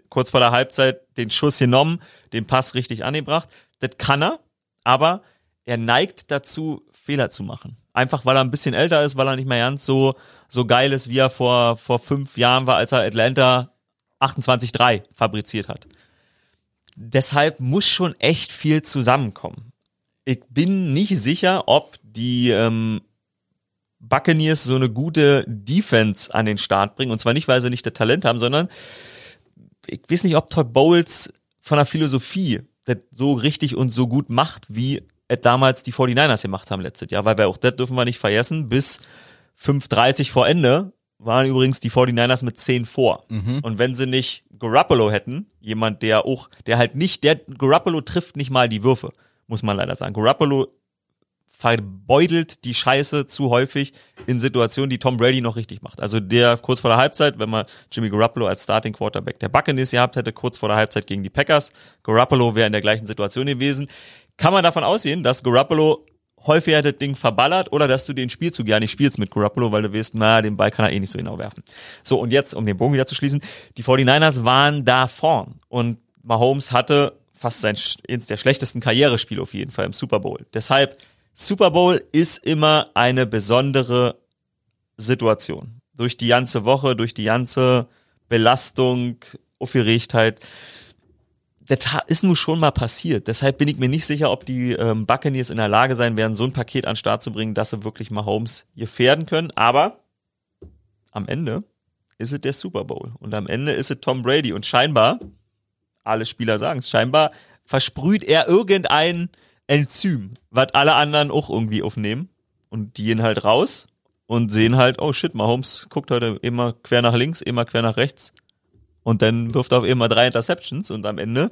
kurz vor der Halbzeit den Schuss genommen, den Pass richtig angebracht. Das kann er, aber er neigt dazu, Fehler zu machen. Einfach weil er ein bisschen älter ist, weil er nicht mehr ganz so, so geil ist, wie er vor, vor fünf Jahren war, als er Atlanta 28-3 fabriziert hat. Deshalb muss schon echt viel zusammenkommen. Ich bin nicht sicher, ob die ähm, Buccaneers so eine gute Defense an den Start bringen. Und zwar nicht, weil sie nicht das Talent haben, sondern ich weiß nicht, ob Todd Bowles von der Philosophie das so richtig und so gut macht, wie es damals die 49ers gemacht haben letztes Jahr. Weil wir auch das dürfen wir nicht vergessen, bis 5.30 vor Ende waren übrigens die 49ers mit 10 vor. Mhm. Und wenn sie nicht Garoppolo hätten, jemand, der auch, der halt nicht, der Garoppolo trifft nicht mal die Würfe, muss man leider sagen. Garoppolo verbeutelt die Scheiße zu häufig in Situationen, die Tom Brady noch richtig macht. Also der kurz vor der Halbzeit, wenn man Jimmy Garoppolo als Starting Quarterback der Buccaneers gehabt hätte, kurz vor der Halbzeit gegen die Packers, Garoppolo wäre in der gleichen Situation gewesen. Kann man davon ausgehen, dass Garoppolo häufiger das Ding verballert oder dass du den Spielzug ja nicht spielst mit Garoppolo, weil du weißt, na, den Ball kann er eh nicht so genau werfen. So, und jetzt, um den Bogen wieder zu schließen, die 49ers waren da vorn und Mahomes hatte fast sein, eins der schlechtesten Karrierespiele auf jeden Fall im Super Bowl. Deshalb, Super Bowl ist immer eine besondere Situation. Durch die ganze Woche, durch die ganze Belastung, Aufgeregtheit. Das ist nun schon mal passiert. Deshalb bin ich mir nicht sicher, ob die ähm, Buccaneers in der Lage sein werden, so ein Paket an den Start zu bringen, dass sie wirklich mal Holmes gefährden können. Aber am Ende ist es der Super Bowl. Und am Ende ist es Tom Brady. Und scheinbar, alle Spieler sagen es, scheinbar versprüht er irgendein Enzym, was alle anderen auch irgendwie aufnehmen. Und die gehen halt raus und sehen halt, oh shit, Mahomes guckt heute immer quer nach links, immer quer nach rechts. Und dann wirft er auf immer drei Interceptions und am Ende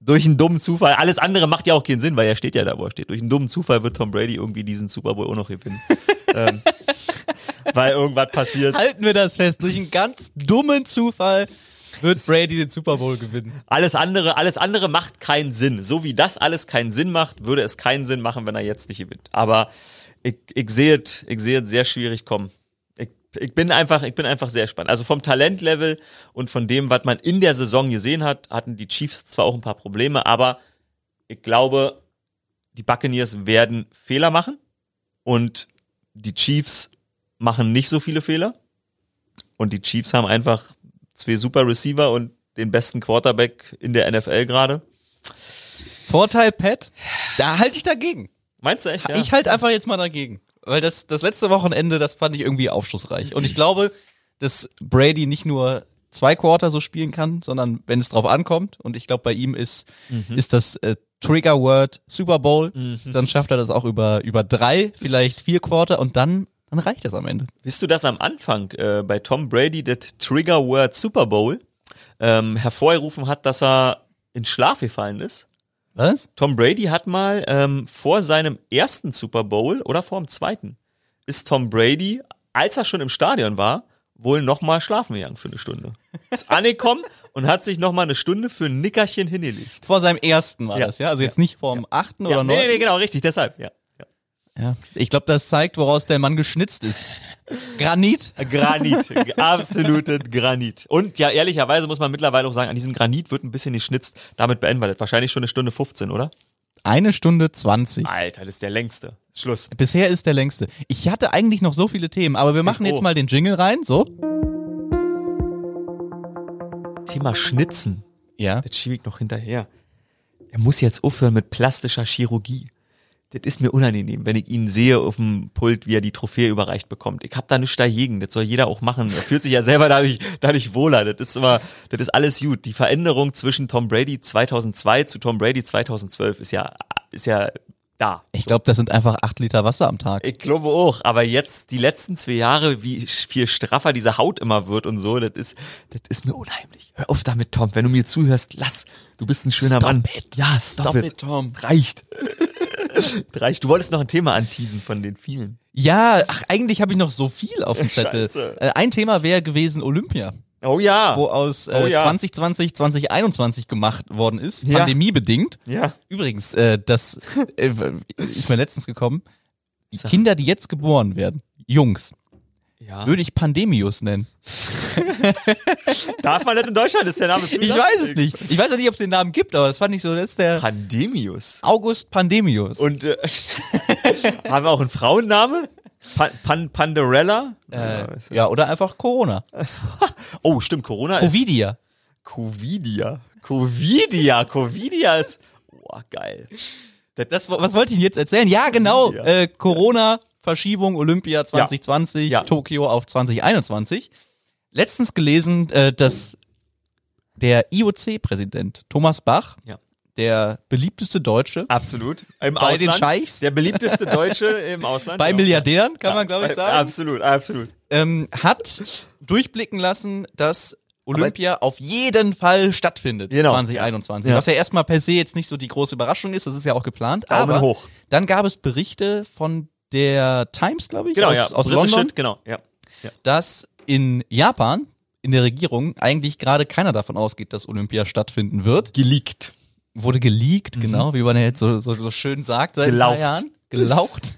durch einen dummen Zufall, alles andere macht ja auch keinen Sinn, weil er steht ja da, wo er steht. Durch einen dummen Zufall wird Tom Brady irgendwie diesen Super Bowl auch noch gewinnen. ähm, weil irgendwas passiert. Halten wir das fest. Durch einen ganz dummen Zufall wird Brady den Super Bowl gewinnen. Alles andere, alles andere macht keinen Sinn. So wie das alles keinen Sinn macht, würde es keinen Sinn machen, wenn er jetzt nicht gewinnt. Aber ich, ich sehe es, ich sehe es sehr schwierig kommen. Ich, bin einfach, ich bin einfach sehr spannend. Also vom Talentlevel und von dem, was man in der Saison gesehen hat, hatten die Chiefs zwar auch ein paar Probleme, aber ich glaube, die Buccaneers werden Fehler machen und die Chiefs machen nicht so viele Fehler. Und die Chiefs haben einfach zwei super Receiver und den besten Quarterback in der NFL gerade. Vorteil Pat, da halte ich dagegen. Meinst du echt? Ja? Ich halte einfach jetzt mal dagegen. Weil das, das letzte Wochenende, das fand ich irgendwie aufschlussreich. Und ich glaube, dass Brady nicht nur zwei Quarter so spielen kann, sondern wenn es drauf ankommt, und ich glaube, bei ihm ist, Mhm. ist das äh, Trigger Word Super Bowl, dann schafft er das auch über, über drei, vielleicht vier Quarter und dann, dann reicht das am Ende. Wisst du, dass am Anfang äh, bei Tom Brady das Trigger Word Super Bowl ähm, hervorgerufen hat, dass er in Schlaf gefallen ist? Was? Tom Brady hat mal ähm, vor seinem ersten Super Bowl oder vor dem zweiten ist Tom Brady, als er schon im Stadion war, wohl nochmal schlafen gegangen für eine Stunde. Ist angekommen und hat sich nochmal eine Stunde für ein Nickerchen hingelegt. Vor seinem ersten war Ja. das, ja? Also jetzt nicht vor dem achten Ja, oder nee, nee, neunten? nee, genau, richtig, deshalb, ja. Ja. Ich glaube, das zeigt, woraus der Mann geschnitzt ist. Granit? Granit, absolutes Granit. Und ja, ehrlicherweise muss man mittlerweile auch sagen, an diesem Granit wird ein bisschen geschnitzt. Damit beenden wir das. Wahrscheinlich schon eine Stunde 15, oder? Eine Stunde zwanzig. Alter, das ist der längste. Schluss. Bisher ist der längste. Ich hatte eigentlich noch so viele Themen, aber wir machen Ich jetzt mal den Jingle rein, so. Thema Schnitzen. Ja. Das schiebe ich noch hinterher. Er muss jetzt aufhören mit plastischer Chirurgie. Das ist mir unangenehm, wenn ich ihn sehe auf dem Pult, wie er die Trophäe überreicht bekommt. Ich hab da nichts dagegen. Das soll jeder auch machen. Er fühlt sich ja selber dadurch, dadurch wohler. Das ist aber, das ist alles gut. Die Veränderung zwischen Tom Brady 2002 zu Tom Brady 2012 ist ja, ist ja da. Ich glaube, das sind einfach acht Liter Wasser am Tag. Ich glaube auch, aber jetzt die letzten zwei Jahre, wie viel straffer diese Haut immer wird und so, das ist, das ist mir unheimlich. Hör auf damit, Tom. Wenn du mir zuhörst, lass. Du bist ein schöner Stop Mann. it. Ja, stop, it. Tom. Reicht. Reicht. Du wolltest noch ein Thema anteasen von den vielen. Ja, ach, eigentlich habe ich noch so viel auf dem Zettel. Scheiße. Äh, ein Thema wäre gewesen Olympia, Oh ja. wo aus äh, Oh ja. 2020, 2021 gemacht worden ist, Ja. pandemiebedingt. Ja. Übrigens, äh, das äh, ist mir letztens gekommen. Kinder, die jetzt geboren werden, Jungs, Ja. würde ich Pandemius nennen. Darf man nicht in Deutschland, ist der Name zu Ich weiß es nicht. Ich weiß auch nicht, ob es den Namen gibt, aber das fand ich so, das ist der Pandemius. August Pandemius. Und äh, haben wir auch einen Frauenname? Pan, Pan, Panderella? äh, ja, oder einfach Corona. Oh, stimmt, Corona ist. Covidia. Covidia. Covidia. Covidia ist. Boah, geil. Das, was wollte ich Ihnen jetzt erzählen? Ja, genau. Äh, Corona, Verschiebung, Olympia 2020, Ja. Tokio auf 2021. Letztens gelesen, äh, dass der IOC-Präsident Thomas Bach, Ja. der beliebteste Deutsche Absolut. Im bei den Ausland. Scheichs, Der beliebteste Deutsche im Ausland. bei ja. Milliardären, kann man glaube ich sagen, Absolut, absolut. ähm, hat durchblicken lassen, dass Olympia auf jeden Fall stattfindet Genau. 2021. Ja. Was ja erstmal per se jetzt nicht so die große Überraschung ist, das ist ja auch geplant. Daumen aber hoch. dann gab es Berichte von der Times, glaube ich, Genau, aus, ja. aus London, Genau, ja. dass in Japan, in der Regierung, eigentlich gerade keiner davon ausgeht, dass Olympia stattfinden wird. Geleakt. Wurde geleakt, genau, wie man ja jetzt so, so, so schön sagt seit Mhm. Gelaucht. Jahren. Gelaucht.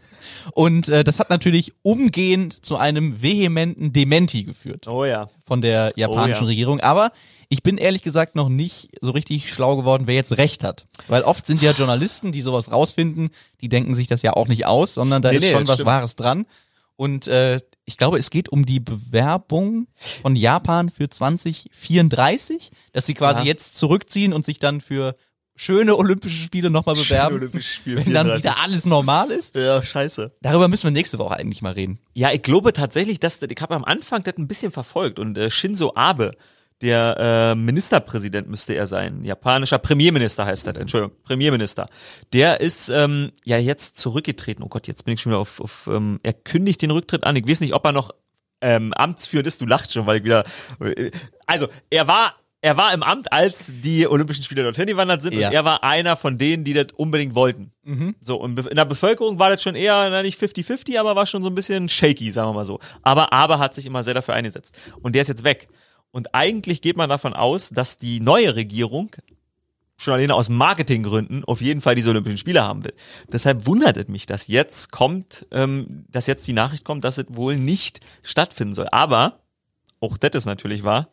Und äh, das hat natürlich umgehend zu einem vehementen Dementi geführt Oh ja. von der japanischen Oh ja. Regierung. Aber ich bin ehrlich gesagt noch nicht so richtig schlau geworden, wer jetzt recht hat. Weil oft sind ja Journalisten, die sowas rausfinden, die denken sich das ja auch nicht aus, sondern da Nee, ist nee, schon was stimmt. Wahres dran. Und äh, ich glaube, es geht um die Bewerbung von Japan für 2034, dass sie quasi Ja. jetzt zurückziehen und sich dann für schöne Olympische Spiele nochmal bewerben, Olympische Spiele wenn dann 34. wieder alles normal ist. Ja, scheiße. Darüber müssen wir nächste Woche eigentlich mal reden. Ja, ich glaube tatsächlich, dass ich habe am Anfang das ein bisschen verfolgt und äh, Shinzo Abe, der äh, Ministerpräsident müsste er sein, japanischer Premierminister heißt er, Entschuldigung, Premierminister. Der ist ähm, ja jetzt zurückgetreten. Oh Gott, jetzt bin ich schon wieder auf, auf ähm, er kündigt den Rücktritt an. Ich weiß nicht, ob er noch ähm, amtsführend ist. Du lachst schon, weil ich wieder. äh, Also er war er war im Amt, als die Olympischen Spiele dorthin gewandert sind Ja. und er war einer von denen, die das unbedingt wollten. So, und in der Bevölkerung war das schon eher, na, nicht 50-50, aber war schon so ein bisschen shaky, sagen wir mal so. Aber Aber hat sich immer sehr dafür eingesetzt. Und der ist jetzt weg. Und eigentlich geht man davon aus, dass die neue Regierung schon alleine aus Marketinggründen auf jeden Fall diese Olympischen Spiele haben will. Deshalb wundert es mich, dass jetzt kommt, ähm, dass jetzt die Nachricht kommt, dass es wohl nicht stattfinden soll. Aber, auch das ist natürlich wahr,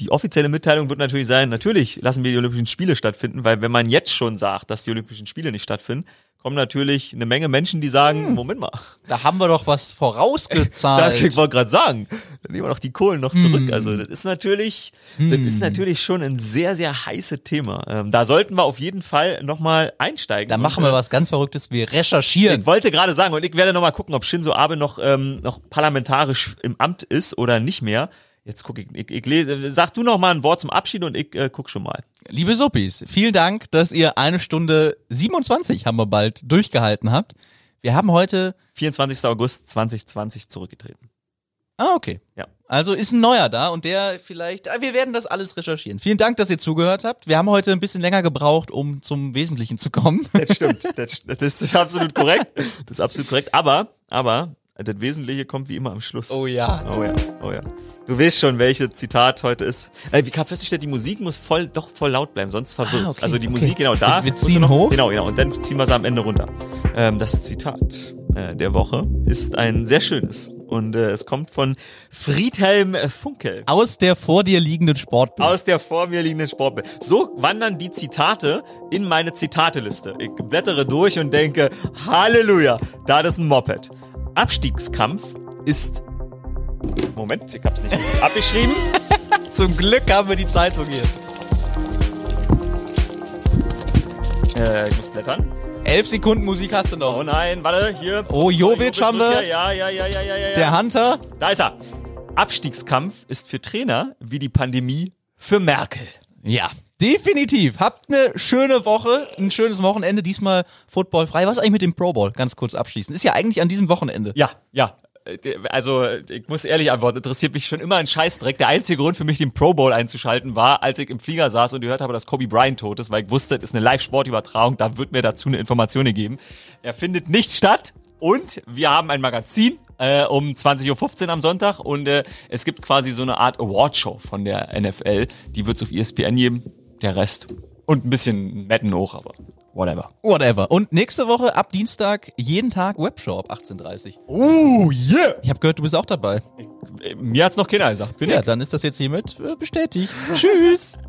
die offizielle Mitteilung wird natürlich sein, natürlich lassen wir die Olympischen Spiele stattfinden, weil wenn man jetzt schon sagt, dass die Olympischen Spiele nicht stattfinden, kommen natürlich eine Menge Menschen, die sagen, Moment mal, Da haben wir doch was da, vorausgezahlt. ich wollte gerade sagen, dann nehmen wir doch die Kohlen noch zurück. Hm. Also das ist natürlich, das ist natürlich schon ein sehr, sehr heißes Thema. Ähm, da sollten wir auf jeden Fall nochmal einsteigen. Da machen wir äh, was ganz Verrücktes. Wir recherchieren. Ich wollte gerade sagen, und ich werde nochmal gucken, ob Shinzo Abe noch, ähm, noch parlamentarisch im Amt ist oder nicht mehr. Jetzt gucke ich, ich, ich lese, sag du noch mal ein Wort zum Abschied und ich äh, guck schon mal. Liebe Suppis, vielen Dank, dass ihr eine Stunde 27 haben wir bald durchgehalten habt. Wir haben heute, 24. August 2020 zurückgetreten. ah, okay. Ja. Also ist ein neuer da und der vielleicht, ah, wir werden das alles recherchieren. Vielen Dank, dass ihr zugehört habt. Wir haben heute ein bisschen länger gebraucht, um zum Wesentlichen zu kommen. Das stimmt. Das, das ist absolut korrekt. Das ist absolut korrekt. Aber, aber, das Wesentliche kommt wie immer am Schluss. ja. Oh ja, oh ja. Du weißt schon, welches Zitat heute ist. Äh, wie kann festgestellt, die Musik muss voll, doch voll laut bleiben, sonst verwirrt Ah, okay, Also die okay. Musik, genau da. Wir- ziehen noch, hoch? Genau, genau. Und dann ziehen wir sie am Ende runter. Ähm, das Zitat äh, der Woche ist ein sehr schönes. Und äh, es kommt von Friedhelm Funkel. Aus der vor dir liegenden Sportbuch. Aus der vor mir liegenden Sportbild. So wandern die Zitate in meine Zitateliste. Ich blättere durch und denke, Halleluja, da ist ein Moped. Abstiegskampf ist. Moment, ich hab's nicht abgeschrieben. Zum Glück haben wir die Zeitung hier. Äh, ich muss blättern. Elf Sekunden Musik hast du noch. Oh nein, warte, hier. Oh, Jovic haben wir. Ja, ja, ja, ja, ja, ja. Der Hunter. Da ist er. Abstiegskampf ist für Trainer wie die Pandemie für Merkel. Ja, definitiv. Habt eine schöne Woche, ein schönes Wochenende. Diesmal Football frei. Was eigentlich mit dem Pro Bowl? Ganz kurz abschließen. Ist ja eigentlich an diesem Wochenende. Ja, ja. Also, ich muss ehrlich antworten, interessiert mich schon immer ein Scheißdreck. Der einzige Grund für mich, den Pro Bowl einzuschalten, war, als ich im Flieger saß und gehört habe, dass Kobe Bryant tot ist, weil ich wusste, das ist eine Live-Sportübertragung, da wird mir dazu eine Information gegeben. Er findet nicht statt und wir haben ein Magazin äh, um 20.15 Uhr am Sonntag und äh, es gibt quasi so eine Art Awardshow von der NFL. Die wird es auf ESPN geben. Der Rest. Und ein bisschen Metten hoch, aber Whatever. Whatever. Und nächste Woche ab Dienstag jeden Tag Webshop 18.30 Oh, yeah. Ich habe gehört, du bist auch dabei. Mir hat's noch keiner gesagt. Bin Ja, ich. dann ist das jetzt hiermit äh, bestätigt. Tschüss.